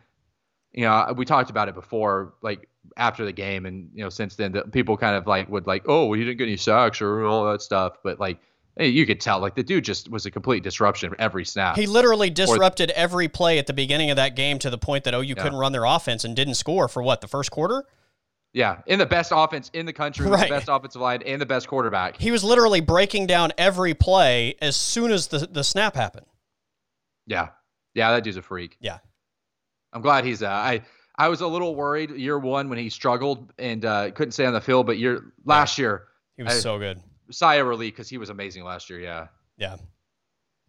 you know, we talked about it before, like after the game, and you know, since then, the people kind of like would like, oh, well, you didn't get any sacks or all that stuff, but like you could tell, like the dude just was a complete disruption every snap. He literally disrupted every play at the beginning of that game to the point that OU couldn't run their offense and didn't score for what the first quarter. Yeah, in the best offense in the country, Right. the best offensive line and the best quarterback. He was literally breaking down every play as soon as the, the snap happened. Yeah, yeah, that dude's a freak. Yeah. I'm glad he's. Uh, I I was a little worried year one when he struggled and uh, couldn't stay on the field, but year last year, He was I- so good. sigh of relief because he was amazing last year. Yeah. Yeah.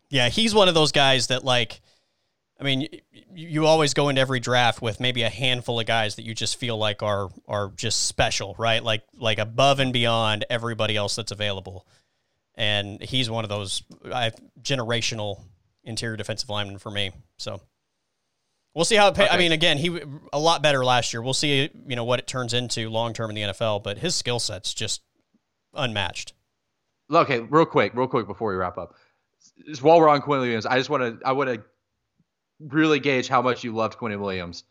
Yeah, he's one of those guys that like I mean, you always go into every draft with maybe a handful of guys that you just feel like are are just special, right? Like like above and beyond everybody else that's available. And he's one of those I, generational interior defensive linemen for me. So we'll see how it. Pay, I mean, again, he a lot better last year. We'll see, you know, what it turns into long term in the NFL. But his skill set's just unmatched. Okay, real quick, real quick before we wrap up. Just while we're on Quinn Williams, I just want to I want to really gauge how much you loved Quinn Williams.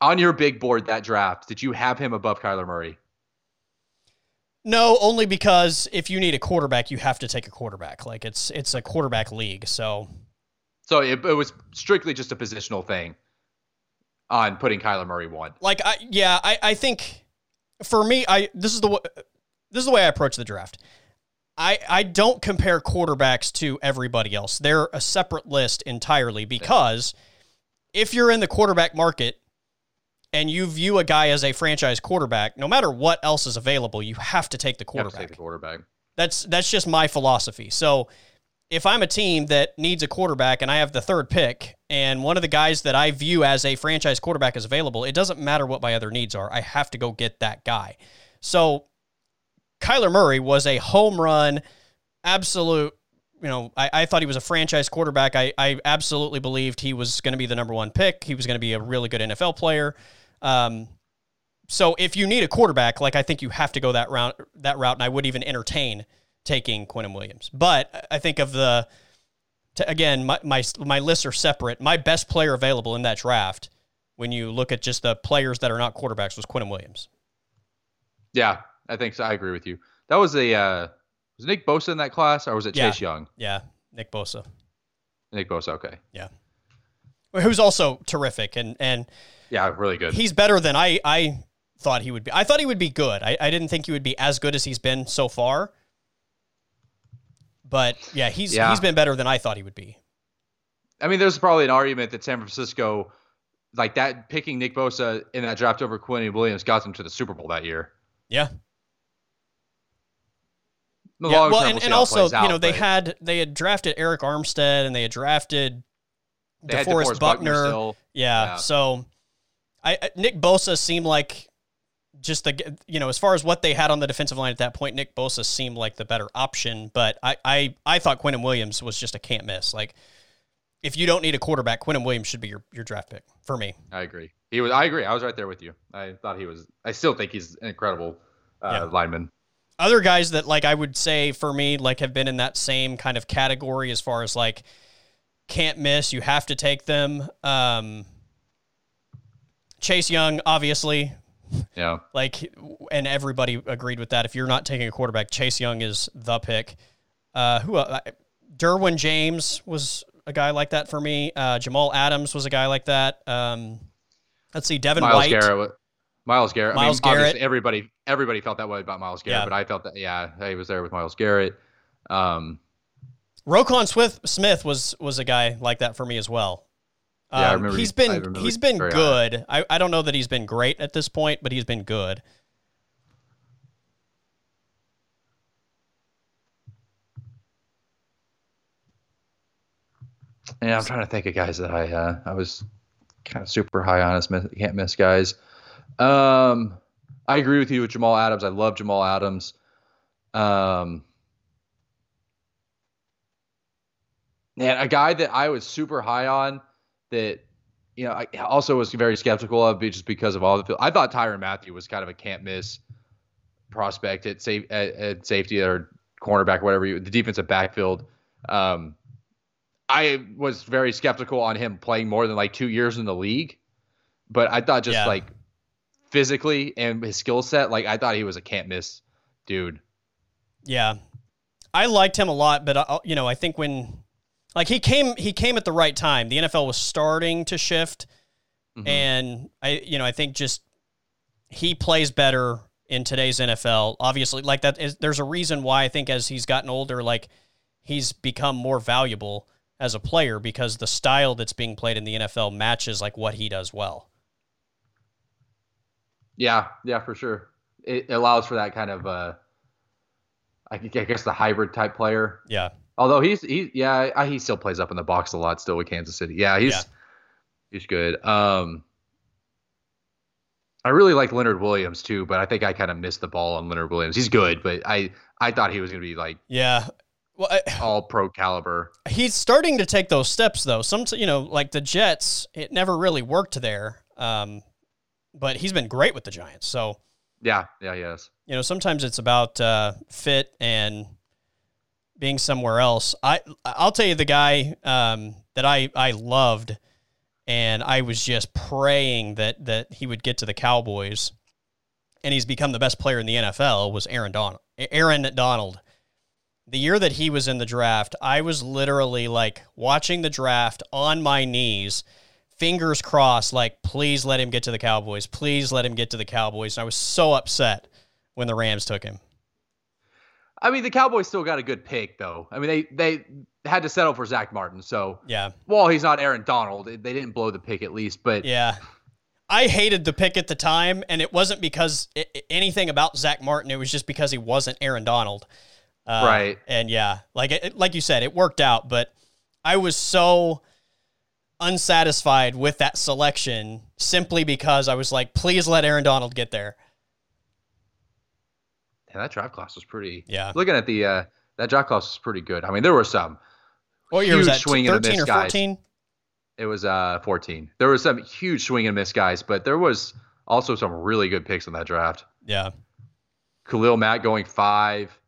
On your big board that draft, did you have him above Kyler Murray? No, only because if you need a quarterback, you have to take a quarterback. Like it's it's a quarterback league. So So it, it was strictly just a positional thing on putting Kyler Murray one. like I yeah, I, I think for me, I this is the this is the way I approach the draft. I I don't compare quarterbacks to everybody else. They're a separate list entirely because if you're in the quarterback market and you view a guy as a franchise quarterback, no matter what else is available, you have to take the You have to quarterback. take the quarterback. That's that's just my philosophy. So if I'm a team that needs a quarterback and I have the third pick and one of the guys that I view as a franchise quarterback is available, it doesn't matter what my other needs are. I have to go get that guy. So Kyler Murray was a home run, absolute. You know, I, I thought he was a franchise quarterback. I, I absolutely believed he was going to be the number one pick. He was going to be a really good NFL player. Um, so if you need a quarterback, like I think you have to go that route, that route, and I would even entertain taking Quinnen Williams. But I think of the, to, again, my, my my lists are separate. My best player available in that draft, when you look at just the players that are not quarterbacks, was Quinnen Williams. Yeah, I think so. I agree with you. That was a uh, was Nick Bosa in that class or was it Yeah. Chase Young? Yeah, Nick Bosa, Nick Bosa. Okay. Yeah, who's also terrific, and and Yeah, really good. he's better than I I thought he would be. I thought he would be good. I, I didn't think he would be as good as he's been so far. But yeah, he's Yeah. he's been better than I thought he would be. I mean, there's probably an argument that San Francisco, like that, picking Nick Bosa in that draft over Quinnen Williams got them to the Super Bowl that year. Yeah. The yeah, well, and, and also, you know, they had they had drafted Arik Armstead and they had drafted they had DeForest, Buckner. still. Yeah, Yeah. So, I Nick Bosa seemed like just the you know as far as what they had on the defensive line at that point, Nick Bosa seemed like the better option. But I I I thought Quinnen Williams was just a can't miss. Like if you don't need a quarterback, Quinnen Williams should be your your draft pick for me. I agree. He was. I agree. I was right there with you. I thought he was. I still think he's an incredible uh, Yeah. lineman. Other guys that like I would say for me like have been in that same kind of category as far as like can't miss, you have to take them. Um, Chase Young, obviously, Yeah. like, and everybody agreed with that. If you're not taking a quarterback, Chase Young is the pick. Uh, who? Uh, Derwin James was a guy like that for me. Uh, Jamal Adams was a guy like that. Um, let's see, Devin Myles White. Garrett. Myles Garrett. Myles I mean, Garrett. everybody everybody felt that way about Myles Garrett, Yeah. but I felt that yeah, he was there with Myles Garrett. Um, Roquan Smith Smith was was a guy like that for me as well. Yeah, I Um, remember he- I been remember he's he's been good. I, I don't know that he's been great at this point, but he's been good. yeah, I'm trying to think of guys that I uh, I was kind of super high on as miss, can't miss guys. Um, I agree with you with Jamal Adams. I love Jamal Adams. Um, and a guy that I was super high on that you know I also was very skeptical of just because of all the. I thought Tyrann Mathieu was kind of a can't miss prospect at safe at, at safety or cornerback, or whatever you the defensive backfield. Um, I was very skeptical on him playing more than like two years in the league, but I thought just Yeah. like physically and his skill set, like I thought he was a can't miss dude. Yeah, I liked him a lot, but I, you know, I think when like he came he came at the right time. The NFL was starting to shift, Mhm. and I you know I think just he plays better in today's NFL. Obviously, like that is there's a reason why I think as he's gotten older, like he's become more valuable as a player because the style that's being played in the NFL matches like what he does well. Yeah, yeah, for sure. It allows for that kind of uh I guess the hybrid type player. Yeah, Although he's he yeah, I- he still plays up in the box a lot still with Kansas City. Yeah, he's Yeah. he's good. Um I really like Leonard Williams too, but I think I kind of missed the ball on Leonard Williams. He's good, but I I thought he was going to be like yeah. Well, I, all pro caliber. he's starting to take those steps though. Some you know, like the Jets, it never really worked there. Um, but he's been great with the Giants. So Yeah, yeah, he yes. you know, sometimes it's about uh, fit and being somewhere else. I I'll tell you the guy um, that I I loved, and I was just praying that that he would get to the Cowboys. and he's become the best player in the NFL was Aaron Donald. Aaron Donald. The year that he was in the draft, I was literally like watching the draft on my knees, fingers crossed, like, please let him get to the Cowboys. Please let him get to the Cowboys. And I was so upset when the Rams took him. I mean, the Cowboys still got a good pick, though. I mean, they they had to settle for Zach Martin. So yeah, well, he's not Aaron Donald. They didn't blow the pick at least, but yeah, I hated the pick at the time, and it wasn't because it, anything about Zach Martin. It was just because he wasn't Aaron Donald. Uh, right. And yeah, like it, like you said, it worked out, but I was so unsatisfied with that selection simply because I was like, please let Aaron Donald get there. Yeah, that draft class was pretty. Yeah. Looking at the uh, that draft class was pretty good. I mean, there were some. What year was that? Swing 13 or 14? It was uh 14. There was some huge swing and miss guys, but there was also some really good picks in that draft. Yeah. Khalil Mack going five,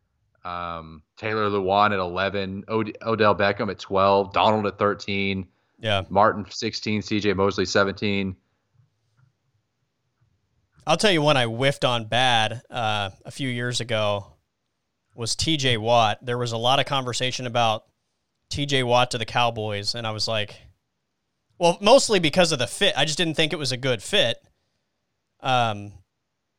um, Taylor Lewan at 11, Od- Odell Beckham at 12, Donald at 13. Yeah. Martin 16, CJ Mosley 17. I'll tell you one I whiffed on bad uh, a few years ago was TJ Watt. There was a lot of conversation about TJ Watt to the Cowboys, and I was like, well, mostly because of the fit. I just didn't think it was a good fit. Um,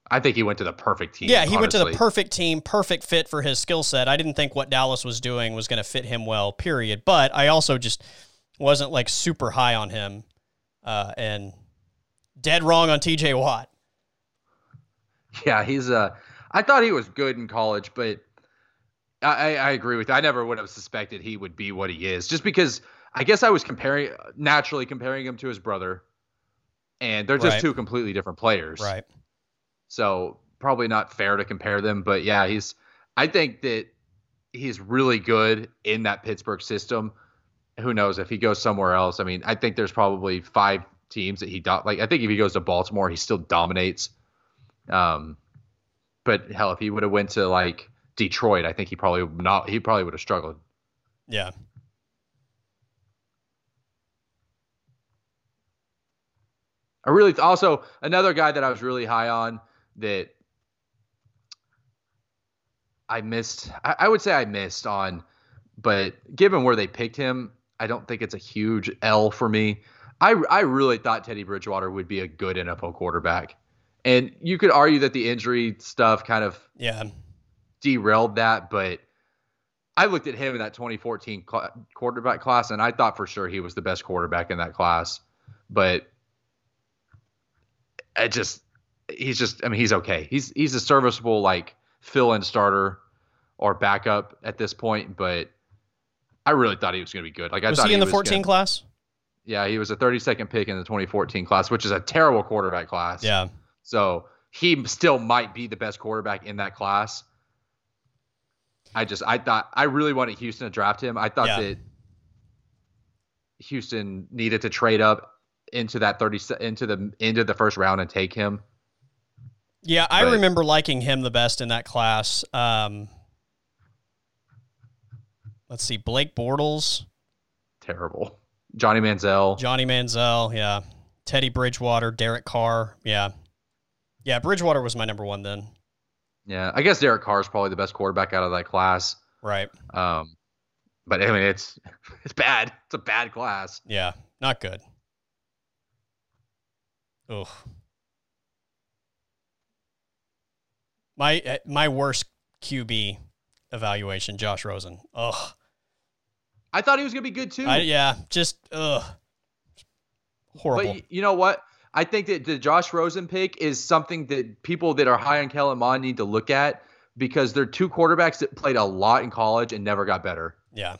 I think he went to the perfect team. Yeah, he honestly. went to the perfect team, perfect fit for his skill set. I didn't think what Dallas was doing was going to fit him well, period. But I also just wasn't like super high on him uh, and dead wrong on TJ Watt. Yeah, he's uh I thought he was good in college, but I, I agree with you. I never would have suspected he would be what he is, just because I guess I was comparing naturally comparing him to his brother, and they're just right. two completely different players. Right. So probably not fair to compare them, but yeah, he's. I think that he's really good in that Pittsburgh system. Who knows if he goes somewhere else? I mean, I think there's probably five teams that he do, like. I think if he goes to Baltimore, he still dominates. Um, but hell, if he would have went to like Detroit, I think he probably not. He probably would have struggled. Yeah. I really also another guy that I was really high on that I missed. I, I, would say I missed on, but given where they picked him, I don't think it's a huge L for me. I I really thought Teddy Bridgewater would be a good NFL quarterback, and you could argue that the injury stuff kind of yeah derailed that, but. I looked at him in that 2014 cl- quarterback class, and I thought for sure he was the best quarterback in that class. But I just he's just I mean he's okay. He's he's a serviceable like fill in starter or backup at this point, but I really thought he was going to be good. Like I was thought he in he the 14 gonna, class? Yeah, he was a 32nd pick in the 2014 class, which is a terrible quarterback class. Yeah. So he still might be the best quarterback in that class. I just I thought I really wanted Houston to draft him. I thought yeah. that Houston needed to trade up into that 30 into the into the first round and take him. Yeah, I but, remember liking him the best in that class. Um, let's see, Blake Bortles, terrible. Johnny Manziel, Johnny Manziel, yeah. Teddy Bridgewater, Derek Carr, yeah, yeah. Bridgewater was my number one then. Yeah, I guess Derek Carr is probably the best quarterback out of that class. Right. Um, but I mean, it's it's bad. It's a bad class. Yeah, not good. Ugh. My eh, my worst QB evaluation, Josh Rosen. Ugh. I thought he was gonna be good too. I, yeah, just ugh. Horrible. But you know what? I think that the Josh Rosen pick is something that people that are high on Kellen Mond need to look at because they're two quarterbacks that played a lot in college and never got better. Yeah.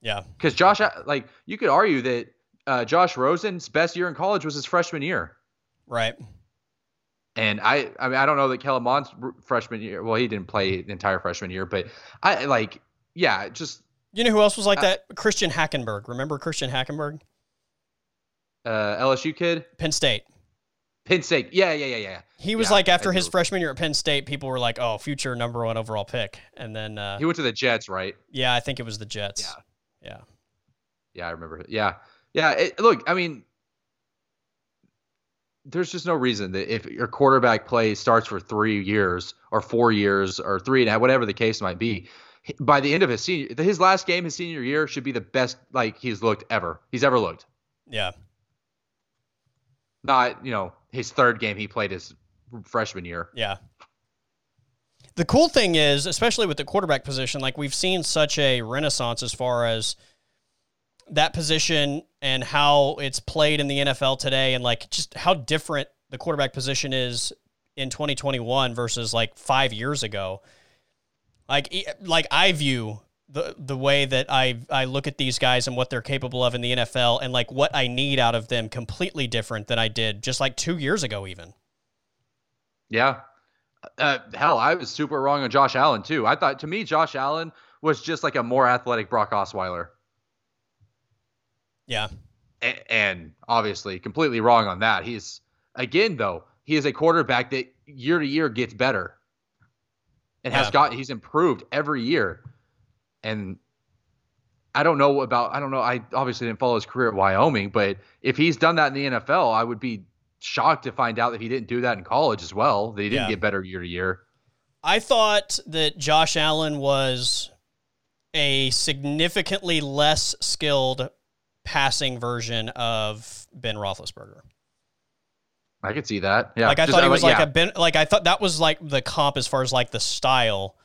Yeah. Because Josh, like, you could argue that uh, Josh Rosen's best year in college was his freshman year. Right. And I, I mean, I don't know that Kellen Mond's freshman year. Well, he didn't play the entire freshman year, but I like, yeah, just. You know who else was like that? Christian Hackenberg. Remember Christian Hackenberg? Uh, LSU kid. Penn State. Penn State. Yeah, yeah, yeah, yeah. He was yeah, like after his freshman year at Penn State, people were like, "Oh, future number one overall pick," and then uh, he went to the Jets, right? Yeah, I think it was the Jets. Yeah, yeah, yeah. I remember. Yeah, yeah, it, look, I mean, there's just no reason that if your quarterback play starts for three years or four years or three and a half, whatever the case might be, by the end of his senior, his last game, his senior year, should be the best like he's looked ever. He's ever looked. Yeah. Not you know his third game he played his freshman year. Yeah. The cool thing is, especially with the quarterback position, like we've seen such a renaissance as far as that position and how it's played in the NFL today and like just how different the quarterback position is in 2021 versus like 5 years ago. Like like I view the the way that I I look at these guys and what they're capable of in the NFL and like what I need out of them completely different than I did just like 2 years ago even. Yeah. Uh, hell, I was super wrong on Josh Allen too. I thought to me Josh Allen was just like a more athletic Brock Osweiler. Yeah. A- and obviously completely wrong on that. He's again though, he is a quarterback that year to year gets better. And has got he's improved every year. And I don't know about I don't know, I obviously didn't follow his career at Wyoming, but if he's done that in the NFL, I would be shocked to find out that he didn't do that in college as well. That he didn't yeah. get better year to year. I thought that Josh Allen was a significantly less skilled passing version of Ben Roethlisberger. I could see that. Yeah. Like I just, thought he was like yeah. a Ben. Like I thought that was like the comp as far as like the style,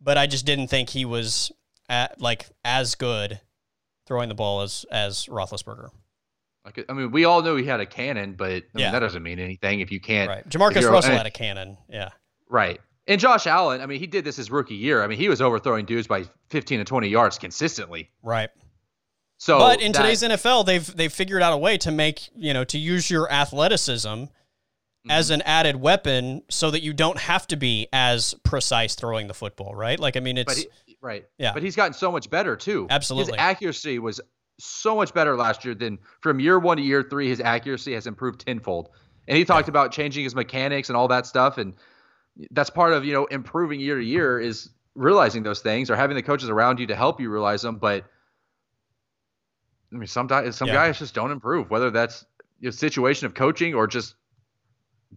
but I just didn't think he was at like as good throwing the ball as as Roethlisberger. Like I mean, we all know he had a cannon, but I mean, yeah. that doesn't mean anything if you can't. Right. JaMarcus Russell had a cannon. Yeah. Right. And Josh Allen, I mean, he did this his rookie year. I mean, he was overthrowing dudes by 15 to 20 yards consistently. Right. So, but in that, today's NFL, they've they've figured out a way to make you know to use your athleticism mm-hmm. as an added weapon, so that you don't have to be as precise throwing the football. Right? Like I mean, it's he, right. Yeah. But he's gotten so much better too. Absolutely. His accuracy was so much better last year than from year one to year three. His accuracy has improved tenfold. And he talked yeah. about changing his mechanics and all that stuff. And that's part of you know improving year to year is realizing those things or having the coaches around you to help you realize them. But I mean, some some yeah. guys just don't improve, whether that's a situation of coaching or just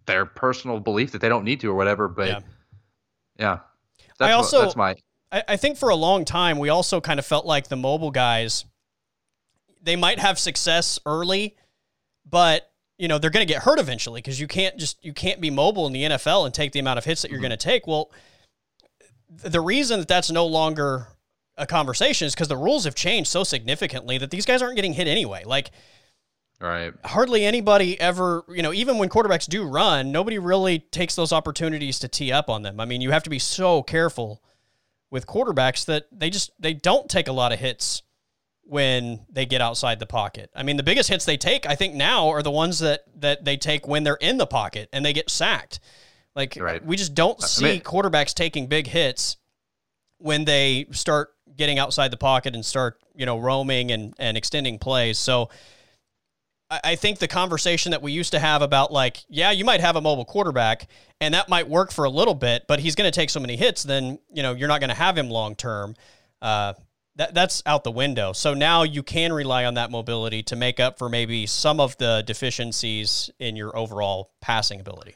their personal belief that they don't need to or whatever. But yeah, yeah that's I also that's my. I, I think for a long time we also kind of felt like the mobile guys, they might have success early, but you know they're going to get hurt eventually because you can't just you can't be mobile in the NFL and take the amount of hits that you're mm-hmm. going to take. Well, the reason that that's no longer a conversation is because the rules have changed so significantly that these guys aren't getting hit anyway. Like, right? Hardly anybody ever, you know, even when quarterbacks do run, nobody really takes those opportunities to tee up on them. I mean, you have to be so careful with quarterbacks that they just they don't take a lot of hits when they get outside the pocket. I mean, the biggest hits they take, I think now, are the ones that that they take when they're in the pocket and they get sacked. Like right. we just don't see I mean, quarterbacks taking big hits when they start getting outside the pocket and start, you know, roaming and, and extending plays. So I, think the conversation that we used to have about like, yeah, you might have a mobile quarterback and that might work for a little bit, but he's going to take so many hits, then, you know, you're not going to have him long term. Uh, that, that's out the window. So now you can rely on that mobility to make up for maybe some of the deficiencies in your overall passing ability.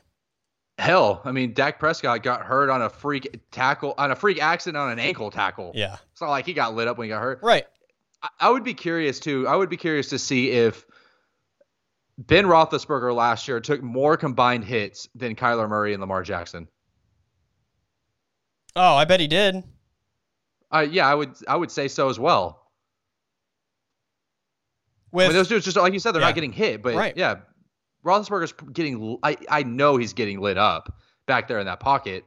Hell, I mean, Dak Prescott got hurt on a freak tackle, on a freak accident on an ankle tackle. Yeah. It's not like he got lit up when he got hurt. Right. I, I would be curious too. I would be curious to see if Ben Roethlisberger last year took more combined hits than Kyler Murray and Lamar Jackson. Oh, I bet he did. Uh, yeah, I would. I would say so as well. With I mean, those dudes, just like you said, they're yeah. not getting hit, but right. yeah, Roethlisberger's getting. I I know he's getting lit up back there in that pocket.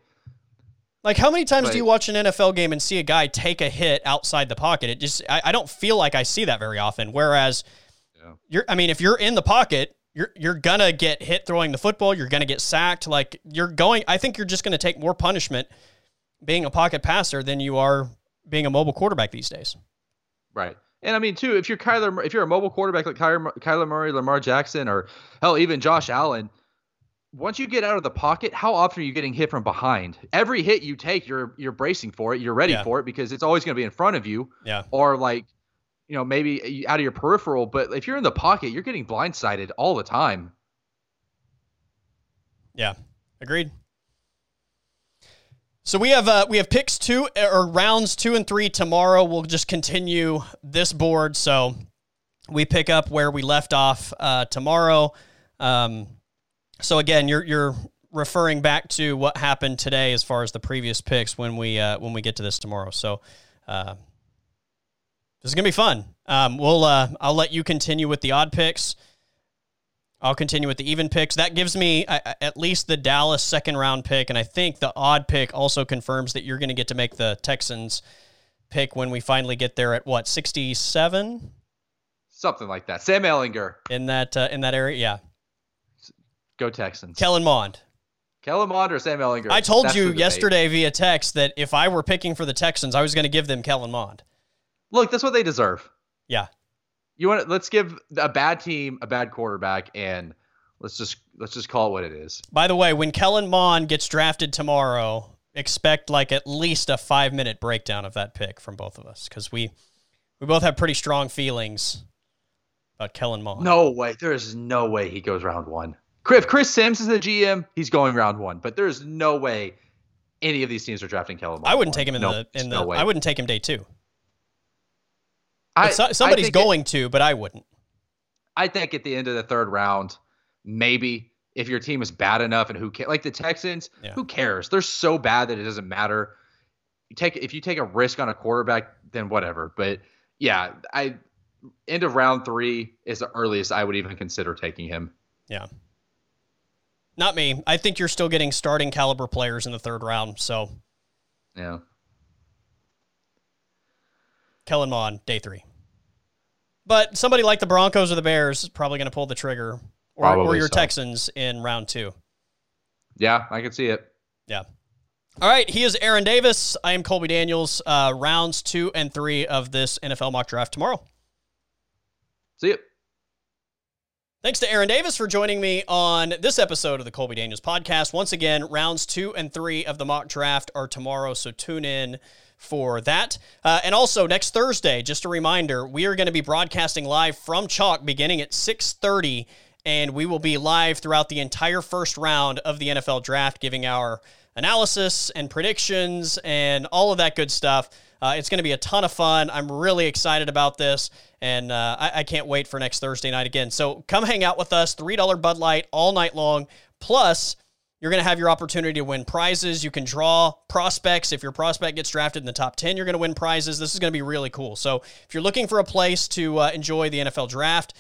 Like how many times but, do you watch an NFL game and see a guy take a hit outside the pocket? It just I, I don't feel like I see that very often. Whereas yeah. you're I mean, if you're in the pocket, you're you're gonna get hit throwing the football, you're gonna get sacked. Like you're going I think you're just gonna take more punishment being a pocket passer than you are being a mobile quarterback these days. Right. And I mean, too, if you're Kyler, if you're a mobile quarterback like Kyler, Kyler Murray, Lamar Jackson, or hell, even Josh Allen, once you get out of the pocket, how often are you getting hit from behind? Every hit you take, you're you're bracing for it, you're ready yeah. for it because it's always going to be in front of you. Yeah. Or like, you know, maybe out of your peripheral. But if you're in the pocket, you're getting blindsided all the time. Yeah, agreed. So we have uh, we have picks two or rounds two and three tomorrow. We'll just continue this board. So we pick up where we left off uh, tomorrow. Um, so again, you're you're referring back to what happened today as far as the previous picks when we uh, when we get to this tomorrow. So uh, this is gonna be fun. Um, we'll uh, I'll let you continue with the odd picks. I'll continue with the even picks. That gives me uh, at least the Dallas second round pick, and I think the odd pick also confirms that you're going to get to make the Texans pick when we finally get there at what sixty seven, something like that. Sam Ehlinger in that uh, in that area. Yeah, go Texans. Kellen Mond. Kellen Mond or Sam Ehlinger. I told That's you yesterday via text that if I were picking for the Texans, I was going to give them Kellen Mond. Look, that's what they deserve. Yeah, you want to, let's give a bad team a bad quarterback and let's just let's just call it what it is. By the way, when Kellen Mond gets drafted tomorrow, expect like at least a five minute breakdown of that pick from both of us because we we both have pretty strong feelings about Kellen Mond. No way. There is no way he goes round one. If Chris Sims is the GM, he's going round one. But there's no way any of these teams are drafting Kellen Mond. I wouldn't take him in the in the. No I wouldn't take him day two. I, so, somebody's going it, to, but I wouldn't. I think at the end of the third round, maybe if your team is bad enough and who cares, like the Texans, yeah. who cares? They're so bad that it doesn't matter. You take if you take a risk on a quarterback, then whatever. But yeah, I end of round three is the earliest I would even consider taking him. Yeah. Not me. I think you're still getting starting caliber players in the third round. So, yeah. Kellen Mond, day three. But somebody like the Broncos or the Bears is probably going to pull the trigger, or, or your so. Texans in round two. Yeah, I can see it. Yeah. All right, he is Aaron Davis. I am Colby Daniels. Uh, rounds two and three of this NFL mock draft tomorrow. See you. Thanks to Aaron Davis for joining me on this episode of the Colby Daniels podcast. Once again, rounds two and three of the mock draft are tomorrow, so tune in for that. Uh, and also next Thursday, just a reminder, we are going to be broadcasting live from Chalk beginning at 6:30 and we will be live throughout the entire first round of the NFL draft giving our analysis and predictions and all of that good stuff. Uh, it's going to be a ton of fun. I'm really excited about this, and uh, I-, I can't wait for next Thursday night again. So come hang out with us. $3 Bud Light all night long. Plus, you're going to have your opportunity to win prizes. You can draw prospects. If your prospect gets drafted in the top 10, you're going to win prizes. This is going to be really cool. So, if you're looking for a place to uh, enjoy the NFL draft,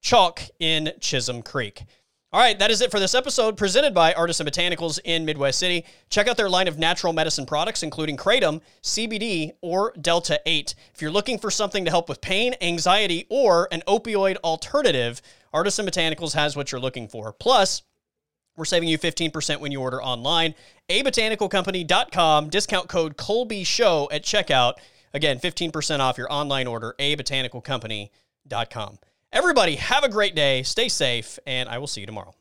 Chalk in Chisholm Creek. All right, that is it for this episode presented by Artisan Botanicals in Midwest City. Check out their line of natural medicine products, including Kratom, CBD, or Delta 8. If you're looking for something to help with pain, anxiety, or an opioid alternative, Artisan Botanicals has what you're looking for. Plus, we're saving you 15% when you order online. abotanicalcompany.com, discount code Colby Show at checkout. Again, 15% off your online order, abotanicalcompany.com. Everybody, have a great day, stay safe, and I will see you tomorrow.